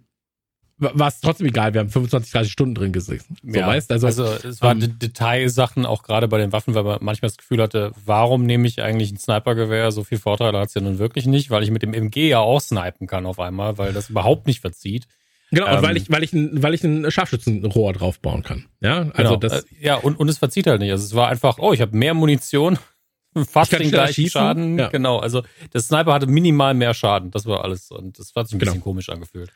war es trotzdem egal, wir haben 25, 30 Stunden drin gesessen. So, Ja, weißt also, also es waren ähm, De- Detailsachen, auch gerade bei den Waffen, weil man manchmal das Gefühl hatte, warum nehme ich eigentlich ein Snipergewehr? So viel Vorteile hat es ja nun wirklich nicht, weil ich mit dem MG ja auch snipen kann auf einmal, weil das überhaupt nicht verzieht. genau, und ähm, weil ich, weil ich, ein, weil ich ein Scharfschützenrohr draufbauen kann. Ja, also Genau. das, Äh, ja, und, und es verzieht halt nicht. Also es war einfach, oh, ich habe mehr Munition, fast den gleichen. Schaden. Ja. Genau, also der Sniper hatte minimal mehr Schaden. Das war alles. Und das hat sich ein Genau. bisschen komisch angefühlt.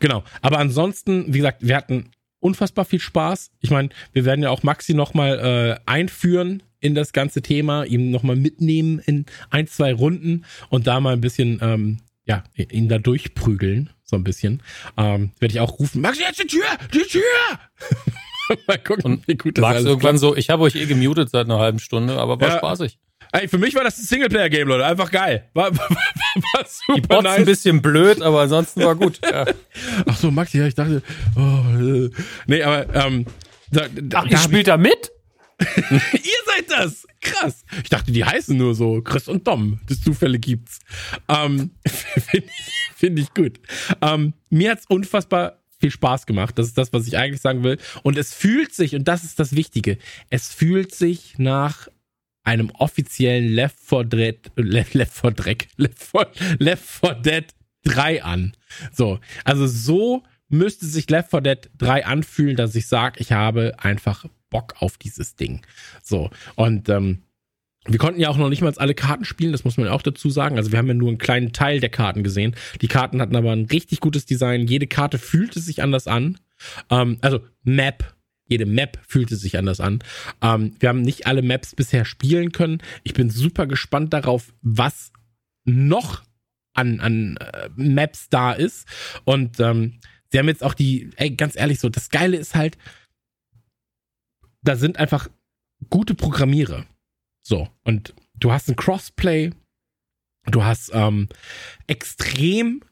Genau. Aber ansonsten, wie gesagt, wir hatten unfassbar viel Spaß. Ich meine, wir werden ja auch Maxi nochmal äh, einführen in das ganze Thema, ihm nochmal mitnehmen in ein, zwei Runden und da mal ein bisschen, ähm, ja, ihn da durchprügeln, so ein bisschen. Ähm, Werde ich auch rufen, Maxi, jetzt die Tür, die Tür! [laughs] mal gucken, Und wie gut das Max alles irgendwann so, ich habe euch eh gemutet seit einer halben Stunde, aber war Ja. spaßig. Ey, für mich war das ein Singleplayer-Game, Leute. Einfach geil. War, [laughs] war, war super Die Bots ein bisschen blöd, aber ansonsten war gut. Ja. [laughs] Ach so, Maxi, ja, ich dachte, oh, äh. nee, aber, ähm, da, da, Ach, ihr spielt da mit? [laughs] Ihr seid das! Krass. Ich dachte, die heißen nur so Chris und Dom. Das Zufälle gibt's. Ähm, Finde ich, find ich gut. Ähm, mir hat's unfassbar viel Spaß gemacht. Das ist das, was ich eigentlich sagen will. Und es fühlt sich, und das ist das Wichtige, es fühlt sich nach einem offiziellen Left 4 Dead, Left, Left 4 Dreck, Left 4, Left 4 Dead 3 an. So. Also so müsste sich Left 4 Dead 3 anfühlen, dass ich sage, ich habe einfach Bock auf dieses Ding. So, und ähm, wir konnten ja auch noch nicht mal alle Karten spielen, das muss man auch dazu sagen. Also wir haben ja nur einen kleinen Teil der Karten gesehen. Die Karten hatten aber ein richtig gutes Design. Jede Karte fühlte sich anders an. Ähm, also Map, jede Map fühlte sich anders an. Ähm, wir haben nicht alle Maps bisher spielen können. Ich bin super gespannt darauf, was noch an, an äh, Maps da ist. Und ähm, sie haben jetzt auch die, ey, ganz ehrlich so, das Geile ist halt, da sind einfach gute Programmierer. So, und du hast ein Crossplay, du hast ähm, extrem,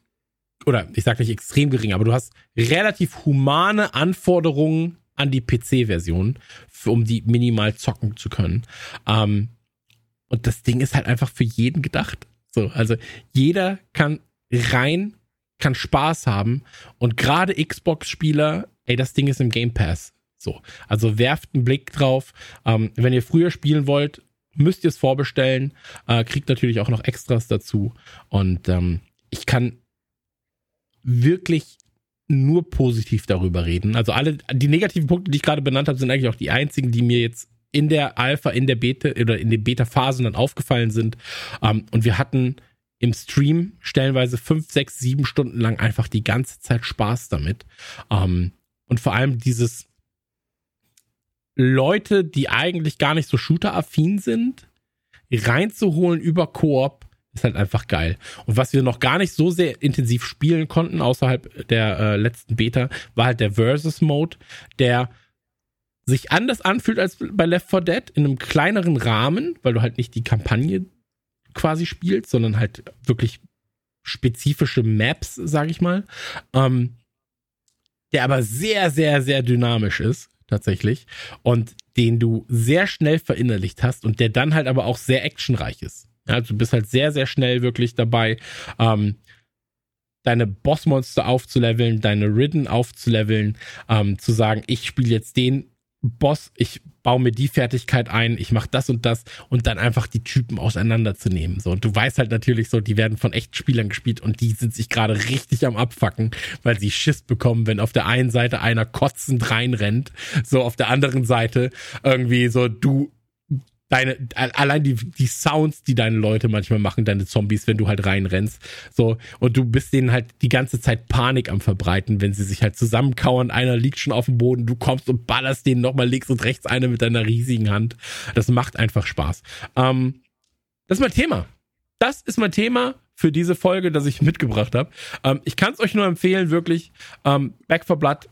oder ich sage nicht extrem gering, aber du hast relativ humane Anforderungen an die PC-Version, um die minimal zocken zu können. Ähm, und das Ding ist halt einfach für jeden gedacht. So, also jeder kann rein, kann Spaß haben und gerade Xbox-Spieler, ey, das Ding ist im Game Pass. So, also werft einen Blick drauf. Ähm, wenn ihr früher spielen wollt, müsst ihr es vorbestellen. Äh, kriegt natürlich auch noch Extras dazu. Und ähm, ich kann wirklich nur positiv darüber reden. Also alle, die negativen Punkte, die ich gerade benannt habe, sind eigentlich auch die einzigen, die mir jetzt in der Alpha, in der Beta oder in den Beta-Phasen dann aufgefallen sind. Ähm, und wir hatten im Stream stellenweise fünf, sechs, sieben Stunden lang einfach die ganze Zeit Spaß damit. Ähm, und vor allem dieses Leute, die eigentlich gar nicht so Shooter-affin sind, reinzuholen über Koop, ist halt einfach geil. Und was wir noch gar nicht so sehr intensiv spielen konnten, außerhalb der äh, letzten Beta, war halt der Versus-Mode, der sich anders anfühlt als bei Left 4 Dead in einem kleineren Rahmen, weil du halt nicht die Kampagne quasi spielst, sondern halt wirklich spezifische Maps, sag ich mal. Ähm, der aber sehr, sehr, sehr dynamisch ist, tatsächlich. Und den du sehr schnell verinnerlicht hast und der dann halt aber auch sehr actionreich ist. Ja, du bist halt sehr, sehr schnell wirklich dabei, ähm, deine Bossmonster aufzuleveln, deine Ridden aufzuleveln, ähm, zu sagen, ich spiele jetzt den Boss, ich baue mir die Fertigkeit ein, ich mache das und das und dann einfach die Typen auseinanderzunehmen. So, und du weißt halt natürlich so, die werden von echten Spielern gespielt und die sind sich gerade richtig am Abfacken, weil sie Schiss bekommen, wenn auf der einen Seite einer kotzend reinrennt, so auf der anderen Seite irgendwie so du deine, allein die, die Sounds, die deine Leute manchmal machen, deine Zombies, wenn du halt reinrennst. So, und du bist denen halt die ganze Zeit Panik am verbreiten, wenn sie sich halt zusammenkauern, einer liegt schon auf dem Boden, du kommst und ballerst denen nochmal links und rechts eine mit deiner riesigen Hand. Das macht einfach Spaß. Ähm, das ist mein Thema. Das ist mein Thema für diese Folge, das ich mitgebracht habe. Ähm, ich kann es euch nur empfehlen, wirklich. Ähm, Back for Blood.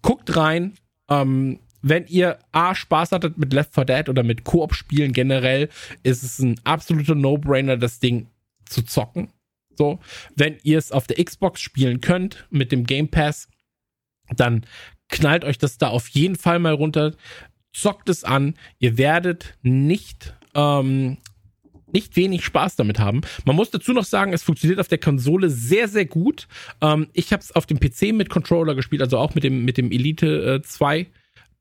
Guckt rein. Ähm, wenn ihr A, Spaß hattet mit Left 4 Dead oder mit Koop-Spielen generell, ist es ein absoluter No-Brainer, das Ding zu zocken. So, wenn ihr es auf der Xbox spielen könnt mit dem Game Pass, dann knallt euch das da auf jeden Fall mal runter, zockt es an. Ihr werdet nicht ähm, nicht wenig Spaß damit haben. Man muss dazu noch sagen, es funktioniert auf der Konsole sehr, sehr gut. Ähm, ich habe es auf dem PC mit Controller gespielt, also auch mit dem, mit dem Elite äh, 2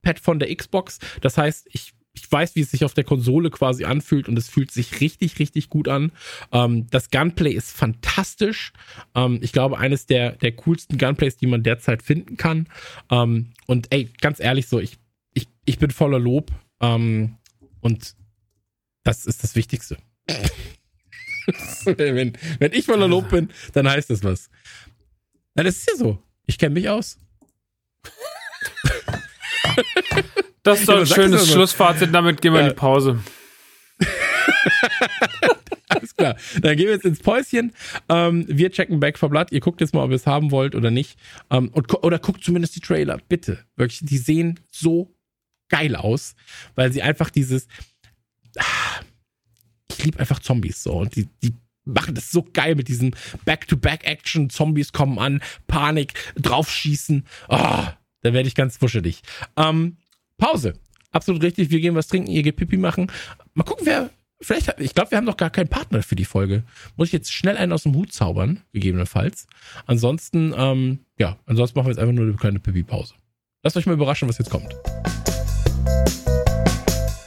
Pad von der Xbox. Das heißt, ich ich weiß, wie es sich auf der Konsole quasi anfühlt und es fühlt sich richtig, richtig gut an. Ähm, das Gunplay ist fantastisch. Ähm, ich glaube, eines der, der coolsten Gunplays, die man derzeit finden kann. Ähm, und ey, ganz ehrlich so, ich, ich, ich bin voller Lob. Ähm, und das ist das Wichtigste. [laughs] wenn, wenn ich voller Lob bin, dann heißt das was. Na, das ist ja so. Ich kenne mich aus. Das ist doch ein schönes Schlussfazit, damit gehen wir ja. in die Pause. [laughs] Alles klar. Dann gehen wir jetzt ins Päuschen. Ähm, wir checken Back for Blood. Ihr guckt jetzt mal, ob ihr es haben wollt oder nicht. Ähm, und, oder guckt zumindest die Trailer. Bitte. Wirklich, die sehen so geil aus, weil sie einfach dieses. Ich liebe einfach Zombies so. Und die, die machen das so geil mit diesem Back-to-Back-Action. Zombies kommen an, Panik, draufschießen. Oh, da werde ich ganz wuschelig. Ähm, Pause. Absolut richtig. Wir gehen was trinken, ihr geht Pipi machen. Mal gucken, wer. Vielleicht, ich glaube, wir haben noch gar keinen Partner für die Folge. Muss ich jetzt schnell einen aus dem Hut zaubern, gegebenenfalls. Ansonsten, ähm, ja, ansonsten machen wir jetzt einfach nur eine kleine Pipi-Pause. Lasst euch mal überraschen, was jetzt kommt.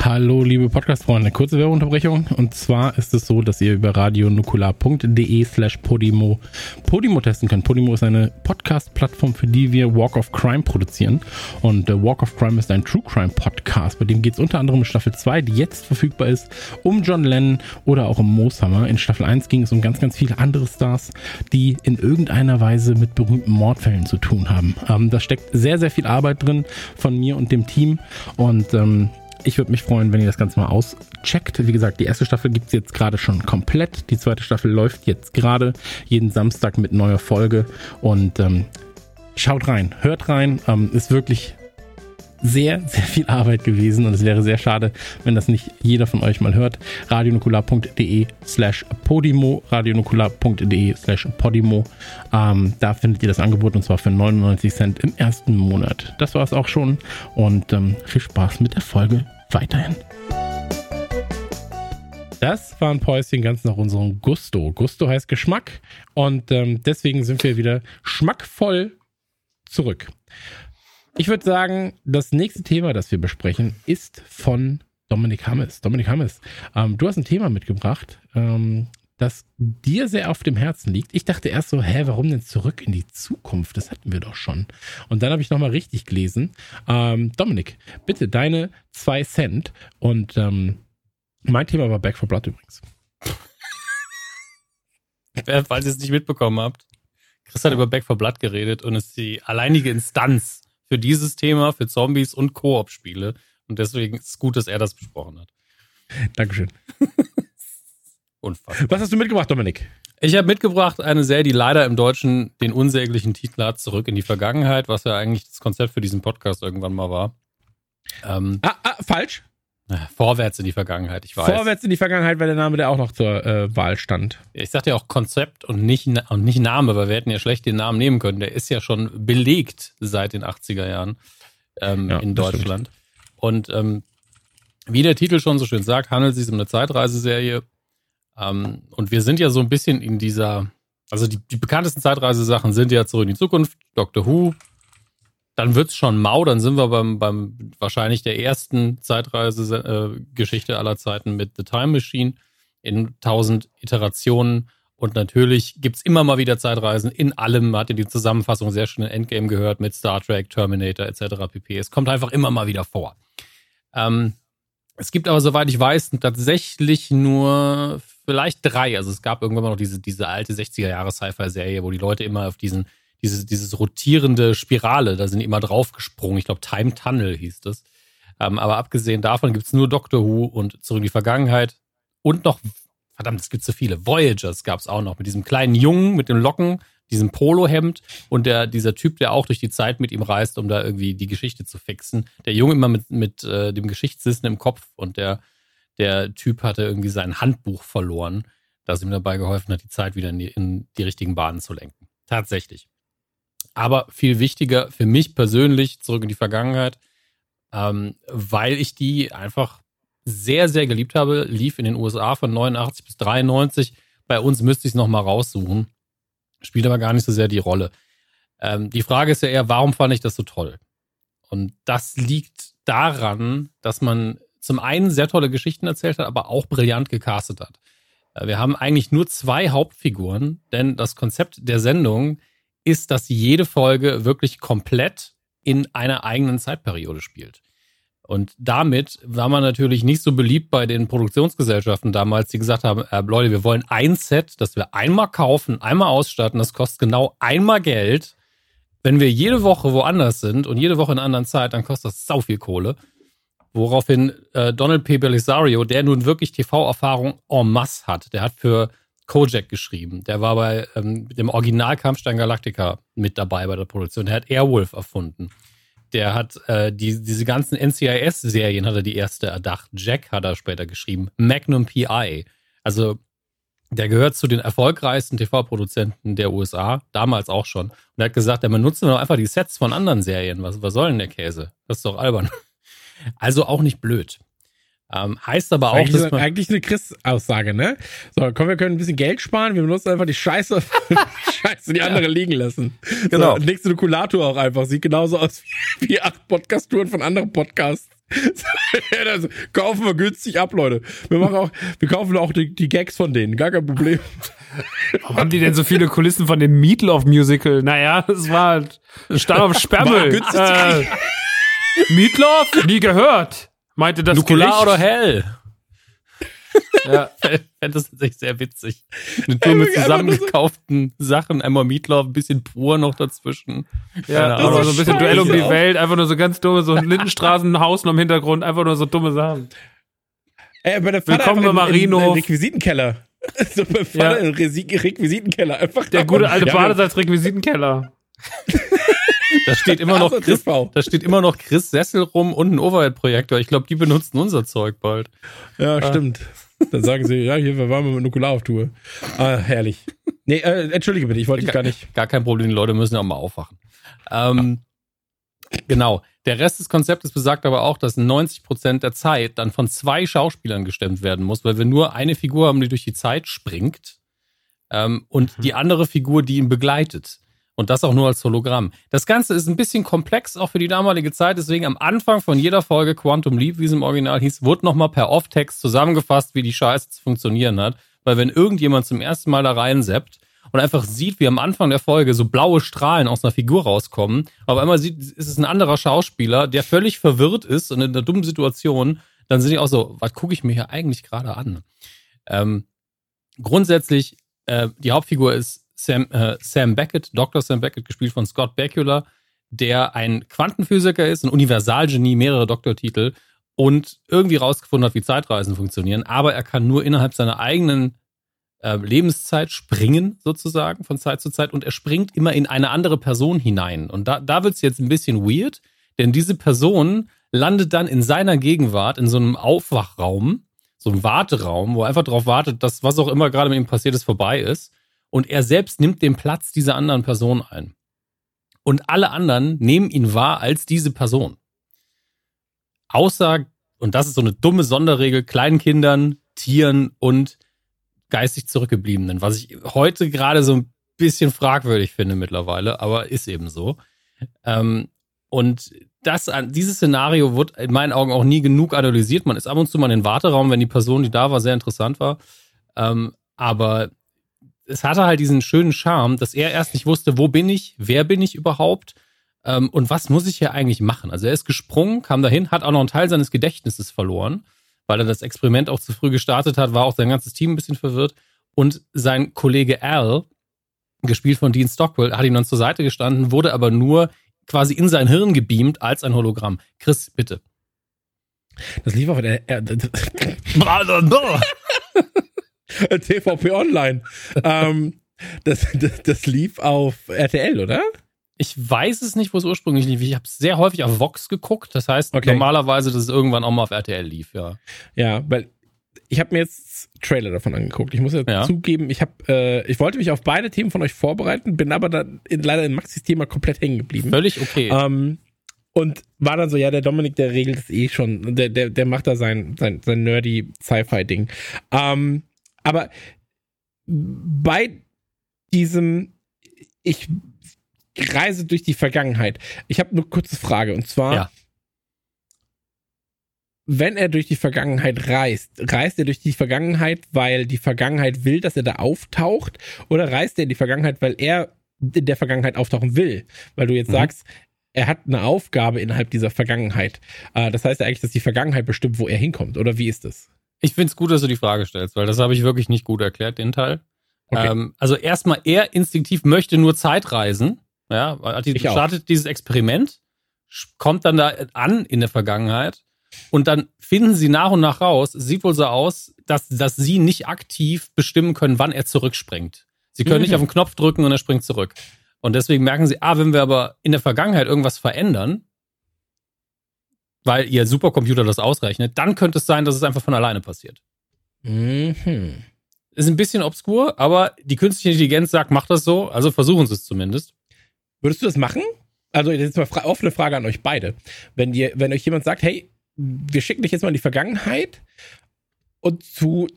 Hallo, liebe Podcast-Freunde. Kurze Werbeunterbrechung. Und zwar ist es so, dass ihr über radionukular.de slash Podimo Podimo testen könnt. Podimo ist eine Podcast-Plattform, für die wir Walk of Crime produzieren. Und äh, Walk of Crime ist ein True Crime Podcast. Bei dem geht es unter anderem in Staffel 2, die jetzt verfügbar ist, um John Lennon oder auch um Mooshammer. In Staffel 1 ging es um ganz, ganz viele andere Stars, die in irgendeiner Weise mit berühmten Mordfällen zu tun haben. Ähm, da steckt sehr, sehr viel Arbeit drin von mir und dem Team. Und ähm, ich würde mich freuen, wenn ihr das Ganze mal auscheckt. Wie gesagt, die erste Staffel gibt es jetzt gerade schon komplett. Die zweite Staffel läuft jetzt gerade jeden Samstag mit neuer Folge. Und ähm, schaut rein, hört rein. Ähm, ist wirklich sehr, sehr viel Arbeit gewesen und es wäre sehr schade, wenn das nicht jeder von euch mal hört. radionukular.de slash podimo, radionukular.de slash podimo. Ähm, da findet ihr das Angebot und zwar für 99 Cent im ersten Monat. Das war es auch schon und ähm, viel Spaß mit der Folge weiterhin. Das war ein Päuschen ganz nach unserem Gusto. Gusto heißt Geschmack und ähm, deswegen sind wir wieder schmackvoll zurück. Ich würde sagen, das nächste Thema, das wir besprechen, ist von Dominik Hammes. Dominik Hammes, ähm, du hast ein Thema mitgebracht, ähm, das dir sehr auf dem Herzen liegt. Ich dachte erst so, hä, warum denn zurück in die Zukunft? Das hatten wir doch schon. Und dann habe ich nochmal richtig gelesen. Ähm, Dominik, bitte deine zwei Cent. Und ähm, mein Thema war Back for Blood übrigens. Falls ihr es nicht mitbekommen habt, Chris hat über Back for Blood geredet und ist die alleinige Instanz für dieses Thema, für Zombies und Koop-Spiele. Und deswegen ist es gut, dass er das besprochen hat. Dankeschön. [laughs] Unfassbar. Was hast du mitgebracht, Dominik? Ich habe mitgebracht eine Serie, die leider im Deutschen den unsäglichen Titel hat, Zurück in die Vergangenheit, was ja eigentlich das Konzept für diesen Podcast irgendwann mal war. Ähm, ah, ah, falsch. [laughs] Vorwärts in die Vergangenheit, ich weiß. Vorwärts in die Vergangenheit war der Name, der auch noch zur äh, Wahl stand. Ich sagte ja auch Konzept und nicht, und nicht Name, weil wir hätten ja schlecht den Namen nehmen können. Der ist ja schon belegt seit den 80er Jahren ähm, ja, in Deutschland. Und ähm, wie der Titel schon so schön sagt, handelt es sich um eine Zeitreiseserie. Ähm, und wir sind ja so ein bisschen in dieser, also die, die bekanntesten Zeitreisesachen sind ja zurück in die Zukunft, Doctor Who, dann wird's schon mau, dann sind wir beim, beim wahrscheinlich der ersten Zeitreise-Geschichte äh, aller Zeiten mit The Time Machine in tausend Iterationen. Und natürlich gibt's immer mal wieder Zeitreisen in allem. Man hat ja die Zusammenfassung sehr schön in Endgame gehört mit Star Trek, Terminator etc. pp. Es kommt einfach immer mal wieder vor. Ähm, es gibt aber, soweit ich weiß, tatsächlich nur vielleicht drei. Also es gab irgendwann mal noch diese, diese alte 60er Jahre Sci-Fi-Serie, wo die Leute immer auf diesen dieses, dieses rotierende Spirale, da sind die immer draufgesprungen. Ich glaube, Time Tunnel hieß das. Ähm, aber abgesehen davon gibt's nur Doctor Who und zurück in die Vergangenheit und noch, verdammt, es gibt so viele. Voyagers gab's auch noch mit diesem kleinen Jungen mit den Locken, diesem Polohemd und der, dieser Typ, der auch durch die Zeit mit ihm reist, um da irgendwie die Geschichte zu fixen. Der Junge immer mit, mit äh, dem Geschichtswissen im Kopf und der, der Typ hatte irgendwie sein Handbuch verloren, das ihm dabei geholfen hat, die Zeit wieder in die, in die richtigen Bahnen zu lenken. Tatsächlich. Aber viel wichtiger für mich persönlich zurück in die Vergangenheit, ähm, weil ich die einfach sehr, sehr geliebt habe. Lief in den USA von 89 bis 93. Bei uns müsste ich es nochmal raussuchen. Spielt aber gar nicht so sehr die Rolle. Ähm, die Frage ist ja eher, warum fand ich das so toll? Und das liegt daran, dass man zum einen sehr tolle Geschichten erzählt hat, aber auch brillant gecastet hat. Äh, wir haben eigentlich nur zwei Hauptfiguren, denn das Konzept der Sendung ist, dass jede Folge wirklich komplett in einer eigenen Zeitperiode spielt. Und damit war man natürlich nicht so beliebt bei den Produktionsgesellschaften damals, die gesagt haben, äh, Leute, wir wollen ein Set, das wir einmal kaufen, einmal ausstatten, das kostet genau einmal Geld. Wenn wir jede Woche woanders sind und jede Woche in einer anderen Zeit, dann kostet das sau viel Kohle. Woraufhin äh, Donald P. Belisario, der nun wirklich TV-Erfahrung en masse hat, der hat für Kojak geschrieben. Der war bei ähm, dem Original Kampfstein Galactica mit dabei bei der Produktion. Der hat Airwolf erfunden. Der hat äh, die, diese ganzen NCIS-Serien hat er die erste erdacht. Jack hat er später geschrieben. Magnum PI. Also der gehört zu den erfolgreichsten TV-Produzenten der USA, damals auch schon. Und er hat gesagt, er benutzt nur einfach die Sets von anderen Serien. Was, was soll denn der Käse? Das ist doch albern. Also auch nicht blöd. Ähm, heißt aber auch, eigentlich, dass man eigentlich eine Chris-Aussage, ne? So, komm, wir können ein bisschen Geld sparen, wir benutzen einfach die Scheiße, [laughs] Scheiße, die andere liegen lassen. Genau. So, nächste Nukulator auch einfach, sieht genauso aus wie, [laughs] wie acht Podcast-Touren von anderen Podcasts. [laughs] ja, das, kaufen wir günstig ab, Leute. Wir machen auch, wir kaufen auch die, die Gags von denen, gar kein Problem. Warum haben die denn so viele Kulissen von dem Meatloaf Musical? Naja, das war halt stand auf Sperrmüll. Äh, Meatloaf? Nie gehört. Meinte das Nukular Gericht. oder hell? [laughs] ja, fände das tatsächlich sehr witzig. Eine Tour mit zusammengekauften Sachen, einmal Meatloaf, ein bisschen pur noch dazwischen. Ja, Keine so ein bisschen Duell um die scheiße. Welt, einfach nur so ganz dumme, so Lindenstraßenhaus noch im Hintergrund, einfach nur so dumme Sachen. Ey, bei der Willkommen einfach im im Requisitenkeller. [laughs] So bei Vater Ja. im Requisitenkeller. Einfach Der gute alte Ja, Bade als Requisitenkeller. [laughs] Da steht immer noch [laughs] Chris, da steht immer noch Chris Sessel rum und ein Overhead-Projektor. Ich glaube, die benutzen unser Zeug bald. Ja, stimmt. Dann sagen sie, ja, hier, wir waren mit Nukular auf Tour. Ah, herrlich. Nee, äh, entschuldige bitte, ich wollte dich gar nicht. Gar kein Problem, die Leute müssen ja auch mal aufwachen. Ähm, genau. Der Rest des Konzeptes besagt aber auch, dass 90 Prozent der Zeit dann von zwei Schauspielern gestemmt werden muss, weil wir nur eine Figur haben, die durch die Zeit springt ähm, und die andere Figur, die ihn begleitet. Und das auch nur als Hologramm. Das Ganze ist ein bisschen komplex, auch für die damalige Zeit. Deswegen am Anfang von jeder Folge Quantum Leap, wie es im Original hieß, wurde nochmal per Off-Text zusammengefasst, wie die Scheiße zu funktionieren hat. Weil wenn irgendjemand zum ersten Mal da reinseppt und einfach sieht, wie am Anfang der Folge so blaue Strahlen aus einer Figur rauskommen, auf einmal sieht, ist es ein anderer Schauspieler, der völlig verwirrt ist und in einer dummen Situation, dann sind die auch so, was gucke ich mir hier eigentlich gerade an? Ähm, grundsätzlich, äh, die Hauptfigur ist Sam, äh, Sam Beckett, Dr. Sam Beckett, gespielt von Scott Bakula, der ein Quantenphysiker ist, ein Universalgenie, mehrere Doktortitel und irgendwie rausgefunden hat, wie Zeitreisen funktionieren, aber er kann nur innerhalb seiner eigenen äh, Lebenszeit springen, sozusagen, von Zeit zu Zeit, und er springt immer in eine andere Person hinein. Und da, da wird es jetzt ein bisschen weird, denn diese Person landet dann in seiner Gegenwart in so einem Aufwachraum, so einem Warteraum, wo er einfach darauf wartet, dass was auch immer gerade mit ihm passiert ist, vorbei ist. Und er selbst nimmt den Platz dieser anderen Person ein. Und alle anderen nehmen ihn wahr als diese Person. Außer, und das ist so eine dumme Sonderregel, Kleinkindern, Tieren und geistig Zurückgebliebenen, was ich heute gerade so ein bisschen fragwürdig finde mittlerweile, aber ist eben so. Ähm, und das, dieses Szenario wird in meinen Augen auch nie genug analysiert. Man ist ab und zu mal in den Warteraum, wenn die Person, die da war, sehr interessant war. Ähm, aber es hatte halt diesen schönen Charme, dass er erst nicht wusste, wo bin ich, wer bin ich überhaupt ähm, und was muss ich hier eigentlich machen. Also er ist gesprungen, kam dahin, hat auch noch einen Teil seines Gedächtnisses verloren, weil er das Experiment auch zu früh gestartet hat, war auch sein ganzes Team ein bisschen verwirrt. Und sein Kollege Al, gespielt von Dean Stockwell, hat ihm dann zur Seite gestanden, wurde aber nur quasi in sein Hirn gebeamt als ein Hologramm. Chris, bitte. Das lief auf der äh, [laughs] [laughs] [laughs] TVP Online. ähm, das, das, das lief auf RTL, oder? Ich weiß es nicht, wo es ursprünglich lief. Ich habe es sehr häufig auf Vox geguckt. Das heißt Okay. normalerweise, dass es irgendwann auch mal auf RTL lief, ja. Ja, weil ich habe mir jetzt Trailer davon angeguckt. Ich muss jetzt Ja. zugeben, ich habe, äh, ich wollte mich auf beide Themen von euch vorbereiten, bin aber dann in, leider in Maxis Thema komplett hängen geblieben. Völlig okay. Ähm, und war dann so, ja, der Dominik, der regelt das eh schon. Der, der, der macht da sein, sein, sein nerdy Sci-Fi-Ding. Ähm, aber bei diesem, ich reise durch die Vergangenheit. Ich habe eine kurze Frage und zwar, Ja. wenn er durch die Vergangenheit reist, reist er durch die Vergangenheit, weil die Vergangenheit will, dass er da auftaucht, oder reist er in die Vergangenheit, weil er in der Vergangenheit auftauchen will? Weil du jetzt Mhm. sagst, er hat eine Aufgabe innerhalb dieser Vergangenheit. Äh, das heißt ja eigentlich, dass die Vergangenheit bestimmt, wo er hinkommt, oder wie ist das? Ich finde es gut, dass du die Frage stellst, weil das habe ich wirklich nicht gut erklärt, den Teil. Okay. Ähm, also erstmal, er instinktiv möchte nur Zeitreisen. Ja, weil er hat die- Ich auch. startet dieses Experiment, kommt dann da an in der Vergangenheit und dann finden sie nach und nach raus, sieht wohl so aus, dass, dass sie nicht aktiv bestimmen können, wann er zurückspringt. Sie können Mhm. nicht auf den Knopf drücken und er springt zurück. Und deswegen merken sie, ah, wenn wir aber in der Vergangenheit irgendwas verändern, weil ihr Supercomputer das ausrechnet, dann könnte es sein, dass es einfach von alleine passiert. Mhm. Ist ein bisschen obskur, aber die künstliche Intelligenz sagt, macht das so, also versuchen sie es zumindest. Würdest du das machen? Also jetzt mal fra offene Frage an euch beide. Wenn dir, wenn euch jemand sagt, hey, wir schicken dich jetzt mal in die Vergangenheit und zu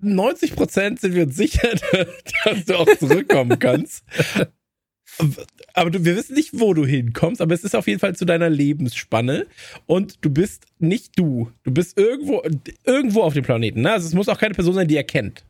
90 Prozent sind wir uns sicher, [laughs] dass du auch zurückkommen kannst. [laughs] Aber du, wir wissen nicht, wo du hinkommst, aber es ist auf jeden Fall zu deiner Lebensspanne und du bist nicht du. Du bist irgendwo, irgendwo auf dem Planeten. Ne? Also es muss auch keine Person sein, die er kennt.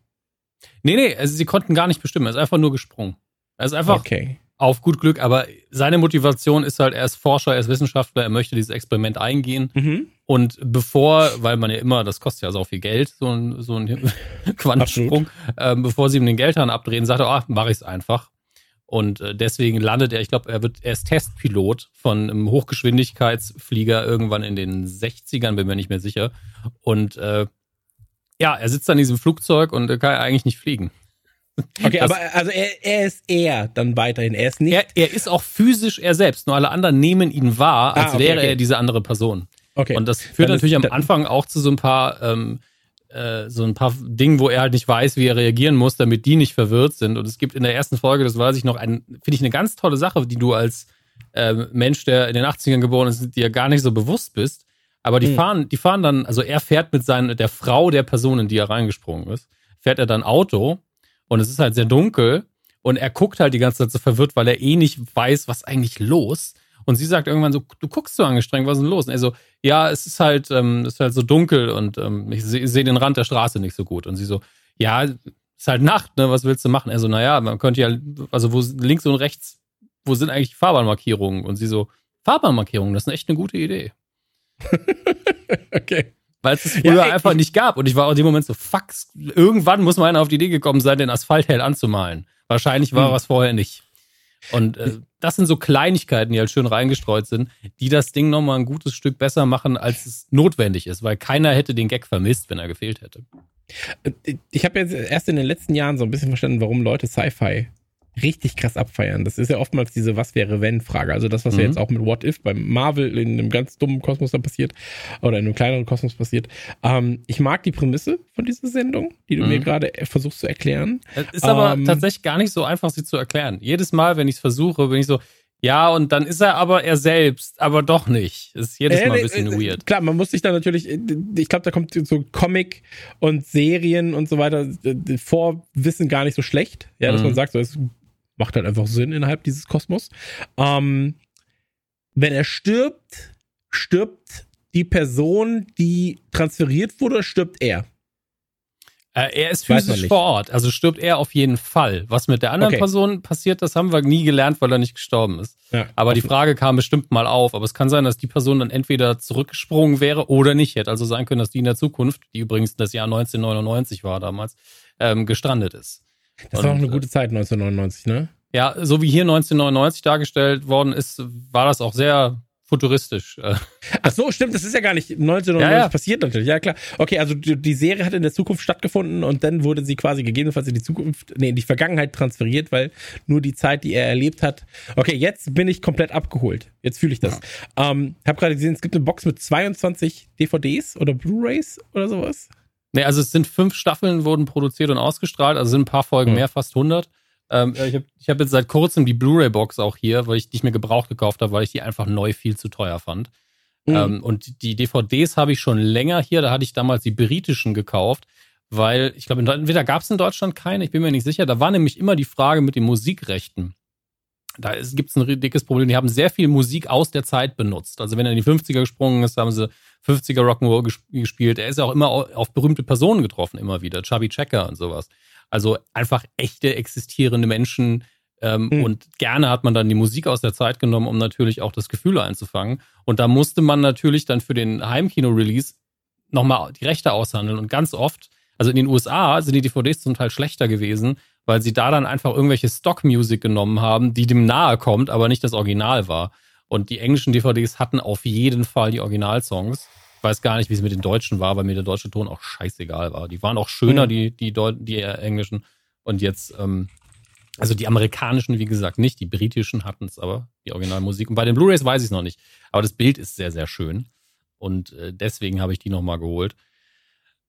Nee, nee, also sie konnten gar nicht bestimmen. Er ist einfach nur gesprungen. Er ist einfach Okay. auf gut Glück, aber seine Motivation ist halt, er ist Forscher, er ist Wissenschaftler, er möchte dieses Experiment eingehen. Mhm. Und bevor, weil man ja immer, das kostet ja so viel Geld, so ein, so ein [laughs] Quantensprung, ähm, bevor sie ihm den Geldhahn abdrehen, sagt er, ah, mache ich es einfach. Und äh, deswegen landet er, ich glaube, er wird, er ist Testpilot von einem Hochgeschwindigkeitsflieger irgendwann in den 60ern, bin mir nicht mehr sicher. Und äh, ja, er sitzt an diesem Flugzeug und äh, kann eigentlich nicht fliegen. Okay, Das- aber also er, er ist er dann weiterhin. Er ist nicht. Er, er ist auch physisch er selbst, nur alle anderen nehmen ihn wahr, als Ah, okay, wäre okay. er diese andere Person. okay. Und das führt Dann ist- natürlich am dann- Anfang auch zu so ein paar, ähm, äh, so ein paar Dingen, wo er halt nicht weiß, wie er reagieren muss, damit die nicht verwirrt sind. Und es gibt in der ersten Folge, das weiß ich noch, finde ich eine ganz tolle Sache, die du als ähm, Mensch, der in den 80ern geboren ist, dir gar nicht so bewusst bist. Aber die Hm. fahren, die fahren dann, also er fährt mit seinen, der Frau der Person, in die er reingesprungen ist, fährt er dann Auto und es ist halt sehr dunkel und er guckt halt die ganze Zeit so verwirrt, weil er eh nicht weiß, was eigentlich los. Und sie sagt irgendwann so, du guckst so angestrengt, was ist denn los? Und er so, ja, es ist halt, ähm, es ist halt so dunkel und ähm, ich sehe seh den Rand der Straße nicht so gut. Und sie so, ja, ist halt Nacht, ne? Was willst du machen? Er so, naja, man könnte ja, also wo links und rechts, wo sind eigentlich die Fahrbahnmarkierungen? Und sie so, Fahrbahnmarkierungen, das ist echt eine gute Idee. [laughs] okay. Weil es es früher Ja, einfach ich- nicht gab. Und ich war auch in dem Moment so, fuck, irgendwann muss man einer auf die Idee gekommen sein, den Asphalt hell anzumalen. Wahrscheinlich war Hm. was vorher nicht. Und äh, das sind so Kleinigkeiten, die halt schön reingestreut sind, die das Ding nochmal ein gutes Stück besser machen, als es notwendig ist, weil keiner hätte den Gag vermisst, wenn er gefehlt hätte. Ich habe jetzt erst in den letzten Jahren so ein bisschen verstanden, warum Leute Sci-Fi richtig krass abfeiern. Das ist ja oftmals diese Was wäre wenn Frage. Also das, was ja Mhm. jetzt auch mit What If beim Marvel in einem ganz dummen Kosmos da passiert oder in einem kleineren Kosmos passiert. Ähm, ich mag die Prämisse von dieser Sendung, die du Mhm. mir gerade äh, versuchst zu erklären. Es ist aber Ähm. tatsächlich gar nicht so einfach, sie zu erklären. Jedes Mal, wenn ich es versuche, bin ich so, ja, und dann ist er aber er selbst, aber doch nicht. Ist jedes Äh, Mal ein bisschen äh, weird. Klar, man muss sich da natürlich, äh, ich glaube, da kommt so Comic und Serien und so weiter, äh, Vorwissen gar nicht so schlecht. Ja, dass Mhm. man sagt, so, es macht halt einfach Sinn innerhalb dieses Kosmos. Ähm, wenn er stirbt, stirbt die Person, die transferiert wurde, oder stirbt er? Äh, er ist physisch vor Ort, also stirbt er auf jeden Fall. Was mit der anderen Okay. Person passiert, das haben wir nie gelernt, weil er nicht gestorben ist. Ja, Aber die Frage kam bestimmt mal auf. Aber es kann sein, dass die Person dann entweder zurückgesprungen wäre oder nicht. Hätte also sein können, dass die in der Zukunft, die übrigens das Jahr 1999 war damals, ähm, gestrandet ist. Das war auch Und, eine gute Zeit, 1999, ne? Ja, so wie hier 1999 dargestellt worden ist, war das auch sehr futuristisch. Äh, Ach so, stimmt, das ist ja gar nicht 1999 Ja, ja. passiert natürlich. Ja, klar. Okay, also die, Serie hat in der Zukunft stattgefunden und dann wurde sie quasi gegebenenfalls in die Zukunft, nee, in die Vergangenheit transferiert, weil nur die Zeit, die er erlebt hat. Okay, jetzt bin ich komplett abgeholt. Jetzt fühle ich das. Ähm, hab gerade gesehen, es gibt eine Box mit 22 DVDs oder Blu-rays oder sowas. Nee, also es sind fünf Staffeln, wurden produziert und ausgestrahlt, also sind ein paar Folgen Hm. mehr, fast 100. Ähm, ich habe ich hab jetzt seit kurzem die Blu-ray-Box auch hier, weil ich nicht mehr gebraucht gekauft habe, weil ich die einfach neu viel zu teuer fand. Mhm. Ähm, und die DVDs habe ich schon länger hier, da hatte ich damals die britischen gekauft, weil ich glaube, entweder gab es in Deutschland keine, ich bin mir nicht sicher, da war nämlich immer die Frage mit den Musikrechten. Da gibt es ein dickes Problem. Die haben sehr viel Musik aus der Zeit benutzt. Also wenn er in die 50er gesprungen ist, haben sie 50er Rock'n'Roll ges- gespielt. Er ist ja auch immer au- auf berühmte Personen getroffen, immer wieder. Chubby Checker und sowas. Also einfach echte existierende Menschen. Ähm, Hm. Und gerne hat man dann die Musik aus der Zeit genommen, um natürlich auch das Gefühl einzufangen. Und da musste man natürlich dann für den Heimkino-Release nochmal die Rechte aushandeln. Und ganz oft, also in den USA sind die DVDs zum Teil schlechter gewesen, weil sie da dann einfach irgendwelche Stock-Music genommen haben, die dem nahe kommt, aber nicht das Original war. Und die englischen DVDs hatten auf jeden Fall die Originalsongs. Ich weiß gar nicht, wie es mit den deutschen war, weil mir der deutsche Ton auch scheißegal war. Die waren auch schöner, Mhm. die, die, Deu die äh, englischen. Und jetzt, ähm, also die amerikanischen, wie gesagt, nicht. Die britischen hatten es aber, die Originalmusik. Und bei den Blu-rays weiß ich es noch nicht. Aber das Bild ist sehr, sehr schön. Und äh, deswegen habe ich die nochmal geholt.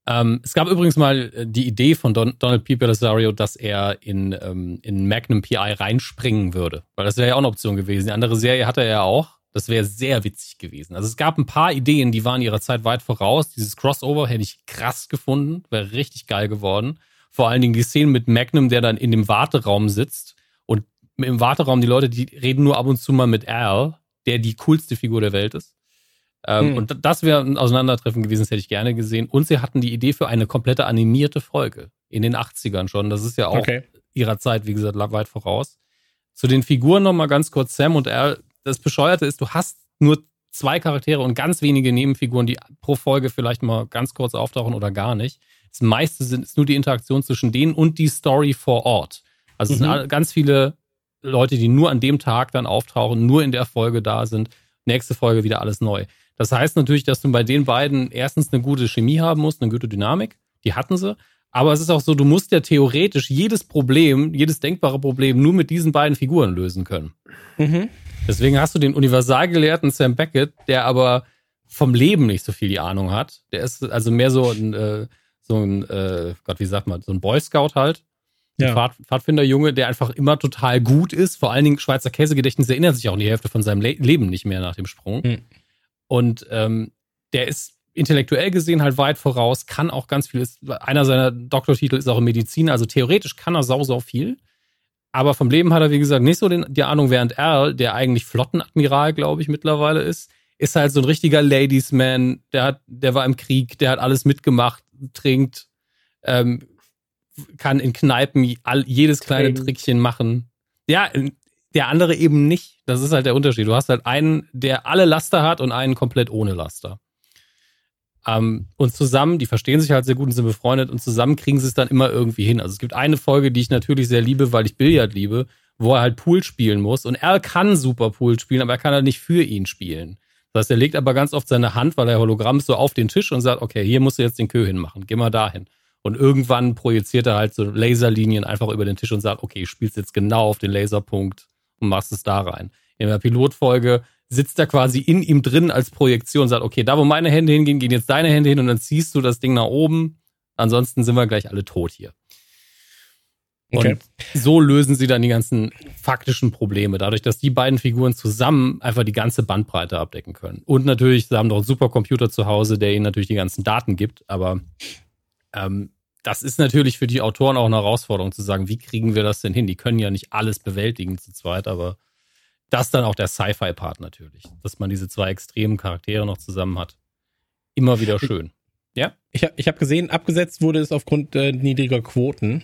Ähm, es gab übrigens mal äh, die Idee von Don Donald P. Belisario, dass er in, ähm, in Magnum PI reinspringen würde. Weil das wäre ja auch eine Option gewesen. Die andere Serie hatte er ja auch. Das wäre sehr witzig gewesen. Also es gab ein paar Ideen, die waren ihrer Zeit weit voraus. Dieses Crossover hätte ich krass gefunden. Wäre richtig geil geworden. Vor allen Dingen die Szene mit Magnum, der dann in dem Warteraum sitzt und im Warteraum die Leute, die reden nur ab und zu mal mit Al, der die coolste Figur der Welt ist. Ähm, Hm. Und das wäre ein Auseinandertreffen gewesen, das hätte ich gerne gesehen. Und sie hatten die Idee für eine komplette animierte Folge in den 80ern schon. Das ist ja auch Okay. ihrer Zeit, wie gesagt, weit voraus. Zu den Figuren nochmal ganz kurz. Sam und Al, das Bescheuerte ist, du hast nur zwei Charaktere und ganz wenige Nebenfiguren, die pro Folge vielleicht mal ganz kurz auftauchen oder gar nicht. Das meiste sind, ist nur die Interaktion zwischen denen und die Story vor Ort. Also es sind Mhm. ganz viele Leute, die nur an dem Tag dann auftauchen, nur in der Folge da sind. Nächste Folge wieder alles neu. Das heißt natürlich, dass du bei den beiden erstens eine gute Chemie haben musst, eine gute Dynamik. Die hatten sie. Aber es ist auch so, du musst ja theoretisch jedes Problem, jedes denkbare Problem nur mit diesen beiden Figuren lösen können. Mhm. Deswegen hast du den Universalgelehrten Sam Beckett, der aber vom Leben nicht so viel die Ahnung hat. Der ist also mehr so ein, äh, so ein, äh, Gott, wie sagt man, so ein Boy Scout halt. Ein Ja. Pfad, Pfadfinderjunge, der einfach immer total gut ist. Vor allen Dingen Schweizer Käsegedächtnis erinnert sich auch an die Hälfte von seinem Le Leben nicht mehr nach dem Sprung. Hm. Und ähm, der ist intellektuell gesehen halt weit voraus, kann auch ganz viel. Ist, einer seiner Doktortitel ist auch in Medizin, also theoretisch kann er sau, sau viel. Aber vom Leben hat er, wie gesagt, nicht so den, die Ahnung, während Al, der eigentlich Flottenadmiral, glaube ich, mittlerweile ist, ist halt so ein richtiger Ladiesman, der hat, der war im Krieg, der hat alles mitgemacht, trinkt, ähm, kann in Kneipen all, jedes kleine. Trickchen machen. Ja, der andere eben nicht. Das ist halt der Unterschied. Du hast halt einen, der alle Laster hat und einen komplett ohne Laster. Ähm, und zusammen, die verstehen sich halt sehr gut und sind befreundet und zusammen kriegen sie es dann immer irgendwie hin. Also es gibt eine Folge, die ich natürlich sehr liebe, weil ich Billard liebe, wo er halt Pool spielen muss. Und er kann super Pool spielen, aber er kann halt nicht für ihn spielen. Das heißt, er legt aber ganz oft seine Hand, weil er Hologramm ist, so auf den Tisch und sagt, okay, hier musst du jetzt den Kö hinmachen, geh mal dahin. Und irgendwann projiziert er halt so Laserlinien einfach über den Tisch und sagt, okay, spielst jetzt genau auf den Laserpunkt und machst es da rein. In der Pilotfolge sitzt er quasi in ihm drin als Projektion und sagt, okay, da wo meine Hände hingehen, gehen jetzt deine Hände hin und dann ziehst du das Ding nach oben. Ansonsten sind wir gleich alle tot hier. Okay. Und so lösen sie dann die ganzen faktischen Probleme, dadurch, dass die beiden Figuren zusammen einfach die ganze Bandbreite abdecken können. Und natürlich, sie haben doch einen Supercomputer zu Hause, der ihnen natürlich die ganzen Daten gibt, aber ähm, das ist natürlich für die Autoren auch eine Herausforderung zu sagen, wie kriegen wir das denn hin? Die können ja nicht alles bewältigen zu zweit, aber das dann auch der Sci-Fi-Part natürlich, dass man diese zwei extremen Charaktere noch zusammen hat. Immer wieder schön. Ich habe ich hab gesehen, abgesetzt wurde es aufgrund äh, niedriger Quoten.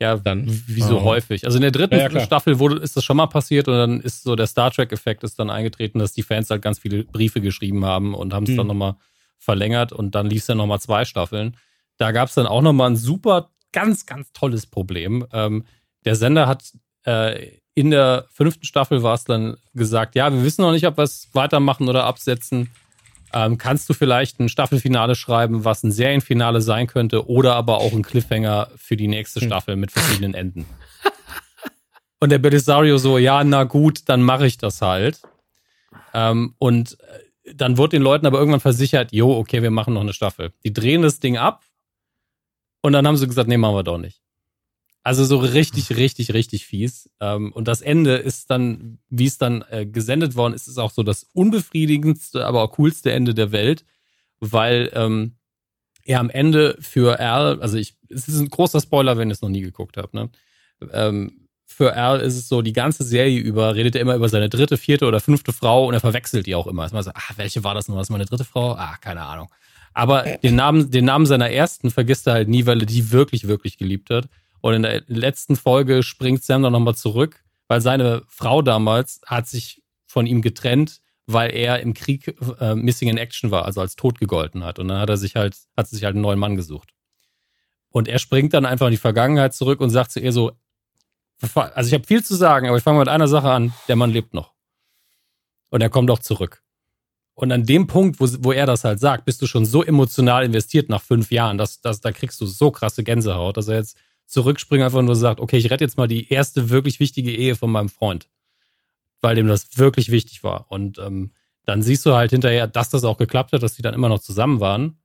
Ja, Dann. wie so Oh. häufig. Also in der dritten Ja, ja. Staffel wurde, ist das schon mal passiert und dann ist so der Star Trek-Effekt ist dann eingetreten, dass die Fans halt ganz viele Briefe geschrieben haben und haben es Hm. dann nochmal verlängert und dann lief es dann nochmal zwei Staffeln. Da gab es dann auch nochmal ein super, ganz, ganz tolles Problem. Ähm, der Sender hat äh, in der fünften Staffel war es dann gesagt, ja, wir wissen noch nicht, ob wir es weitermachen oder absetzen. Ähm, kannst du vielleicht ein Staffelfinale schreiben, was ein Serienfinale sein könnte oder aber auch ein Cliffhanger für die nächste Hm. Staffel mit verschiedenen Enden? [laughs] Und der Belisario so, ja, na gut, dann mache ich das halt. Ähm, und äh, dann wird den Leuten aber irgendwann versichert, jo, okay, wir machen noch eine Staffel. Die drehen das Ding ab und dann haben sie gesagt, nee, machen wir doch nicht. Also so richtig, richtig, richtig fies. Ähm, und das Ende ist dann, wie es dann äh, gesendet worden ist, ist auch so das unbefriedigendste, aber auch coolste Ende der Welt, weil ähm, er am Ende für Al, also ich, es ist ein großer Spoiler, wenn ihr es noch nie geguckt habt, ne? Ähm, für Al ist es so, die ganze Serie über redet er immer über seine dritte, vierte oder fünfte Frau und er verwechselt die auch immer. Ist mal so, ah, welche war das nun? Was meine dritte Frau? Ah, keine Ahnung. Aber den Namen, den Namen seiner ersten vergisst er halt nie, weil er die wirklich, wirklich geliebt hat. Und in der letzten Folge springt Sam dann nochmal zurück, weil seine Frau damals hat sich von ihm getrennt, weil er im Krieg äh, Missing in Action war, also als tot gegolten hat. Und dann hat er sich halt, hat sich halt einen neuen Mann gesucht. Und er springt dann einfach in die Vergangenheit zurück und sagt zu ihr so, also ich habe viel zu sagen, aber ich fange mit einer Sache an, der Mann lebt noch. Und er kommt auch zurück. Und an dem Punkt, wo, wo er das halt sagt, bist du schon so emotional investiert nach fünf Jahren, dass, dass da kriegst du so krasse Gänsehaut, dass er jetzt zurückspringt einfach nur sagt, okay, ich rette jetzt mal die erste wirklich wichtige Ehe von meinem Freund. Weil dem das wirklich wichtig war. Und ähm, dann siehst du halt hinterher, dass das auch geklappt hat, dass die dann immer noch zusammen waren.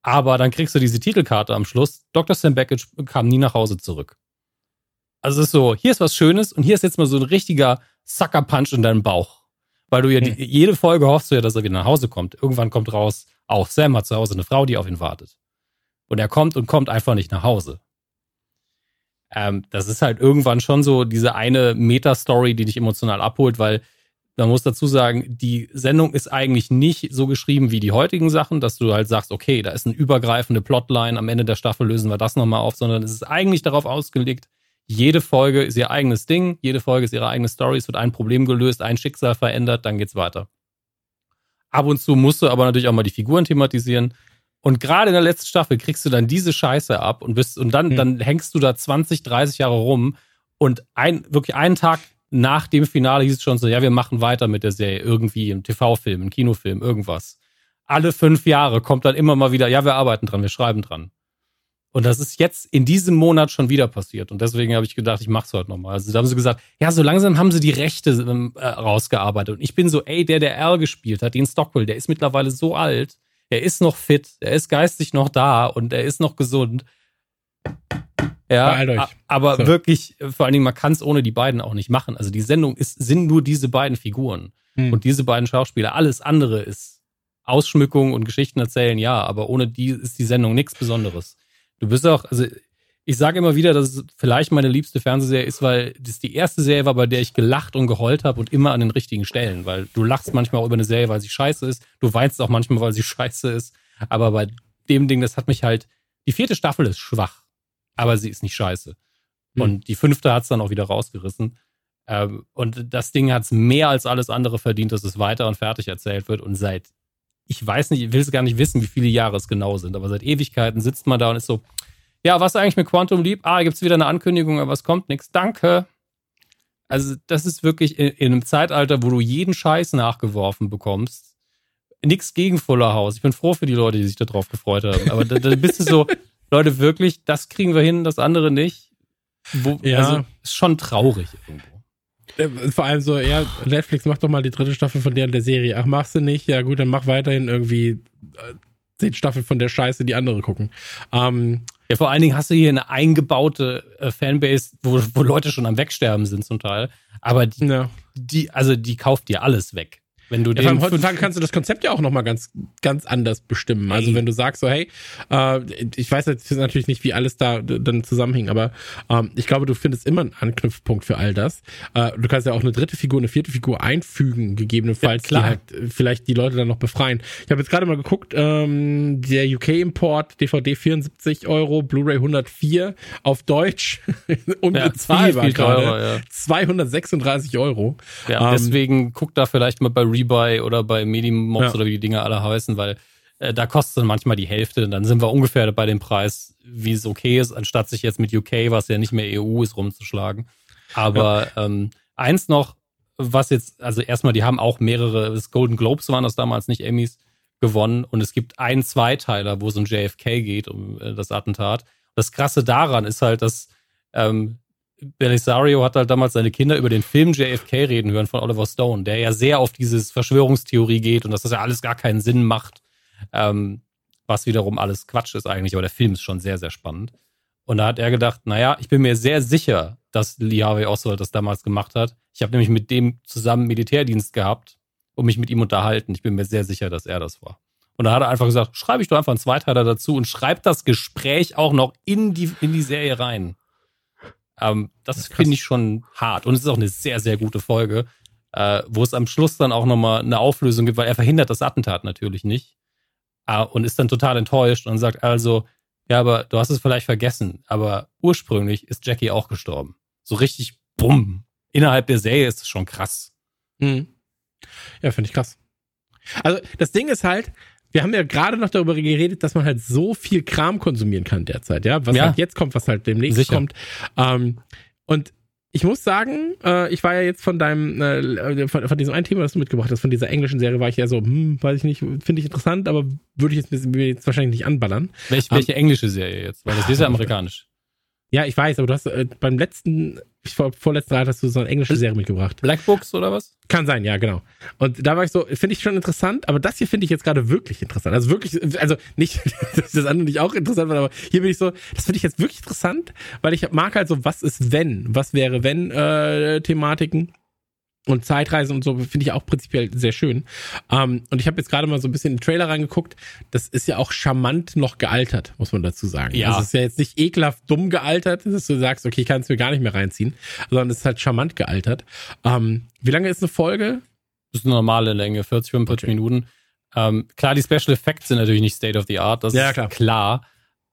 Aber dann kriegst du diese Titelkarte am Schluss. Dr. Sam Beckett kam nie nach Hause zurück. Also es ist so, hier ist was Schönes und hier ist jetzt mal so ein richtiger Sucker-Punch in deinem Bauch. Weil du ja die, jede Folge hoffst du ja, dass er wieder nach Hause kommt. Irgendwann kommt raus, auch Sam hat zu Hause eine Frau, die auf ihn wartet. Und er kommt und kommt einfach nicht nach Hause. ähm, das ist halt irgendwann schon so diese eine Meta-Story, die dich emotional abholt, weil man muss dazu sagen, die Sendung ist eigentlich nicht so geschrieben wie die heutigen Sachen, dass du halt sagst, okay, da ist eine übergreifende Plotline, am Ende der Staffel lösen wir das nochmal auf, sondern es ist eigentlich darauf ausgelegt, jede Folge ist ihr eigenes Ding, jede Folge ist ihre eigene Story, es wird ein Problem gelöst, ein Schicksal verändert, dann geht's weiter. Ab und zu musst du aber natürlich auch mal die Figuren thematisieren. Und gerade in der letzten Staffel kriegst du dann diese Scheiße ab und bist, und dann, hm. dann hängst du da 20, 30 Jahre rum und ein, wirklich einen Tag nach dem Finale hieß es schon so, ja, wir machen weiter mit der Serie irgendwie im TV-Film, im Kinofilm, irgendwas. Alle fünf Jahre kommt dann immer mal wieder, ja, wir arbeiten dran, wir schreiben dran. Und das ist jetzt in diesem Monat schon wieder passiert. Und deswegen habe ich gedacht, ich mache es heute nochmal. Also da haben sie gesagt, ja, so langsam haben sie die Rechte ähm, äh, rausgearbeitet. Und ich bin so, ey, der, der R gespielt hat, den Stockwell, der ist mittlerweile so alt, er ist noch fit, er ist geistig noch da und er ist noch gesund. Ja, aber so. wirklich, vor allen Dingen, man kann es ohne die beiden auch nicht machen. Also die Sendung ist, sind nur diese beiden Figuren hm. und diese beiden Schauspieler. Alles andere ist Ausschmückung und Geschichten erzählen, ja, aber ohne die ist die Sendung nichts Besonderes. Du bist auch, also ich sage immer wieder, dass es vielleicht meine liebste Fernsehserie ist, weil das die erste Serie war, bei der ich gelacht und geheult habe und immer an den richtigen Stellen. Weil du lachst manchmal auch über eine Serie, weil sie scheiße ist. Du weinst auch manchmal, weil sie scheiße ist. Aber bei dem Ding, das hat mich halt. Die vierte Staffel ist schwach, aber sie ist nicht scheiße. Mhm. Und die fünfte hat es dann auch wieder rausgerissen. Ähm, und das Ding hat es mehr als alles andere verdient, dass es weiter und fertig erzählt wird. Und seit ich weiß nicht, ich will es gar nicht wissen, wie viele Jahre es genau sind, aber seit Ewigkeiten sitzt man da und ist so, ja, was eigentlich mit Quantum Leap? Ah, gibt es wieder eine Ankündigung, aber es kommt nichts. Danke. Also, das ist wirklich in, in, einem Zeitalter, wo du jeden Scheiß nachgeworfen bekommst. Nichts gegen Fuller House. Ich bin froh für die Leute, die sich darauf gefreut haben. Aber da, da bist du so, [laughs] Leute, wirklich, das kriegen wir hin, das andere nicht. Wo, ja. Also, ist schon traurig irgendwo. Äh, vor allem so, ja, Netflix macht doch mal die dritte Staffel von der, der Serie. Ach, machst du nicht? Ja, gut, dann mach weiterhin irgendwie äh, zehn Staffeln von der Scheiße, die andere gucken. Ähm, ja, vor allen Dingen hast du hier eine eingebaute äh, Fanbase, wo, wo Leute schon am Wegsterben sind zum Teil. Aber die, ja. die, also die kauft dir alles weg. Wenn du ja, den heutzutage kannst du das Konzept ja auch nochmal ganz, ganz anders bestimmen. Also wenn du sagst so, hey, äh, ich weiß jetzt natürlich nicht, wie alles da dann zusammenhängt, aber ähm, ich glaube, du findest immer einen Anknüpfpunkt für all das. Äh, du kannst ja auch eine dritte Figur, eine vierte Figur einfügen, gegebenenfalls, ja, die halt vielleicht die Leute dann noch befreien. Ich habe jetzt gerade mal geguckt, ähm, der UK-Import, DVD 74 Euro, Blu-ray 104 auf Deutsch [laughs] unbezahlbar ja, gerade. Ja. 236 Euro. Ja, ähm, deswegen guck da vielleicht mal bei Rebuy oder bei Medimobs ja. oder wie die Dinger alle heißen, weil äh, da kostet es manchmal die Hälfte. Dann sind wir ungefähr bei dem Preis, wie es okay ist, anstatt sich jetzt mit UK, was ja nicht mehr EU ist, rumzuschlagen. Aber ja. ähm, eins noch, was jetzt, also erstmal, die haben auch mehrere, das Golden Globes waren das damals, nicht Emmys, gewonnen. Und es gibt einen Zweiteiler, wo es um JFK geht, um äh, das Attentat. Das Krasse daran ist halt, dass ähm, Belisario hat halt damals seine Kinder über den Film JFK reden hören von Oliver Stone, der ja sehr auf dieses Verschwörungstheorie geht und dass das ja alles gar keinen Sinn macht, ähm, was wiederum alles Quatsch ist eigentlich, aber der Film ist schon sehr, sehr spannend. Und da hat er gedacht, naja, ich bin mir sehr sicher, dass Lee Harvey Oswald das damals gemacht hat. Ich habe nämlich mit dem zusammen Militärdienst gehabt und mich mit ihm unterhalten. Ich bin mir sehr sicher, dass er das war. Und da hat er einfach gesagt, schreibe ich doch einfach einen Zweiteiler dazu und schreib das Gespräch auch noch in die, in die Serie rein. Ähm, das, das finde ich schon hart. Und es ist auch eine sehr, sehr gute Folge, äh, wo es am Schluss dann auch nochmal eine Auflösung gibt, weil er verhindert das Attentat natürlich nicht. Äh, und ist dann total enttäuscht und sagt also, ja, aber du hast es vielleicht vergessen, aber ursprünglich ist Jackie auch gestorben. So richtig bumm. Innerhalb der Serie ist es schon krass. Mhm. Ja, finde ich krass. Also das Ding ist halt, wir haben ja gerade noch darüber geredet, dass man halt so viel Kram konsumieren kann derzeit, ja, was ja. halt jetzt kommt, was halt demnächst Sicher. kommt. Ähm, und ich muss sagen, äh, ich war ja jetzt von deinem, äh, von, von, diesem einen Thema, das du mitgebracht hast, von dieser englischen Serie, war ich ja so, hm, weiß ich nicht, finde ich interessant, aber würde ich jetzt, mir jetzt wahrscheinlich nicht anballern. Welch, welche um, englische Serie jetzt? Weil das ist ja [laughs] amerikanisch. Ja, ich weiß, aber du hast äh, beim letzten, vor, vorletzten Mal hast du so eine englische Serie mitgebracht. Black Books oder was? Kann sein, ja, genau. Und da war ich so, finde ich schon interessant, aber das hier finde ich jetzt gerade wirklich interessant. Also wirklich, also nicht, [laughs] dass das andere nicht auch interessant war, aber hier bin ich so, das finde ich jetzt wirklich interessant, weil ich mag halt so, was ist wenn? Was wäre wenn äh, Thematiken? Und Zeitreisen und so finde ich auch prinzipiell sehr schön. Ähm, und ich habe jetzt gerade mal so ein bisschen in den Trailer reingeguckt. Das ist ja auch charmant noch gealtert, muss man dazu sagen. Ja. Also es ist ja jetzt nicht ekelhaft dumm gealtert, dass du sagst, okay, ich kann es mir gar nicht mehr reinziehen, sondern es ist halt charmant gealtert. Ähm, wie lange ist eine Folge? Das ist eine normale Länge, 40, 45 Okay. Minuten. Ähm, klar, die Special Effects sind natürlich nicht State of the Art, das Ja, ist klar. klar.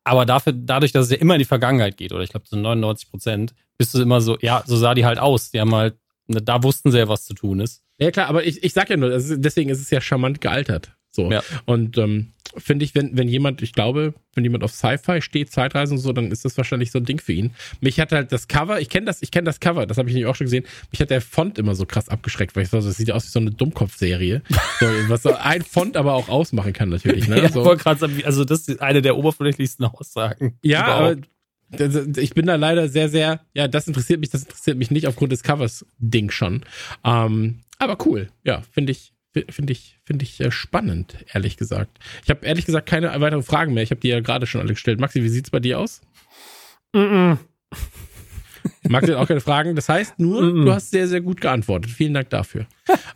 Aber dafür, dadurch, dass es ja immer in die Vergangenheit geht, oder ich glaube so 99 Prozent, bist du immer so, ja, so sah die halt aus. Die haben halt, da wussten sie ja, was zu tun ist. Ja klar, aber ich, ich sag ja nur, ist, deswegen ist es ja charmant gealtert. So. Ja. Und ähm, finde ich, wenn, wenn jemand, ich glaube, wenn jemand auf Sci-Fi steht, Zeitreisen und so, dann ist das wahrscheinlich so ein Ding für ihn. Mich hat halt das Cover, ich kenne das, ich kenne das Cover, das habe ich nämlich auch schon gesehen. Mich hat der Font immer so krass abgeschreckt, weil ich so, das sieht aus wie so eine Dummkopf-Serie. [laughs] So, was so ein Font aber auch ausmachen kann, natürlich. Ne? Ja, so. also das ist eine der oberflächlichsten Aussagen. Ja, aber ich bin da leider sehr, sehr, ja, das interessiert mich, das interessiert mich nicht aufgrund des Covers-Ding schon. Ähm, aber cool, ja, finde ich, finde ich, finde ich äh, spannend, ehrlich gesagt. Ich habe ehrlich gesagt keine weiteren Fragen mehr. Ich habe die ja gerade schon alle gestellt. Maxi, wie sieht's bei dir aus? Mm -mm. Maxi hat auch keine Fragen. Das heißt nur, Mhm. du hast sehr, sehr gut geantwortet. Vielen Dank dafür.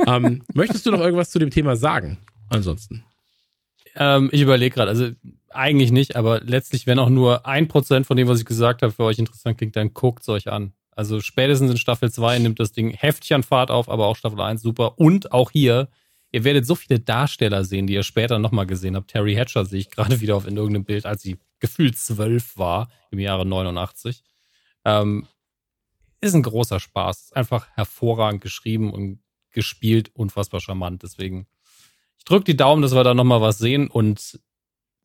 ähm, möchtest du noch irgendwas zu dem Thema sagen? Ansonsten. Ähm, ich überlege gerade, also eigentlich nicht, aber letztlich, wenn auch nur ein Prozent von dem, was ich gesagt habe, für euch interessant klingt, dann guckt es euch an. Also spätestens in Staffel 2 nimmt das Ding heftig an Fahrt auf, aber auch Staffel 1 super. Und auch hier, ihr werdet so viele Darsteller sehen, die ihr später nochmal gesehen habt. Terry Hatcher sehe ich gerade [laughs] wieder auf in irgendeinem Bild, als sie gefühlt zwölf war, im Jahre 89. Ähm, ist ein großer Spaß. Ist einfach hervorragend geschrieben und gespielt, unfassbar charmant. Deswegen ich drücke die Daumen, dass wir da nochmal was sehen. Und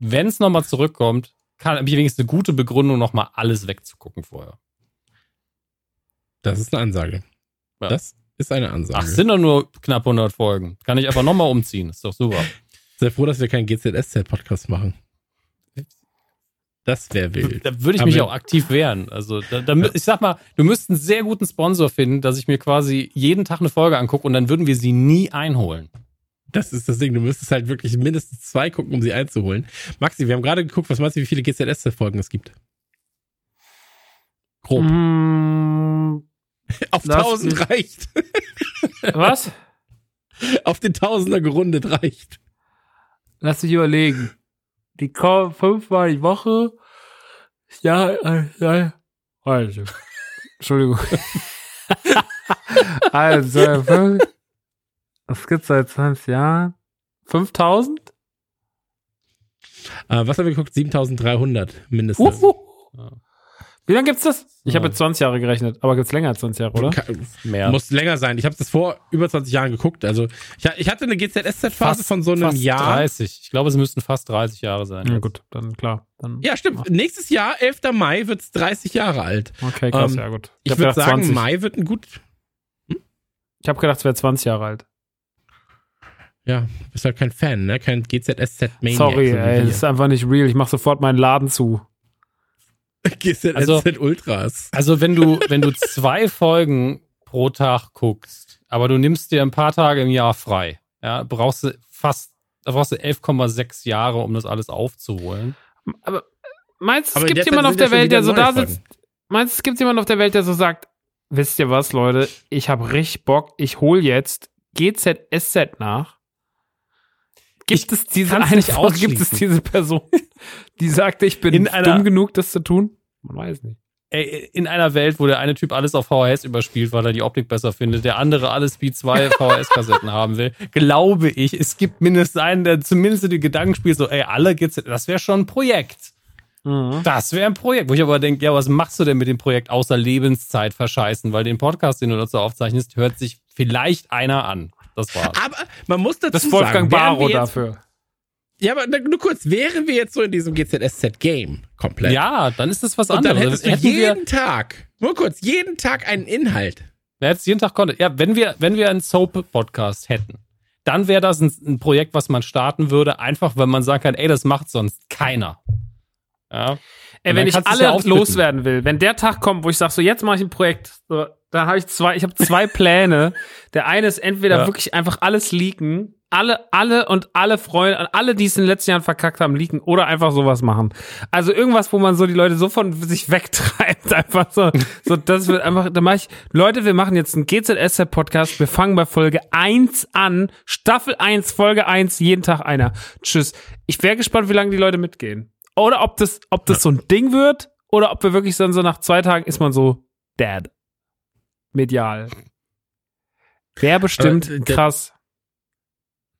wenn es nochmal zurückkommt, kann habe ich wenigstens eine gute Begründung, nochmal alles wegzugucken vorher. Das ist eine Ansage. Ja. Das ist eine Ansage. Ach, es sind doch nur knapp 100 Folgen. Kann ich einfach nochmal umziehen. Ist doch super. Sehr froh, dass wir keinen GZSZ-Podcast machen. Das wäre wild. Da würde ich Aber- mich auch aktiv wehren. Also, da, da, ich sag mal, du müsst einen sehr guten Sponsor finden, dass ich mir quasi jeden Tag eine Folge angucke und dann würden wir sie nie einholen. Das ist das Ding. Du müsstest halt wirklich mindestens zwei gucken, um sie einzuholen. Maxi, wir haben gerade geguckt, was meinst du, wie viele GZSZ-Folgen es gibt? Grob. Mm, [laughs] Auf Lass 1000 mich- reicht. [laughs] was? Auf den Tausender gerundet reicht. Lass mich überlegen. Die kommen fünfmal die Woche. Ja, äh, ja. Also. Entschuldigung. [laughs] also, fünf- das gibt's seit 20 Jahren. 5000? Äh, was haben wir geguckt? 7300 mindestens. Uhu. Wie lange gibt's das? Ich Ja. habe jetzt 20 Jahre gerechnet, aber gibt's länger als 20 Jahre, oder? Ka- Mehr. Muss länger sein. Ich habe das vor über 20 Jahren geguckt. Also ich, ich hatte eine GZSZ-Phase von so einem fast Jahr. 30. Ich glaube, es müssten fast 30 Jahre sein. Ja, jetzt. gut, dann klar. Dann, Ja, stimmt. Nächstes Jahr, 11. Mai, wird's 30 Jahre alt. Okay, krass, Ähm, ja gut. Ich hab würde sagen, 20. Mai wird ein gut. Ich habe gedacht, es wäre 20 Jahre alt. Ja, bist halt kein Fan, ne? Kein GZSZ-Maniac. Sorry, so wie ey, das ist einfach nicht real. Ich mache sofort meinen Laden zu. GZSZ Also- Ultras. Also wenn du, wenn du zwei Folgen pro Tag guckst, aber du nimmst dir ein paar Tage im Jahr frei, ja, brauchst du fast, da brauchst du 11,6 Jahre, um das alles aufzuholen. Aber meinst du, es gibt jemanden auf der Welt, der so da sitzt? Meinst du, es gibt jemanden auf der Welt, der so sagt, wisst ihr was, Leute, ich habe richtig Bock, ich hol jetzt GZSZ nach. Gibt es diese eine Frau, gibt es diese Person, die sagte, ich bin In einer- dumm genug, das zu tun? Man weiß nicht. Ey, in einer Welt, wo der eine Typ alles auf VHS überspielt, weil er die Optik besser findet, der andere alles Speed [laughs] 2 VHS-Kassetten haben will, glaube ich, es gibt mindestens einen, der zumindest die Gedanken spielt, so, ey, alle geht's, das wäre schon ein Projekt. Das wäre ein Projekt, wo ich aber denke, ja, was machst du denn mit dem Projekt außer Lebenszeit verscheißen? Weil den Podcast, den du dazu aufzeichnest, hört sich vielleicht einer an. Das war's. Aber man muss dazu Das ist Wolfgang sagen, wir jetzt, dafür. Ja, aber nur kurz, wären wir jetzt so in diesem GZSZ-Game komplett? Ja, dann ist das was Und dann anderes. hättest du Hätten jeden Tag, nur kurz, jeden Tag einen Inhalt. wer jetzt jeden Tag konnte. Ja, wenn wir, wenn wir einen Soap-Podcast hätten, dann wäre das ein, ein Projekt, was man starten würde, einfach weil man sagen kann, ey, das macht sonst keiner. Ja. Ey, wenn ich ja alle aufsplitten. loswerden will, wenn der Tag kommt, wo ich sage, so jetzt mache ich ein Projekt, so, dann habe ich zwei, ich habe zwei Pläne. Der eine ist entweder Ja. wirklich einfach alles leaken alle, alle und alle Freunde, alle, die es in den letzten Jahren verkackt haben, liegen oder einfach sowas machen. Also irgendwas, wo man so die Leute so von sich [laughs] wegtreibt, einfach so, so, das wird einfach, da mache ich, Leute, wir machen jetzt einen GZSZ-Podcast, wir fangen bei Folge 1 an, Staffel 1, Folge 1, jeden Tag einer. Tschüss. Ich wäre gespannt, wie lange die Leute mitgehen. Oder ob das, ob das so ein Ding wird, oder ob wir wirklich dann so nach zwei Tagen ist man so dead. Medial. Wäre bestimmt äh, krass.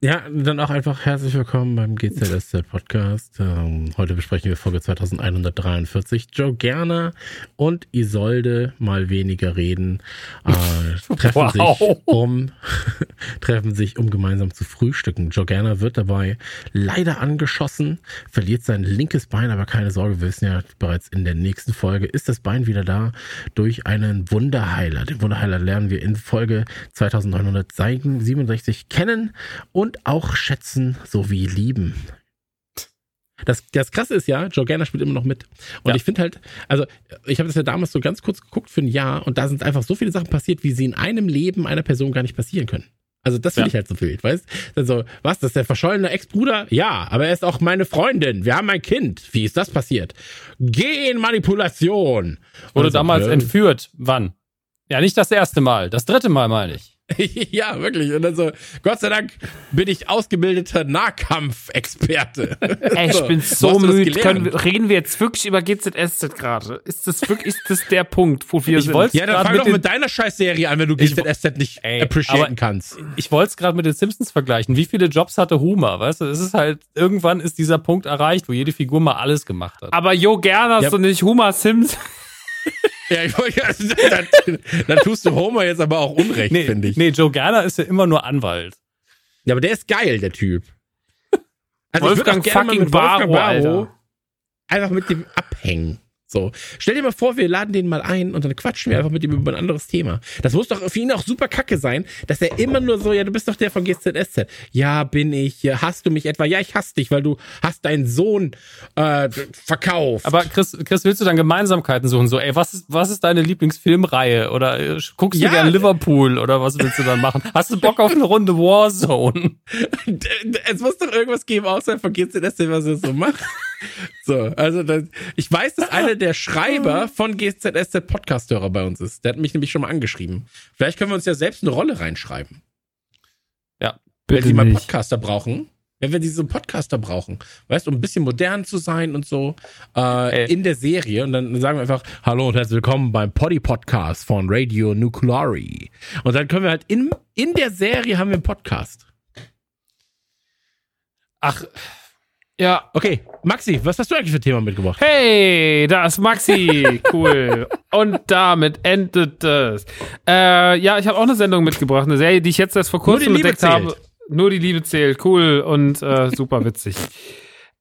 Ja, dann auch einfach herzlich willkommen beim GZSZ Podcast. Ähm, heute besprechen wir Folge 2143. Joe Gerner und Isolde mal weniger reden, äh, [laughs] treffen Wow. sich um [laughs] treffen sich um gemeinsam zu frühstücken. Joe Gerner wird dabei leider angeschossen, verliert sein linkes Bein, aber keine Sorge, wir wissen ja bereits in der nächsten Folge ist das Bein wieder da durch einen Wunderheiler. Den Wunderheiler lernen wir in Folge 2967 kennen und auch schätzen sowie lieben. Das, das Krasse ist ja, Joe Gerner spielt immer noch mit. Und Ja. ich finde halt, also ich habe das ja damals so ganz kurz geguckt für ein Jahr und da sind einfach so viele Sachen passiert, wie sie in einem Leben einer Person gar nicht passieren können. Also das finde Ja. ich halt so wild, weißt? Dann so, was, das ist der verschollene Ex-Bruder? Ja, aber er ist auch meine Freundin. Wir haben ein Kind. Wie ist das passiert? Genmanipulation. Wurde Und so, damals äh, entführt. Wann? Ja, nicht das erste Mal. Das dritte Mal meine ich. [laughs] ja, wirklich. Und dann so, Gott sei Dank bin ich ausgebildeter Nahkampfexperte. [laughs] Ey, ich So, bin so du müde. Können reden wir jetzt wirklich über GZSZ gerade? Ist das wirklich, ist das der Punkt, wo wir Ich sind? wollte- Ja, dann fang mit doch mit deiner Scheißserie an, wenn du GZSZ nicht Ey, appreciaten kannst. Ich wollte es gerade mit den Simpsons vergleichen. Wie viele Jobs hatte Homer? Weißt du, es ist halt, irgendwann ist dieser Punkt erreicht, wo jede Figur mal alles gemacht hat. Aber Jo Gerner Ja. doch nicht Homer Sims. [laughs] Ja, ich wollte, also, dann, dann tust du Homer jetzt aber auch Unrecht, nee, finde ich. nee, Joe Gerner ist ja immer nur Anwalt. Ja, aber der ist geil, der Typ. Also Wolfgang ich würd auch gerne mal fucking mit Wolfgang Barrow, Alter. einfach mit dem abhängen. So. Stell dir mal vor, wir laden den mal ein und dann quatschen wir einfach mit ihm über ein anderes Thema. Das muss doch für ihn auch super kacke sein, dass er immer nur so, ja, du bist doch der von GZSZ. Ja, bin ich. Hast du mich etwa? Ja, ich hasse dich, weil du hast deinen Sohn äh, verkauft. Aber Chris, Chris, willst du dann Gemeinsamkeiten suchen? So, ey, was ist, was ist deine Lieblingsfilmreihe? Oder äh, guckst du Ja. gern Liverpool? Oder was willst du dann machen? Hast du Bock auf eine Runde Warzone? [laughs] es muss doch irgendwas geben, außer von GZSZ, was er so macht. So, also das, ich weiß, dass einer [laughs] der Schreiber von GZSZ Podcast-Hörer bei uns ist. Der hat mich nämlich schon mal angeschrieben. Vielleicht können wir uns ja selbst eine Rolle reinschreiben. Ja, Wenn sie Bitte mal nicht. Podcaster brauchen. Wenn wir diese Podcaster brauchen, weißt du, um ein bisschen modern zu sein und so äh, in der Serie und dann sagen wir einfach Hallo und herzlich willkommen beim Poddy Podcast von Radio Nucleari und dann können wir halt in, in der Serie haben wir einen Podcast. Ach, Ja. Okay, Maxi, was hast du eigentlich für ein Thema mitgebracht? Hey, da ist Maxi. Cool. [laughs] Und damit endet es. Äh, ja, ich habe auch eine Sendung mitgebracht, eine Serie, die ich jetzt erst vor kurzem entdeckt zählt. habe. Nur die Liebe zählt. Cool und äh, [laughs] super witzig.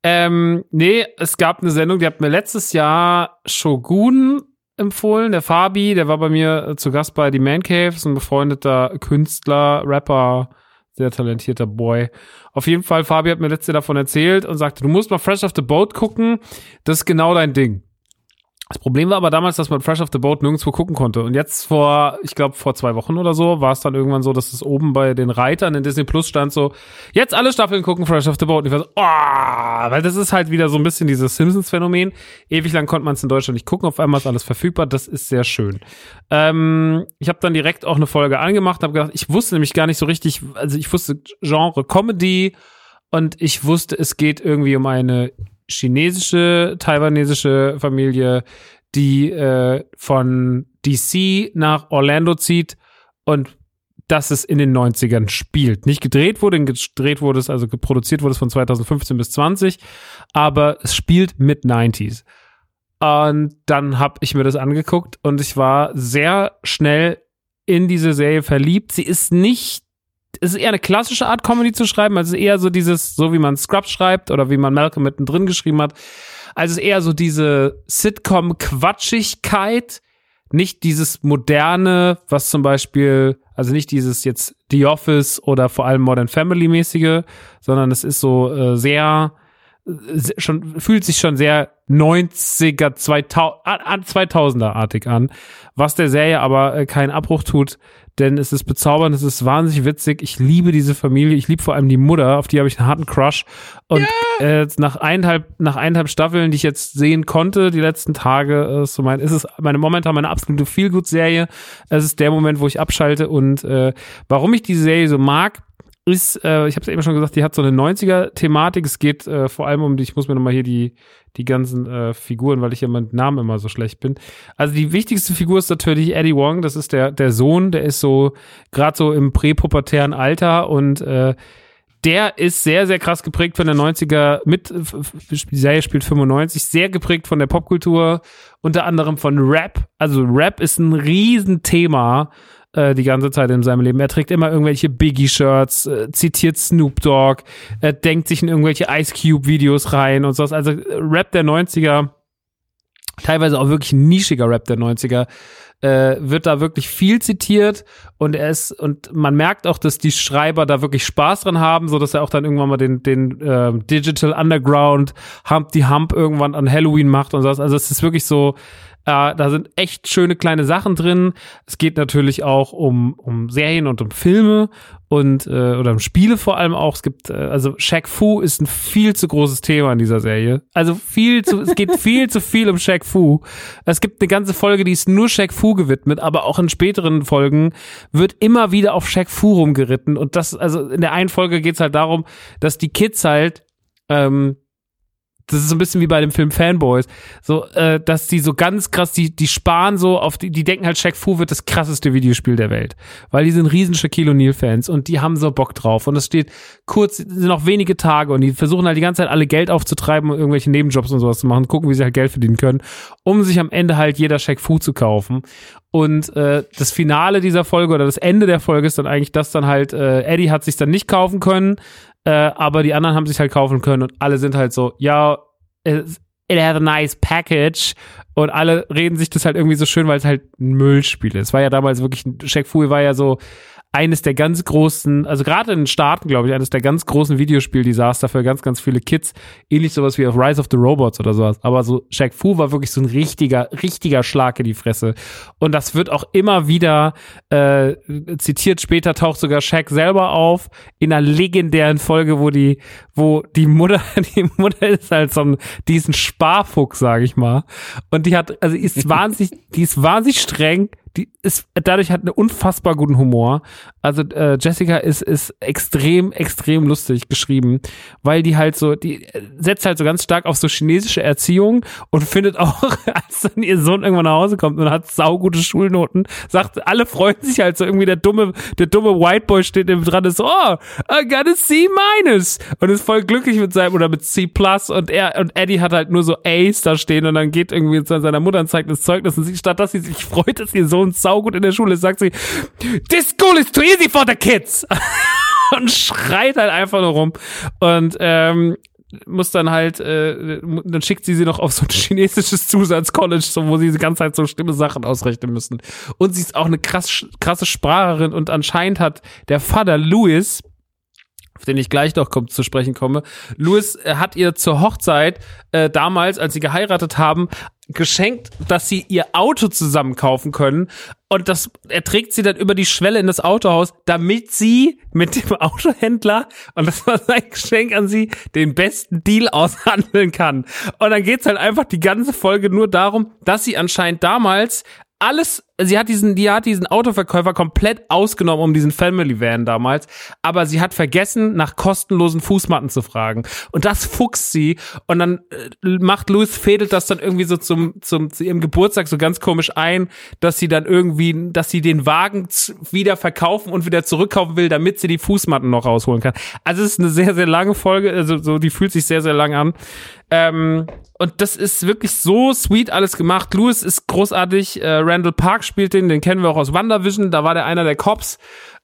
ähm, nee, es gab eine Sendung, die hat mir letztes Jahr Shogun empfohlen. Der Fabi, der war bei mir äh, zu Gast bei The Man Cave, ist ein befreundeter Künstler, Rapper, sehr talentierter Boy. Auf jeden Fall, Fabi hat mir letzte davon erzählt und sagte, du musst mal Fresh off the Boat gucken. Das ist genau dein Ding. Das Problem war aber damals, dass man Fresh off the Boat nirgendwo gucken konnte. Und jetzt vor, ich glaube, vor zwei Wochen oder so, war es dann irgendwann so, dass es oben bei den Reitern in Disney Plus stand so, jetzt alle Staffeln gucken Fresh off the Boat. Und ich war so, oh, weil das ist halt wieder so ein bisschen dieses Simpsons-Phänomen. Ewig lang konnte man es in Deutschland nicht gucken, auf einmal ist alles verfügbar. Das ist sehr schön. Ähm, ich habe dann direkt auch eine Folge angemacht, habe gedacht, ich wusste nämlich gar nicht so richtig, also ich wusste Genre Comedy und ich wusste, es geht irgendwie um eine chinesische, taiwanesische Familie, die äh, von DC nach Orlando zieht und dass es in den 90ern spielt. Nicht gedreht wurde, gedreht wurde es, also produziert wurde es von 2015 bis 20, aber es spielt mit 90s. Und dann habe ich mir das angeguckt und ich war sehr schnell in diese Serie verliebt. Sie ist nicht, es ist eher eine klassische Art Comedy zu schreiben, also eher so dieses, so wie man Scrubs schreibt oder wie man Malcolm mittendrin geschrieben hat. Also es ist eher so diese Sitcom-Quatschigkeit, nicht dieses moderne, was zum Beispiel, also nicht dieses jetzt The Office oder vor allem Modern Family mäßige, sondern es ist so äh, sehr, se- schon fühlt sich schon sehr 90er 2000, an- an 2000er artig an, was der Serie aber äh, keinen Abbruch tut, denn es ist bezaubernd, es ist wahnsinnig witzig. Ich liebe diese Familie, ich liebe vor allem die Mutter, auf die habe ich einen harten Crush. Und äh, nach eineinhalb, nach eineinhalb Staffeln, die ich jetzt sehen konnte, die letzten Tage, äh, so mein, ist es meine momentan meine absolute Feelgood-Serie. Es ist der Moment, wo ich abschalte und äh, warum ich diese Serie so mag, ist, äh, ich habe es eben schon gesagt, die hat so eine 90er-Thematik. Es geht äh, vor allem um die, ich muss mir nochmal hier die, die ganzen äh, Figuren, weil ich ja mit Namen immer so schlecht bin. Also die wichtigste Figur ist natürlich Eddie Wong, das ist der, der Sohn, der ist so gerade so im präpubertären Alter und äh, der ist sehr, sehr krass geprägt von der 90er mit, die Serie spielt 95, sehr geprägt von der Popkultur, unter anderem von Rap. Also Rap ist ein Riesenthema äh, die ganze Zeit in seinem Leben. Er trägt immer irgendwelche Biggie-Shirts, äh, zitiert Snoop Dogg, er denkt sich in irgendwelche Ice Cube-Videos rein und sowas. Also Rap der 90er, teilweise auch wirklich nischiger Rap der 90er, äh, wird da wirklich viel zitiert und er ist und man merkt auch, dass die Schreiber da wirklich Spaß dran haben, so dass er auch dann irgendwann mal den den äh, Digital Underground Hump die Hump irgendwann an Halloween macht und sowas. Also es ist wirklich so äh, da sind echt schöne kleine Sachen drin. Es geht natürlich auch um, um Serien und um Filme und äh, oder um Spiele vor allem auch. Es gibt, äh, also Shaq Fu ist ein viel zu großes Thema in dieser Serie. Also viel zu, es geht viel zu viel um Shaq Fu. Es gibt eine ganze Folge, die ist nur Shaq Fu gewidmet, aber auch in späteren Folgen wird immer wieder auf Shaq Fu rumgeritten. Und das, also in der einen Folge geht es halt darum, dass die Kids halt ähm, das ist so ein bisschen wie bei dem Film Fanboys, so, äh, dass die so ganz krass, die, die sparen so auf die, die denken halt, Shaq Fu wird das krasseste Videospiel der Welt, weil die sind riesen Shaquille O'Neal Fans und die haben so Bock drauf. Und es steht kurz, sind noch wenige Tage und die versuchen halt die ganze Zeit alle Geld aufzutreiben und irgendwelche Nebenjobs und sowas zu machen, gucken, wie sie halt Geld verdienen können, um sich am Ende halt jeder Shaq Fu zu kaufen und äh, das Finale dieser Folge oder das Ende der Folge ist dann eigentlich, dass dann halt äh, Eddie hat sich dann nicht kaufen können, äh, aber die anderen haben sich halt kaufen können und alle sind halt so, ja, it has a nice package und alle reden sich das halt irgendwie so schön, weil es halt ein Müllspiel ist. War ja damals wirklich, Shaq Fu war ja so eines der ganz großen, also gerade in den Staaten, glaube ich, eines der ganz großen Videospiel-Desaster für ganz, ganz viele Kids. Ähnlich sowas wie auf Rise of the Robots oder sowas. Aber so Shaq Fu war wirklich so ein richtiger, richtiger Schlag in die Fresse. Und das wird auch immer wieder äh, zitiert. Später taucht sogar Shaq selber auf in einer legendären Folge, wo die, wo die Mutter, [laughs] die Mutter ist halt so ein, diesen Sparfuchs, sage ich mal. Und die hat, also ist wahnsinnig, die ist wahnsinnig streng die ist dadurch hat einen unfassbar guten Humor. Also äh, Jessica ist ist extrem extrem lustig geschrieben, weil die halt so die äh, setzt halt so ganz stark auf so chinesische Erziehung und findet auch [laughs] als dann ihr Sohn irgendwann nach Hause kommt und hat saugute Schulnoten, sagt alle freuen sich halt so irgendwie der dumme der dumme White Boy steht neben dran ist oh I got a C minus und ist voll glücklich mit seinem oder mit C plus und er und Eddie hat halt nur so A's da stehen und dann geht irgendwie zu seiner Mutter und zeigt das Zeugnis und sie statt dass sie sich freut, dass ihr Sohn und saugut in der Schule sagt sie, this school is too easy for the kids. [laughs] und schreit halt einfach nur rum. Und ähm, muss dann halt, äh, dann schickt sie sie noch auf so ein chinesisches Zusatzcollege, so, wo sie die ganze Zeit so schlimme Sachen ausrechnen müssen. Und sie ist auch eine krass, krasse Spracherin und anscheinend hat der Vater Louis, auf den ich gleich noch kommt, zu sprechen komme. Louis äh, hat ihr zur Hochzeit äh, damals, als sie geheiratet haben, geschenkt, dass sie ihr Auto zusammen kaufen können. Und das, er trägt sie dann über die Schwelle in das Autohaus, damit sie mit dem Autohändler, und das war sein Geschenk an sie, den besten Deal aushandeln kann. Und dann geht's halt einfach die ganze Folge nur darum, dass sie anscheinend damals alles, sie hat diesen, die hat diesen Autoverkäufer komplett ausgenommen um diesen Family Van damals, aber sie hat vergessen, nach kostenlosen Fußmatten zu fragen. Und das fuchst sie und dann äh, macht Louis fädelt das dann irgendwie so zum, zum, zu ihrem Geburtstag so ganz komisch ein, dass sie dann irgendwie, dass sie den Wagen wieder verkaufen und wieder zurückkaufen will, damit sie die Fußmatten noch rausholen kann. Also es ist eine sehr, sehr lange Folge, also so, die fühlt sich sehr, sehr lang an. Ähm, und das ist wirklich so sweet alles gemacht. Louis ist großartig. Äh, Randall Park spielt den, den kennen wir auch aus WandaVision. Da war der einer der Cops.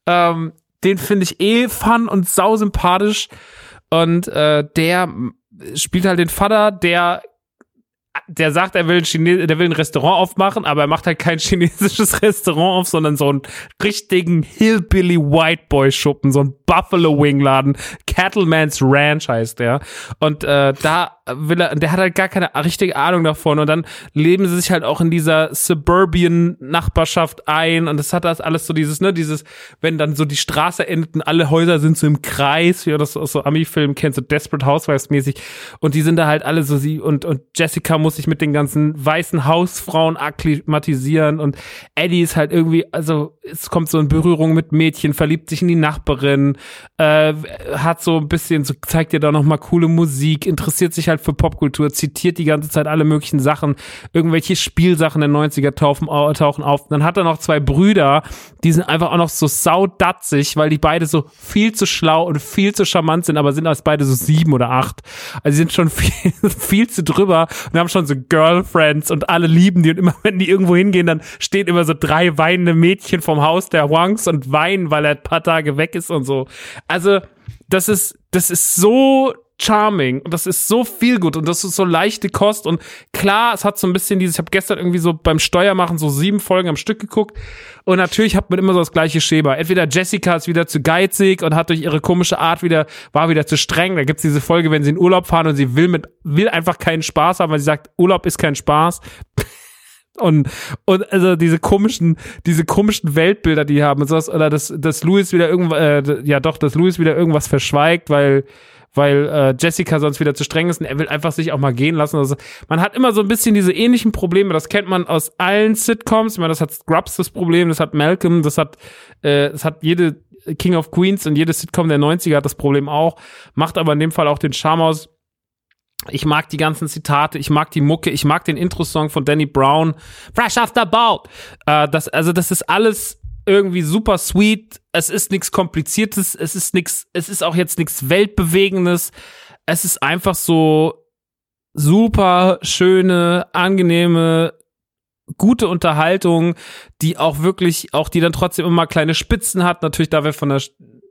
Ähm, den finde ich eh fun und sau sympathisch. Und äh, der spielt halt den Vater, der der sagt, er will ein, Chine der will ein Restaurant aufmachen, aber er macht halt kein [laughs] chinesisches Restaurant auf, sondern so einen richtigen Hillbilly White Boy Schuppen, so ein Buffalo Wing Laden. Cattleman's Ranch heißt der. Und äh, da will er, der hat halt gar keine richtige Ahnung davon. Und dann leben sie sich halt auch in dieser Suburban Nachbarschaft ein. Und es hat das alles so dieses, ne, dieses, wenn dann so die Straße endet und alle Häuser sind so im Kreis, wie du das aus so Ami-Filmen kennst, so Desperate Housewives mäßig und die sind da halt alle so sie und, und Jessica muss sich mit den ganzen weißen Hausfrauen akklimatisieren. Und Eddie ist halt irgendwie, also es kommt so in Berührung mit Mädchen, verliebt sich in die Nachbarin, äh, hat so ein bisschen, so zeigt dir da noch mal coole Musik, interessiert sich halt für Popkultur, zitiert die ganze Zeit alle möglichen Sachen, irgendwelche Spielsachen der 90er tauchen, tauchen auf. Dann hat er noch zwei Brüder, die sind einfach auch noch so saudatzig, weil die beide so viel zu schlau und viel zu charmant sind, aber sind als beide so sieben oder acht. Also sie sind schon [laughs] viel, viel zu drüber und haben schon so Girlfriends und alle lieben die und immer wenn die irgendwo hingehen, dann stehen immer so drei weinende Mädchen vom Haus der Wangs und weinen, weil er ein paar Tage weg ist und so. Also das ist, das ist so charming und das ist so viel gut und das ist so leichte Kost und klar, es hat so ein bisschen dieses, ich habe gestern irgendwie so beim Steuermachen so sieben Folgen am Stück geguckt und natürlich hat man immer so das gleiche Schema. Entweder Jessica ist wieder zu geizig und hat durch ihre komische Art wieder, war wieder zu streng. Da gibt's diese Folge, wenn sie in Urlaub fahren und sie will mit, will einfach keinen Spaß haben, weil sie sagt, Urlaub ist kein Spaß. [laughs] Und, und also diese komischen, diese komischen Weltbilder, die haben und sowas, oder dass, dass Louis wieder irgendwas, äh, ja doch, dass Louis wieder irgendwas verschweigt, weil, weil äh, Jessica sonst wieder zu streng ist und er will einfach sich auch mal gehen lassen. Also man hat immer so ein bisschen diese ähnlichen Probleme, das kennt man aus allen Sitcoms. Ich meine, das hat Scrubs das Problem, das hat Malcolm, das hat, äh, das hat jede King of Queens und jede Sitcom der 90er hat das Problem auch, macht aber in dem Fall auch den Charme aus ich mag die ganzen Zitate, ich mag die Mucke, ich mag den Intro-Song von Danny Brown. Fresh off the boat. Äh, das, also das ist alles irgendwie super sweet. Es ist nichts Kompliziertes, es ist nichts, es ist auch jetzt nichts Weltbewegendes. Es ist einfach so super schöne, angenehme, gute Unterhaltung, die auch wirklich, auch die dann trotzdem immer kleine Spitzen hat. Natürlich, da wir von der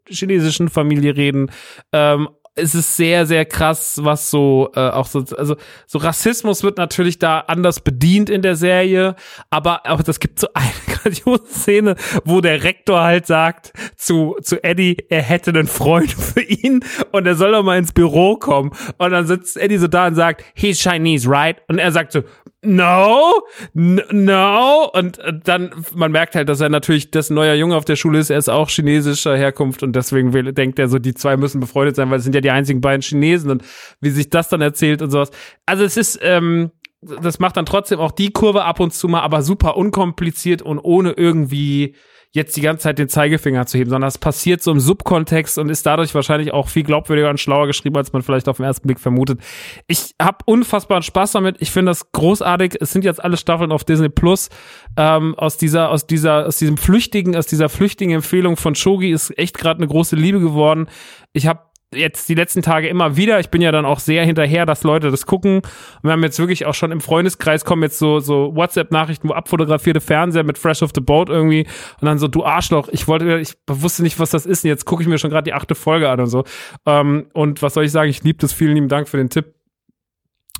chinesischen Familie reden, ähm, es ist sehr, sehr krass, was so äh, auch so, also so Rassismus wird natürlich da anders bedient in der Serie, aber aber das gibt so eine [laughs] grandiose Szene, wo der Rektor halt sagt zu zu Eddie, er hätte einen Freund [laughs] für ihn und er soll doch mal ins Büro kommen und dann sitzt Eddie so da und sagt, he's Chinese, right? Und er sagt so, no, no. Und dann, man merkt halt, dass er natürlich das neuer Junge auf der Schule ist. Er ist auch chinesischer Herkunft und deswegen will, denkt er so, die zwei müssen befreundet sein, weil es sind ja die einzigen beiden Chinesen und wie sich das dann erzählt und sowas. Also es ist, ähm, das macht dann trotzdem auch die Kurve ab und zu mal, aber super unkompliziert und ohne irgendwie jetzt die ganze Zeit den Zeigefinger zu heben, sondern es passiert so im Subkontext und ist dadurch wahrscheinlich auch viel glaubwürdiger und schlauer geschrieben, als man vielleicht auf den ersten Blick vermutet. Ich habe unfassbaren Spaß damit. Ich finde das großartig. Es sind jetzt alle Staffeln auf Disney Plus. Ähm, aus dieser, aus dieser, aus diesem flüchtigen, aus dieser flüchtigen Empfehlung von Shogi ist echt gerade eine große Liebe geworden. Ich habe jetzt die letzten Tage immer wieder. Ich bin ja dann auch sehr hinterher, dass Leute das gucken. Und wir haben jetzt wirklich auch schon im Freundeskreis kommen jetzt so, so WhatsApp-Nachrichten, wo abfotografierte Fernseher mit Fresh of the Boat irgendwie und dann so, du Arschloch, ich wollte, ich wusste nicht, was das ist und jetzt gucke ich mir schon gerade die achte Folge an und so. Ähm, und was soll ich sagen? Ich liebe das. Vielen lieben Dank für den Tipp.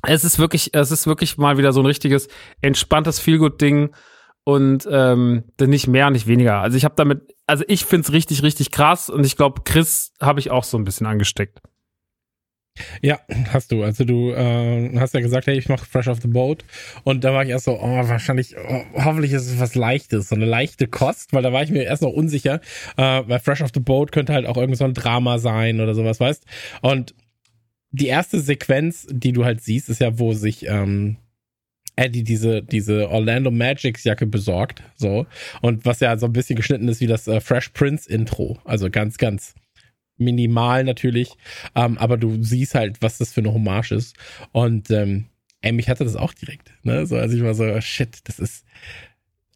Es ist wirklich, es ist wirklich mal wieder so ein richtiges entspanntes Feelgood-Ding und ähm, nicht mehr, nicht weniger. Also ich habe damit, also ich find's richtig, richtig krass und ich glaube, Chris habe ich auch so ein bisschen angesteckt. Ja, hast du. Also du äh, hast ja gesagt, hey, ich mache Fresh off the Boat. Und da war ich erst so, oh, wahrscheinlich, oh, hoffentlich ist es was Leichtes, so eine leichte Kost, weil da war ich mir erst noch unsicher, äh, weil Fresh off the Boat könnte halt auch irgend so ein Drama sein oder sowas, weißt? Und die erste Sequenz, die du halt siehst, ist ja, wo sich ähm, Eddie diese, diese Orlando Magics Jacke besorgt, so. Und was ja so ein bisschen geschnitten ist wie das äh, Fresh Prince Intro. Also ganz, ganz minimal natürlich. Ähm, aber du siehst halt, was das für eine Hommage ist. Und, ähm, ey, mich hatte das auch direkt, ne? So, also ich war so, shit, das ist,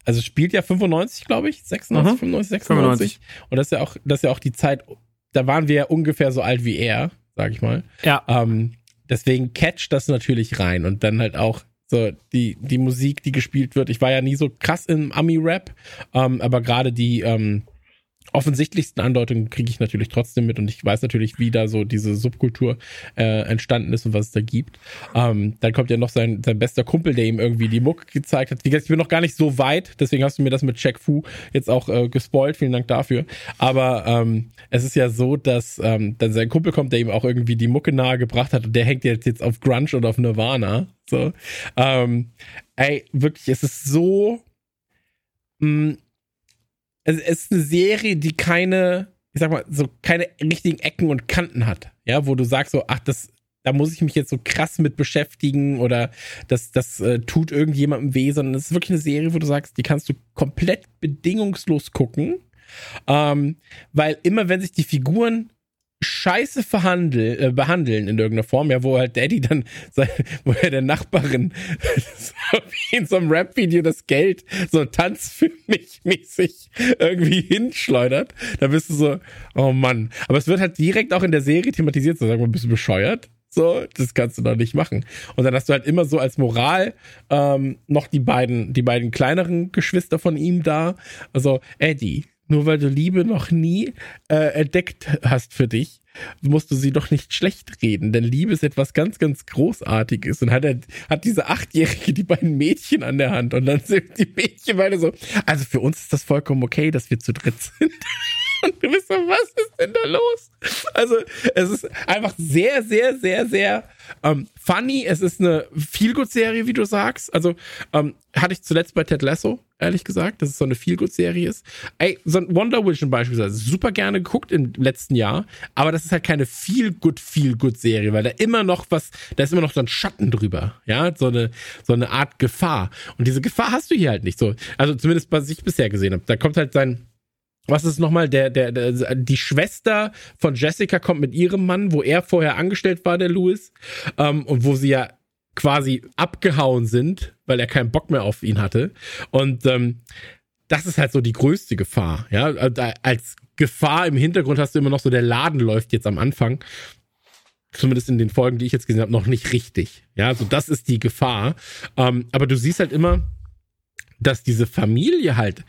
also spielt ja 95, glaube ich, 96, mhm. 95, 96. 95. Und das ist ja auch, das ist ja auch die Zeit, da waren wir ja ungefähr so alt wie er, sag ich mal. Ja. Ähm, deswegen catcht das natürlich rein und dann halt auch so, die, die Musik, die gespielt wird. Ich war ja nie so krass im Ami-Rap, ähm, aber gerade die, ähm, offensichtlichsten Andeutungen kriege ich natürlich trotzdem mit und ich weiß natürlich, wie da so diese Subkultur äh, entstanden ist und was es da gibt. Ähm, dann kommt ja noch sein, sein bester Kumpel, der ihm irgendwie die Mucke gezeigt hat. Wie gesagt, ich bin noch gar nicht so weit, deswegen hast du mir das mit Jack Fu jetzt auch äh, gespoilt. Vielen Dank dafür. Aber ähm, es ist ja so, dass ähm, dann sein Kumpel kommt, der ihm auch irgendwie die Mucke nahe gebracht hat und der hängt jetzt, jetzt auf Grunge und auf Nirvana. So. Ähm, ey, wirklich, es ist so. Mh, es ist eine Serie, die keine, ich sag mal, so keine richtigen Ecken und Kanten hat. Ja, wo du sagst so, ach, das, da muss ich mich jetzt so krass mit beschäftigen oder das, das äh, tut irgendjemandem weh, sondern es ist wirklich eine Serie, wo du sagst, die kannst du komplett bedingungslos gucken. Ähm, weil immer wenn sich die Figuren scheiße verhandel, äh, behandeln in irgendeiner Form, ja, wo halt Daddy dann, [laughs] wo er der Nachbarin [laughs] in so einem Rap-Video das Geld so Tanz für mich mäßig irgendwie hinschleudert, da bist du so, oh Mann. Aber es wird halt direkt auch in der Serie thematisiert, so sagen wir, bist du bescheuert? So, das kannst du doch nicht machen. Und dann hast du halt immer so als Moral ähm, noch die beiden, die beiden kleineren Geschwister von ihm da. Also, Eddie, nur weil du Liebe noch nie äh, entdeckt hast für dich, musst du sie doch nicht schlecht reden, denn Liebe ist etwas ganz, ganz Großartiges. Und hat er, hat diese Achtjährige die beiden Mädchen an der Hand und dann sind die Mädchen beide so, also für uns ist das vollkommen okay, dass wir zu dritt sind. [laughs] Und [laughs] du bist so, was ist denn da los? Also, es ist einfach sehr, sehr, sehr, sehr ähm, funny. Es ist eine Feelgood-Serie, wie du sagst. Also, ähm, hatte ich zuletzt bei Ted Lasso, ehrlich gesagt, dass es so eine Feelgood-Serie ist. Ey, so ein Wonder Vision beispielsweise, super gerne geguckt im letzten Jahr, aber das ist halt keine Feelgood, Feelgood-Serie, weil da immer noch was, da ist immer noch so ein Schatten drüber, ja, so eine, so eine Art Gefahr. Und diese Gefahr hast du hier halt nicht so. Also zumindest, was ich bisher gesehen habe. Da kommt halt sein, was ist nochmal, der, der, der, die Schwester von Jessica kommt mit ihrem Mann, wo er vorher angestellt war, der Louis, ähm, und wo sie ja quasi abgehauen sind, weil er keinen Bock mehr auf ihn hatte. Und ähm, das ist halt so die größte Gefahr. Ja, als Gefahr im Hintergrund hast du immer noch so, der Laden läuft jetzt am Anfang. Zumindest in den Folgen, die ich jetzt gesehen habe, noch nicht richtig. Ja, so also das ist die Gefahr. Ähm, aber du siehst halt immer, dass diese Familie halt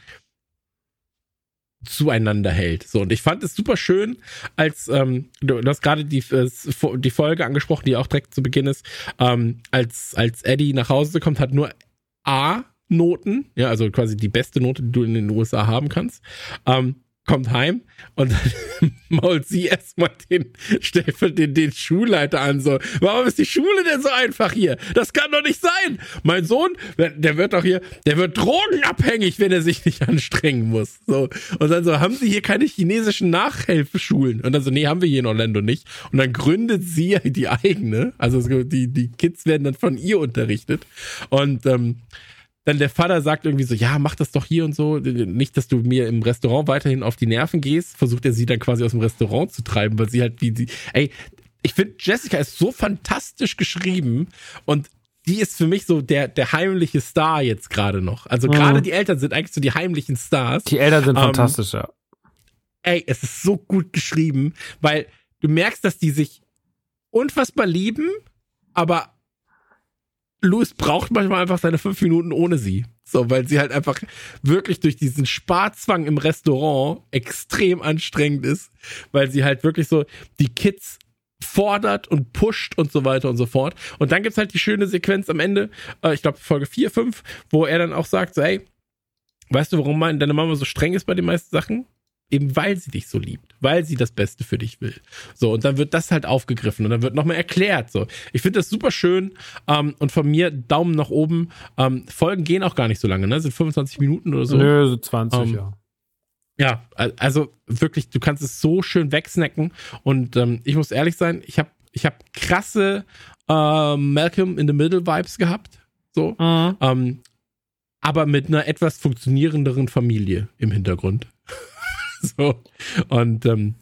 zueinander hält. So, und ich fand es super schön, als ähm, du, du hast gerade die, äh, die Folge angesprochen, die auch direkt zu Beginn ist, ähm, als, als Eddie nach Hause kommt, hat nur A Noten, ja, also quasi die beste Note, die du in den USA haben kannst. Ähm, kommt heim und dann [laughs] mault sie erstmal den, den, den Schulleiter an, so, warum ist die Schule denn so einfach hier? Das kann doch nicht sein! Mein Sohn, der wird doch hier, der wird drogenabhängig, wenn er sich nicht anstrengen muss. So. Und dann so, haben sie hier keine chinesischen Nachhilfeschulen? Und dann so, nee, haben wir hier in Orlando nicht. Und dann gründet sie die eigene, also die, die Kids werden dann von ihr unterrichtet. Und ähm, dann der Vater sagt irgendwie so, ja, mach das doch hier und so, nicht, dass du mir im Restaurant weiterhin auf die Nerven gehst, versucht er sie dann quasi aus dem Restaurant zu treiben, weil sie halt wie sie, ey, ich finde Jessica ist so fantastisch geschrieben und die ist für mich so der, der heimliche Star jetzt gerade noch. Also mhm. gerade die Eltern sind eigentlich so die heimlichen Stars. Die Eltern sind ähm, fantastisch, ja. Ey, es ist so gut geschrieben, weil du merkst, dass die sich unfassbar lieben, aber Louis braucht manchmal einfach seine fünf Minuten ohne sie. So, weil sie halt einfach wirklich durch diesen Sparzwang im Restaurant extrem anstrengend ist, weil sie halt wirklich so die Kids fordert und pusht und so weiter und so fort. Und dann gibt's halt die schöne Sequenz am Ende, äh, ich glaube Folge 4, 5, wo er dann auch sagt, so, ey, weißt du, warum deine Mama so streng ist bei den meisten Sachen? Eben weil sie dich so liebt, weil sie das Beste für dich will. So, und dann wird das halt aufgegriffen und dann wird nochmal erklärt. So, ich finde das super schön ähm, und von mir Daumen nach oben. Ähm, Folgen gehen auch gar nicht so lange, ne? Sind 25 Minuten oder so. Nö, so 20, ähm, ja. Ja, also wirklich, du kannst es so schön wegsnacken und ähm, ich muss ehrlich sein, ich habe ich hab krasse äh, Malcolm in the Middle Vibes gehabt. So. Mhm. Ähm, aber mit einer etwas funktionierenderen Familie im Hintergrund. [laughs] so. Und ähm,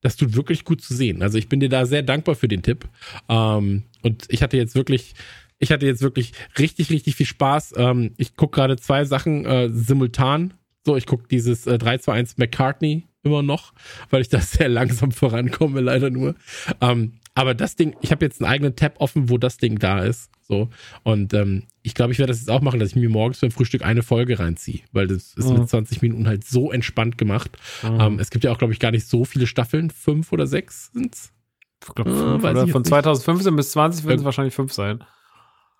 das tut wirklich gut zu sehen. Also ich bin dir da sehr dankbar für den Tipp. Ähm, und ich hatte jetzt wirklich, ich hatte jetzt wirklich richtig, richtig viel Spaß. Ähm, ich gucke gerade zwei Sachen äh, simultan. So, ich gucke dieses äh, 321 McCartney immer noch, weil ich da [laughs] sehr langsam vorankomme, leider nur. Ähm, aber das Ding, ich habe jetzt einen eigenen Tab offen, wo das Ding da ist. So. Und ähm, ich glaube, ich werde das jetzt auch machen, dass ich mir morgens beim Frühstück eine Folge reinziehe, weil das ist Mhm. mit 20 Minuten halt so entspannt gemacht. Mhm. Ähm, es gibt ja auch, glaube ich, gar nicht so viele Staffeln. Fünf oder sechs sind's. Ich glaub, Äh, fünf weiß oder von jetzt nicht. 2015 bis 20 werden es wahrscheinlich fünf sein.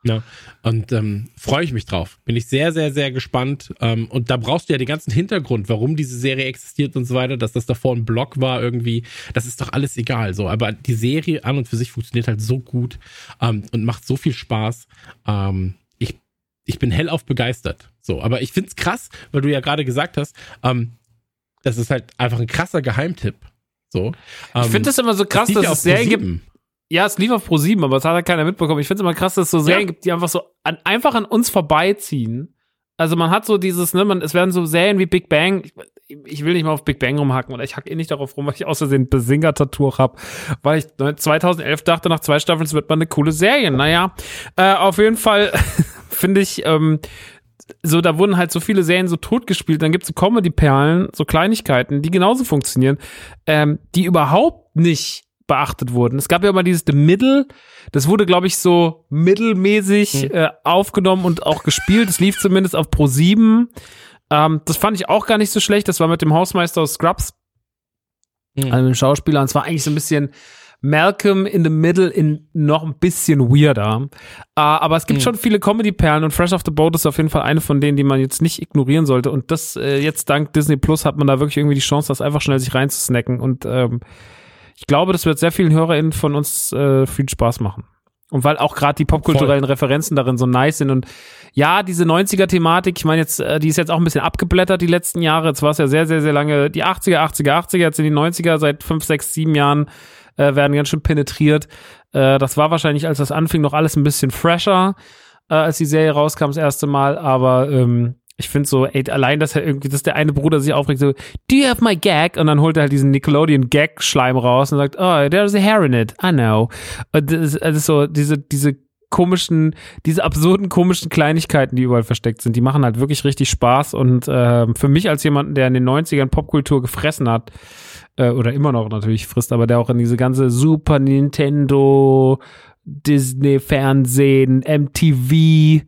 Ja. Und ähm, freue ich mich drauf. Bin ich sehr, sehr, sehr gespannt. Ähm, und da brauchst du ja den ganzen Hintergrund, warum diese Serie existiert und so weiter, dass das davor ein Blog war irgendwie. Das ist doch alles egal. So, aber die Serie an und für sich funktioniert halt so gut ähm, und macht so viel Spaß. Ähm, ich, ich bin hellauf begeistert. So, aber ich find's krass, weil du ja gerade gesagt hast, ähm, das ist halt einfach ein krasser Geheimtipp. So. Ich finde das immer so krass, dass es Serien gibt. Ja, es lief auf Pro 7, aber es hat halt keiner mitbekommen. Ich finde es immer krass, dass es so Serien Ja. gibt, die einfach so an, einfach an uns vorbeiziehen. Also man hat so dieses, ne, man, es werden so Serien wie Big Bang. Ich, ich will nicht mal auf Big Bang rumhacken oder ich hack eh nicht darauf rum, weil ich aus Versehen Besinger-Tattoo hab, weil ich ne, 2011 dachte, nach zwei Staffeln wird mal eine coole Serie. Naja, äh, auf jeden Fall [laughs] finde ich, ähm, so, da wurden halt so viele Serien so totgespielt. Dann gibt's so Comedy-Perlen, so Kleinigkeiten, die genauso funktionieren, ähm, die überhaupt nicht beachtet wurden. Es gab ja immer dieses The Middle, das wurde, glaube ich, so mittelmäßig Hm. äh, aufgenommen und auch gespielt. Es lief zumindest auf Pro 7. Ähm, das fand ich auch gar nicht so schlecht. Das war mit dem Hausmeister aus Scrubs, also dem Schauspieler. Und es war eigentlich so ein bisschen Malcolm in the Middle in noch ein bisschen weirder. Äh, aber es gibt Mhm. schon viele Comedy-Perlen und Fresh Off the Boat ist auf jeden Fall eine von denen, die man jetzt nicht ignorieren sollte. Und das äh, jetzt dank Disney Plus hat man da wirklich irgendwie die Chance, das einfach schnell sich reinzusnacken. Und ähm, ich glaube, das wird sehr vielen HörerInnen von uns äh, viel Spaß machen. Und weil auch gerade die popkulturellen Referenzen darin so nice sind und ja, diese 90er-Thematik, ich meine jetzt, äh, die ist jetzt auch ein bisschen abgeblättert die letzten Jahre. Jetzt war es ja sehr, sehr, sehr lange die 80er, 80er, 80er, jetzt sind die 90er, seit 5, 6, 7 Jahren äh, werden ganz schön penetriert. Äh, das war wahrscheinlich, als das anfing, noch alles ein bisschen fresher, äh, als die Serie rauskam das erste Mal, aber ähm, ich finde so, ey, allein, dass er irgendwie, dass der eine Bruder sich aufregt, so, do you have my gag? Und dann holt er halt diesen Nickelodeon-Gag-Schleim raus und sagt, oh, there's a hair in it, I know. Und das ist also so, diese, diese komischen, diese absurden komischen Kleinigkeiten, die überall versteckt sind, die machen halt wirklich richtig Spaß und ähm, für mich als jemanden, der in den 90ern Popkultur gefressen hat, äh, oder immer noch natürlich frisst, aber der auch in diese ganze Super Nintendo, Disney Fernsehen, MTV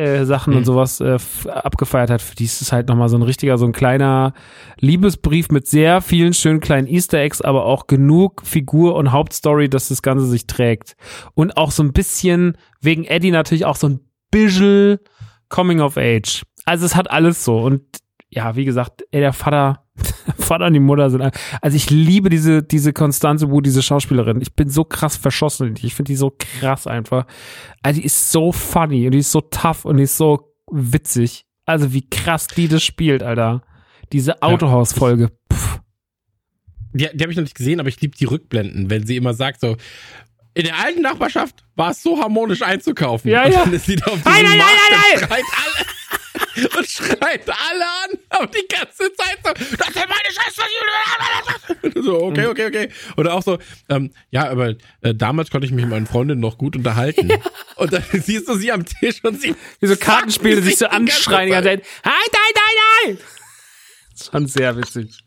äh, Sachen und Mhm. sowas äh, abgefeiert hat, für die ist es halt nochmal so ein richtiger, so ein kleiner Liebesbrief mit sehr vielen schönen kleinen Easter Eggs, aber auch genug Figur und Hauptstory, dass das Ganze sich trägt. Und auch so ein bisschen, wegen Eddie natürlich auch so ein bisschen Coming of Age. Also es hat alles so. Und ja, wie gesagt, ey, der Vater, [laughs] Vater und die Mutter sind. Also ich liebe diese, diese Konstanze Wu, diese Schauspielerin. Ich bin so krass verschossen in die. Ich finde die so krass einfach. Also die ist so funny und die ist so tough und die ist so witzig. Also wie krass die das spielt, Alter. Diese Autohaus-Folge. Die, die habe ich noch nicht gesehen, aber ich liebe die Rückblenden, wenn sie immer sagt so, in der alten Nachbarschaft war es so harmonisch einzukaufen. Ja, und ja. dann ist sie da auf Nein, nein, nein, Markt nein, [laughs] und schreit alle an, aber die ganze Zeit so, das ist meine Schwester. [laughs] So, okay, okay, okay. Oder auch so, ähm, ja, aber äh, damals konnte ich mich mit meinen Freundinnen noch gut unterhalten. Und dann [laughs] siehst du sie am Tisch und sie Wie so Kartenspiele sich so anschreien. Nein, nein, nein, nein! Schon sehr witzig.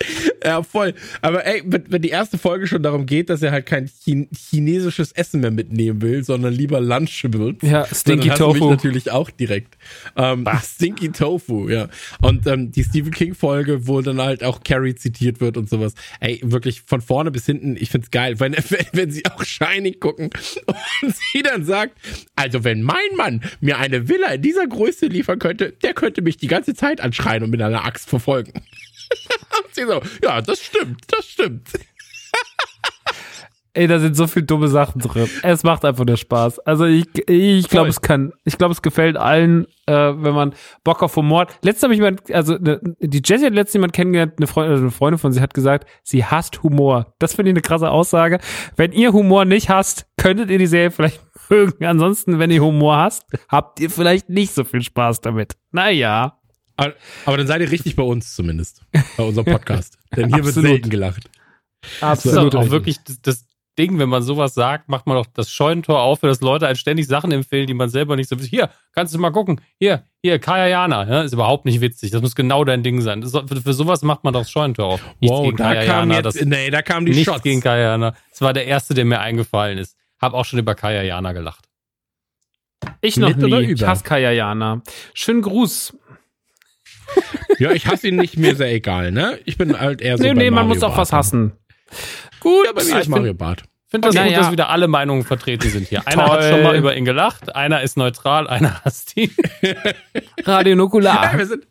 [laughs] Ja, voll. Aber ey, wenn, wenn die erste Folge schon darum geht, dass er halt kein Chin chinesisches Essen mehr mitnehmen will, sondern lieber Lunchables. Ja, dann Stinky du mich Tofu. natürlich auch direkt. Ähm, [laughs] Stinky Tofu, ja. Und ähm, die Stephen King Folge, wo dann halt auch Carrie zitiert wird und sowas. Ey, wirklich von vorne bis hinten, ich find's geil, wenn, [laughs] wenn, wenn sie auch Shining gucken und sie dann sagt, also wenn mein Mann mir eine Villa in dieser Größe liefern könnte, der könnte mich die ganze Zeit anschreien und mit einer Axt verfolgen. [laughs] Sie so, ja, das stimmt, das stimmt. Ey, da sind so viele dumme Sachen drin. Es macht einfach nur Spaß. Also ich, ich glaube, es kann, ich glaube, es gefällt allen, äh, wenn man Bock auf Humor hat. Letztens habe ich jemand, also ne, die Jessie hat letztens jemand kennengelernt, eine Freundin, also eine Freundin von sie hat gesagt, sie hasst Humor. Das finde ich eine krasse Aussage. Wenn ihr Humor nicht hasst, könntet ihr die Serie vielleicht [laughs] mögen. Ansonsten, wenn ihr Humor hasst, habt ihr vielleicht nicht so viel Spaß damit. Naja. Aber, aber dann seid ihr richtig bei uns zumindest, bei unserem [laughs] Podcast. Denn hier wird Absolut. selten gelacht. Das ist Absolut. auch wirklich das, das Ding, wenn man sowas sagt, macht man doch das Scheunentor auf, für dass Leute halt ständig Sachen empfehlen, die man selber nicht so Hier, kannst du mal gucken. Hier, hier, Kaya Jana. Ja, ist überhaupt nicht witzig. Das muss genau dein Ding sein. Das, für, für sowas macht man doch das Scheunentor auf. Nichts Wow, da Kaya kam jetzt, das, nee, da kamen die nichts Shots. gegen Kaya Jana. Das war der erste, der mir eingefallen ist. Hab auch schon über Kaya Jana gelacht. Ich noch Mit oder nie. Ich über? hasse Kayayana. Schönen Gruß. [laughs] Ja, ich hasse ihn nicht, mir ist er egal, ne? Ich bin halt eher so nee, nee, man Mario muss auch Bart. was hassen. Gut. Ja, bei mir ist ich Mario Bart. Ich finde das Ja, gut, ja. dass wieder alle Meinungen vertreten sind hier. Einer hat Toll. schon mal über ihn gelacht, einer ist neutral, einer [laughs] hasst ihn. Radio Ja, Nukular. wir sind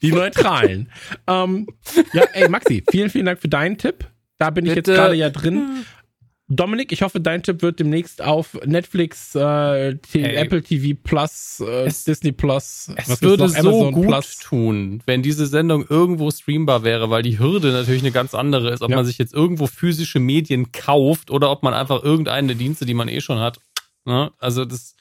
die Neutralen. [laughs] ähm, ja, ey, Maxi, vielen, vielen Dank für deinen Tipp. Da bin ich Bitte. jetzt gerade ja drin. Dominik, ich hoffe, dein Tipp wird demnächst auf Netflix, äh, T Ey. Apple TV Plus, äh, Es- Disney Plus, Es würde noch? so Amazon gut Plus. tun, wenn diese Sendung irgendwo streambar wäre, weil die Hürde natürlich eine ganz andere ist, ob Ja. man sich jetzt irgendwo physische Medien kauft oder ob man einfach irgendeine Dienste, die man eh schon hat. Ne? Also das,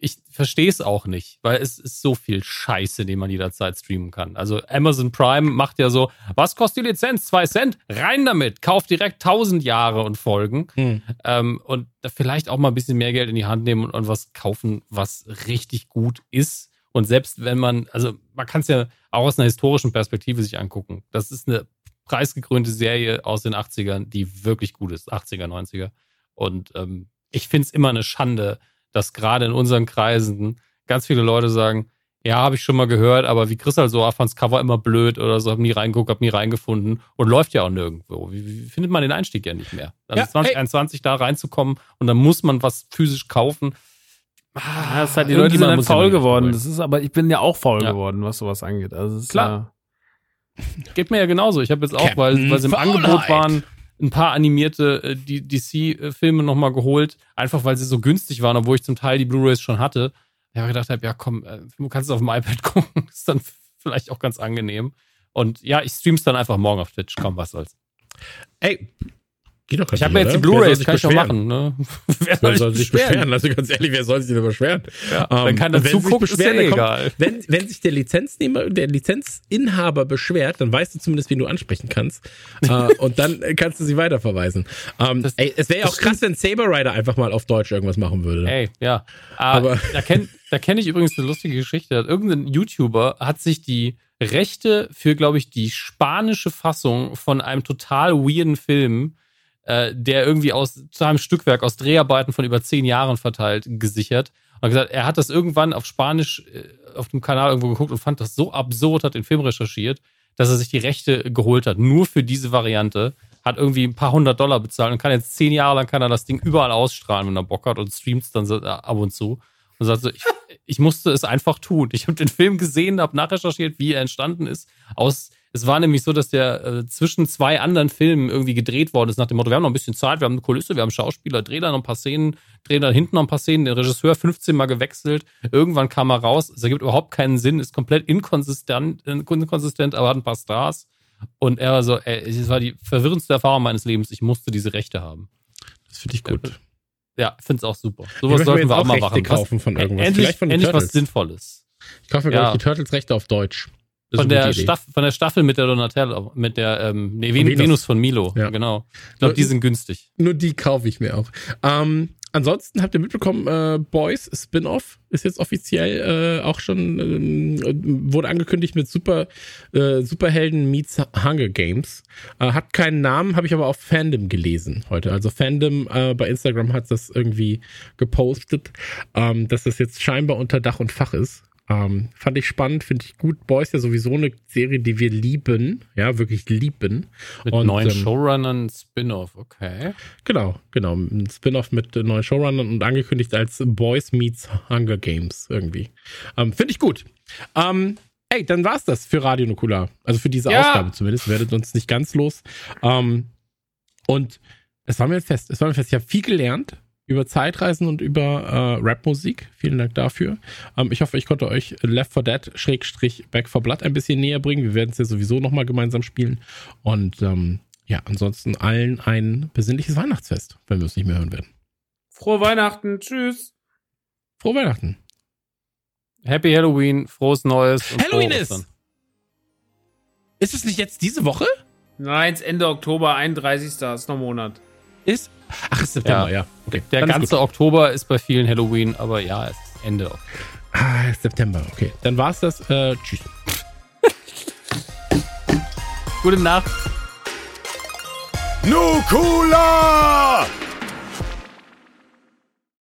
ich verstehe es auch nicht, weil es ist so viel Scheiße, den man jederzeit streamen kann. Also Amazon Prime macht ja so, was kostet die Lizenz? Zwei Cent? Rein damit! Kauft direkt tausend Jahre und Folgen. Hm. Ähm, und da vielleicht auch mal ein bisschen mehr Geld in die Hand nehmen und, und was kaufen, was richtig gut ist. Und selbst wenn man, also man kann es ja auch aus einer historischen Perspektive sich angucken. Das ist eine preisgekrönte Serie aus den 80ern, die wirklich gut ist, 80er, 90er. Und ähm, ich finde es immer eine Schande, dass gerade in unseren Kreisen ganz viele Leute sagen, ja, habe ich schon mal gehört, aber wie Chris halt so, ah, fand's Cover immer blöd oder so, hab nie reingeguckt, hab nie reingefunden und läuft ja auch nirgendwo. Wie, wie findet man den Einstieg ja nicht mehr? Dann Ja, ist 2021 da reinzukommen und dann muss man was physisch kaufen. Ah, Ja, das ist halt, die Leute sind ja faul geworden. Das ist aber, ich bin ja auch faul Ja. geworden, was sowas angeht. Also ist Klar. Geht mir ja genauso. Ich habe jetzt auch, Captain weil, weil sie im Faulheit. Angebot waren, ein paar animierte äh, DC-Filme nochmal geholt, einfach weil sie so günstig waren, obwohl ich zum Teil die Blu-Rays schon hatte. Gedacht habe, ja komm, äh, du kannst es auf dem iPad [laughs] gucken, ist dann vielleicht auch ganz angenehm. Und ja, ich stream's dann einfach morgen auf Twitch, komm, was soll's. Ey, geht doch Ich habe mir jetzt die Blu-Rays, kann ich doch machen, ne? [laughs] Wer Wer soll sich beschweren? Also ganz ehrlich, wer soll sich denn beschweren? Ja, Ähm, keiner und wenn sie sich zuguckt, ist ja beschweren, dann egal. Wenn, wenn sich der Lizenznehmer, der Lizenzinhaber beschwert, dann weißt du zumindest, wen du ansprechen kannst. äh, [laughs] und dann kannst du sie weiterverweisen. Ähm, Das- ey, es wäre ja auch krass, wenn Saber Rider einfach mal auf Deutsch irgendwas machen würde. Ey, ja. Aber- Aber da kenne da kenn ich übrigens eine lustige Geschichte. Irgendein YouTuber hat sich die Rechte für, glaube ich, die spanische Fassung von einem total weirden Film, äh, der irgendwie aus zu einem Stückwerk aus Dreharbeiten von über zehn Jahren verteilt, gesichert. Und hat gesagt, er hat das irgendwann auf Spanisch äh, auf dem Kanal irgendwo geguckt und fand das so absurd, hat den Film recherchiert, dass er sich die Rechte geholt hat, nur für diese Variante. Hat irgendwie ein paar hundert Dollar bezahlt und kann jetzt zehn Jahre lang kann er das Ding überall ausstrahlen, wenn er Bock hat und streamt es dann so, äh, ab und zu. Und sagt so, ich, ich musste es einfach tun. Ich habe den Film gesehen, habe nachrecherchiert, wie er entstanden ist. Aus, es war nämlich so, dass der äh, zwischen zwei anderen Filmen irgendwie gedreht worden ist, nach dem Motto, wir haben noch ein bisschen Zeit, wir haben eine Kulisse, wir haben Schauspieler, dreh da noch ein paar Szenen, dreh da hinten noch ein paar Szenen, der Regisseur 15 Mal gewechselt, irgendwann kam er raus, es ergibt überhaupt keinen Sinn, ist komplett inkonsistent, äh, inkonsistent aber hat ein paar Stars. Und er war so, ey, es war die verwirrendste Erfahrung meines Lebens, ich musste diese Rechte haben. Das finde ich gut. Ja, finde es auch super. Sowas sollten wir auch auch mal machen. kaufen von irgendwas. Endlich, Vielleicht von den endlich was. Sinnvolles. Ich kaufe mir, Ja. glaube ich, die Turtles-Rechte auf Deutsch. Von der. Staff, von der Staffel mit der Donatello, mit der, ähm, nee, Venus. Venus. von Milo. Ja. Genau. Ich glaube, die sind günstig. Nur die kaufe ich mir auch. Ähm, ansonsten habt ihr mitbekommen, äh, Boys Spin-off ist jetzt offiziell äh, auch schon, ähm, wurde angekündigt mit Super äh, Superhelden meets Hunger Games. Äh, hat keinen Namen, habe ich aber auf Fandom gelesen heute. Also Fandom äh, bei Instagram hat das irgendwie gepostet, ähm, dass das jetzt scheinbar unter Dach und Fach ist. Ähm, fand ich spannend, finde ich gut. Boys ja sowieso eine Serie, die wir lieben, ja, wirklich lieben. Mit Und, neuen ähm, Showrunnern, Spin-off, okay. Genau, genau. Ein Spin-off mit äh, neuen Showrunnern und angekündigt als Boys Meets Hunger Games irgendwie. Ähm, Finde ich gut. Ähm, ey, dann war's das für Radio Nukular. Also für diese Ja. Ausgabe zumindest. Werdet uns nicht ganz los. Ähm, und es war mir Fest. Es war mir Fest. Ich habe viel gelernt über Zeitreisen und über äh, Rapmusik. Vielen Dank dafür. Ähm, ich hoffe, ich konnte euch Left 4 Dead Schrägstrich Back 4 Blood ein bisschen näher bringen. Wir werden es ja sowieso nochmal gemeinsam spielen. Und ähm, ja, ansonsten allen ein besinnliches Weihnachtsfest, wenn wir uns nicht mehr hören werden. Frohe Weihnachten. Tschüss. Frohe Weihnachten. Happy Halloween, frohes Neues. und Halloween frohe ist! Ostern. Ist es nicht jetzt diese Woche? Nein, es Ende Oktober, 31. ist noch ein Monat. Ist. [laughs] Ach, ist September, ja. Ja. Okay. Der dann ist ganze Oktober ist bei vielen Halloween, aber ja, es ist Ende Oktober. Ah, September, okay. Dann war's das. Äh, tschüss. Gute Nacht. Nukula!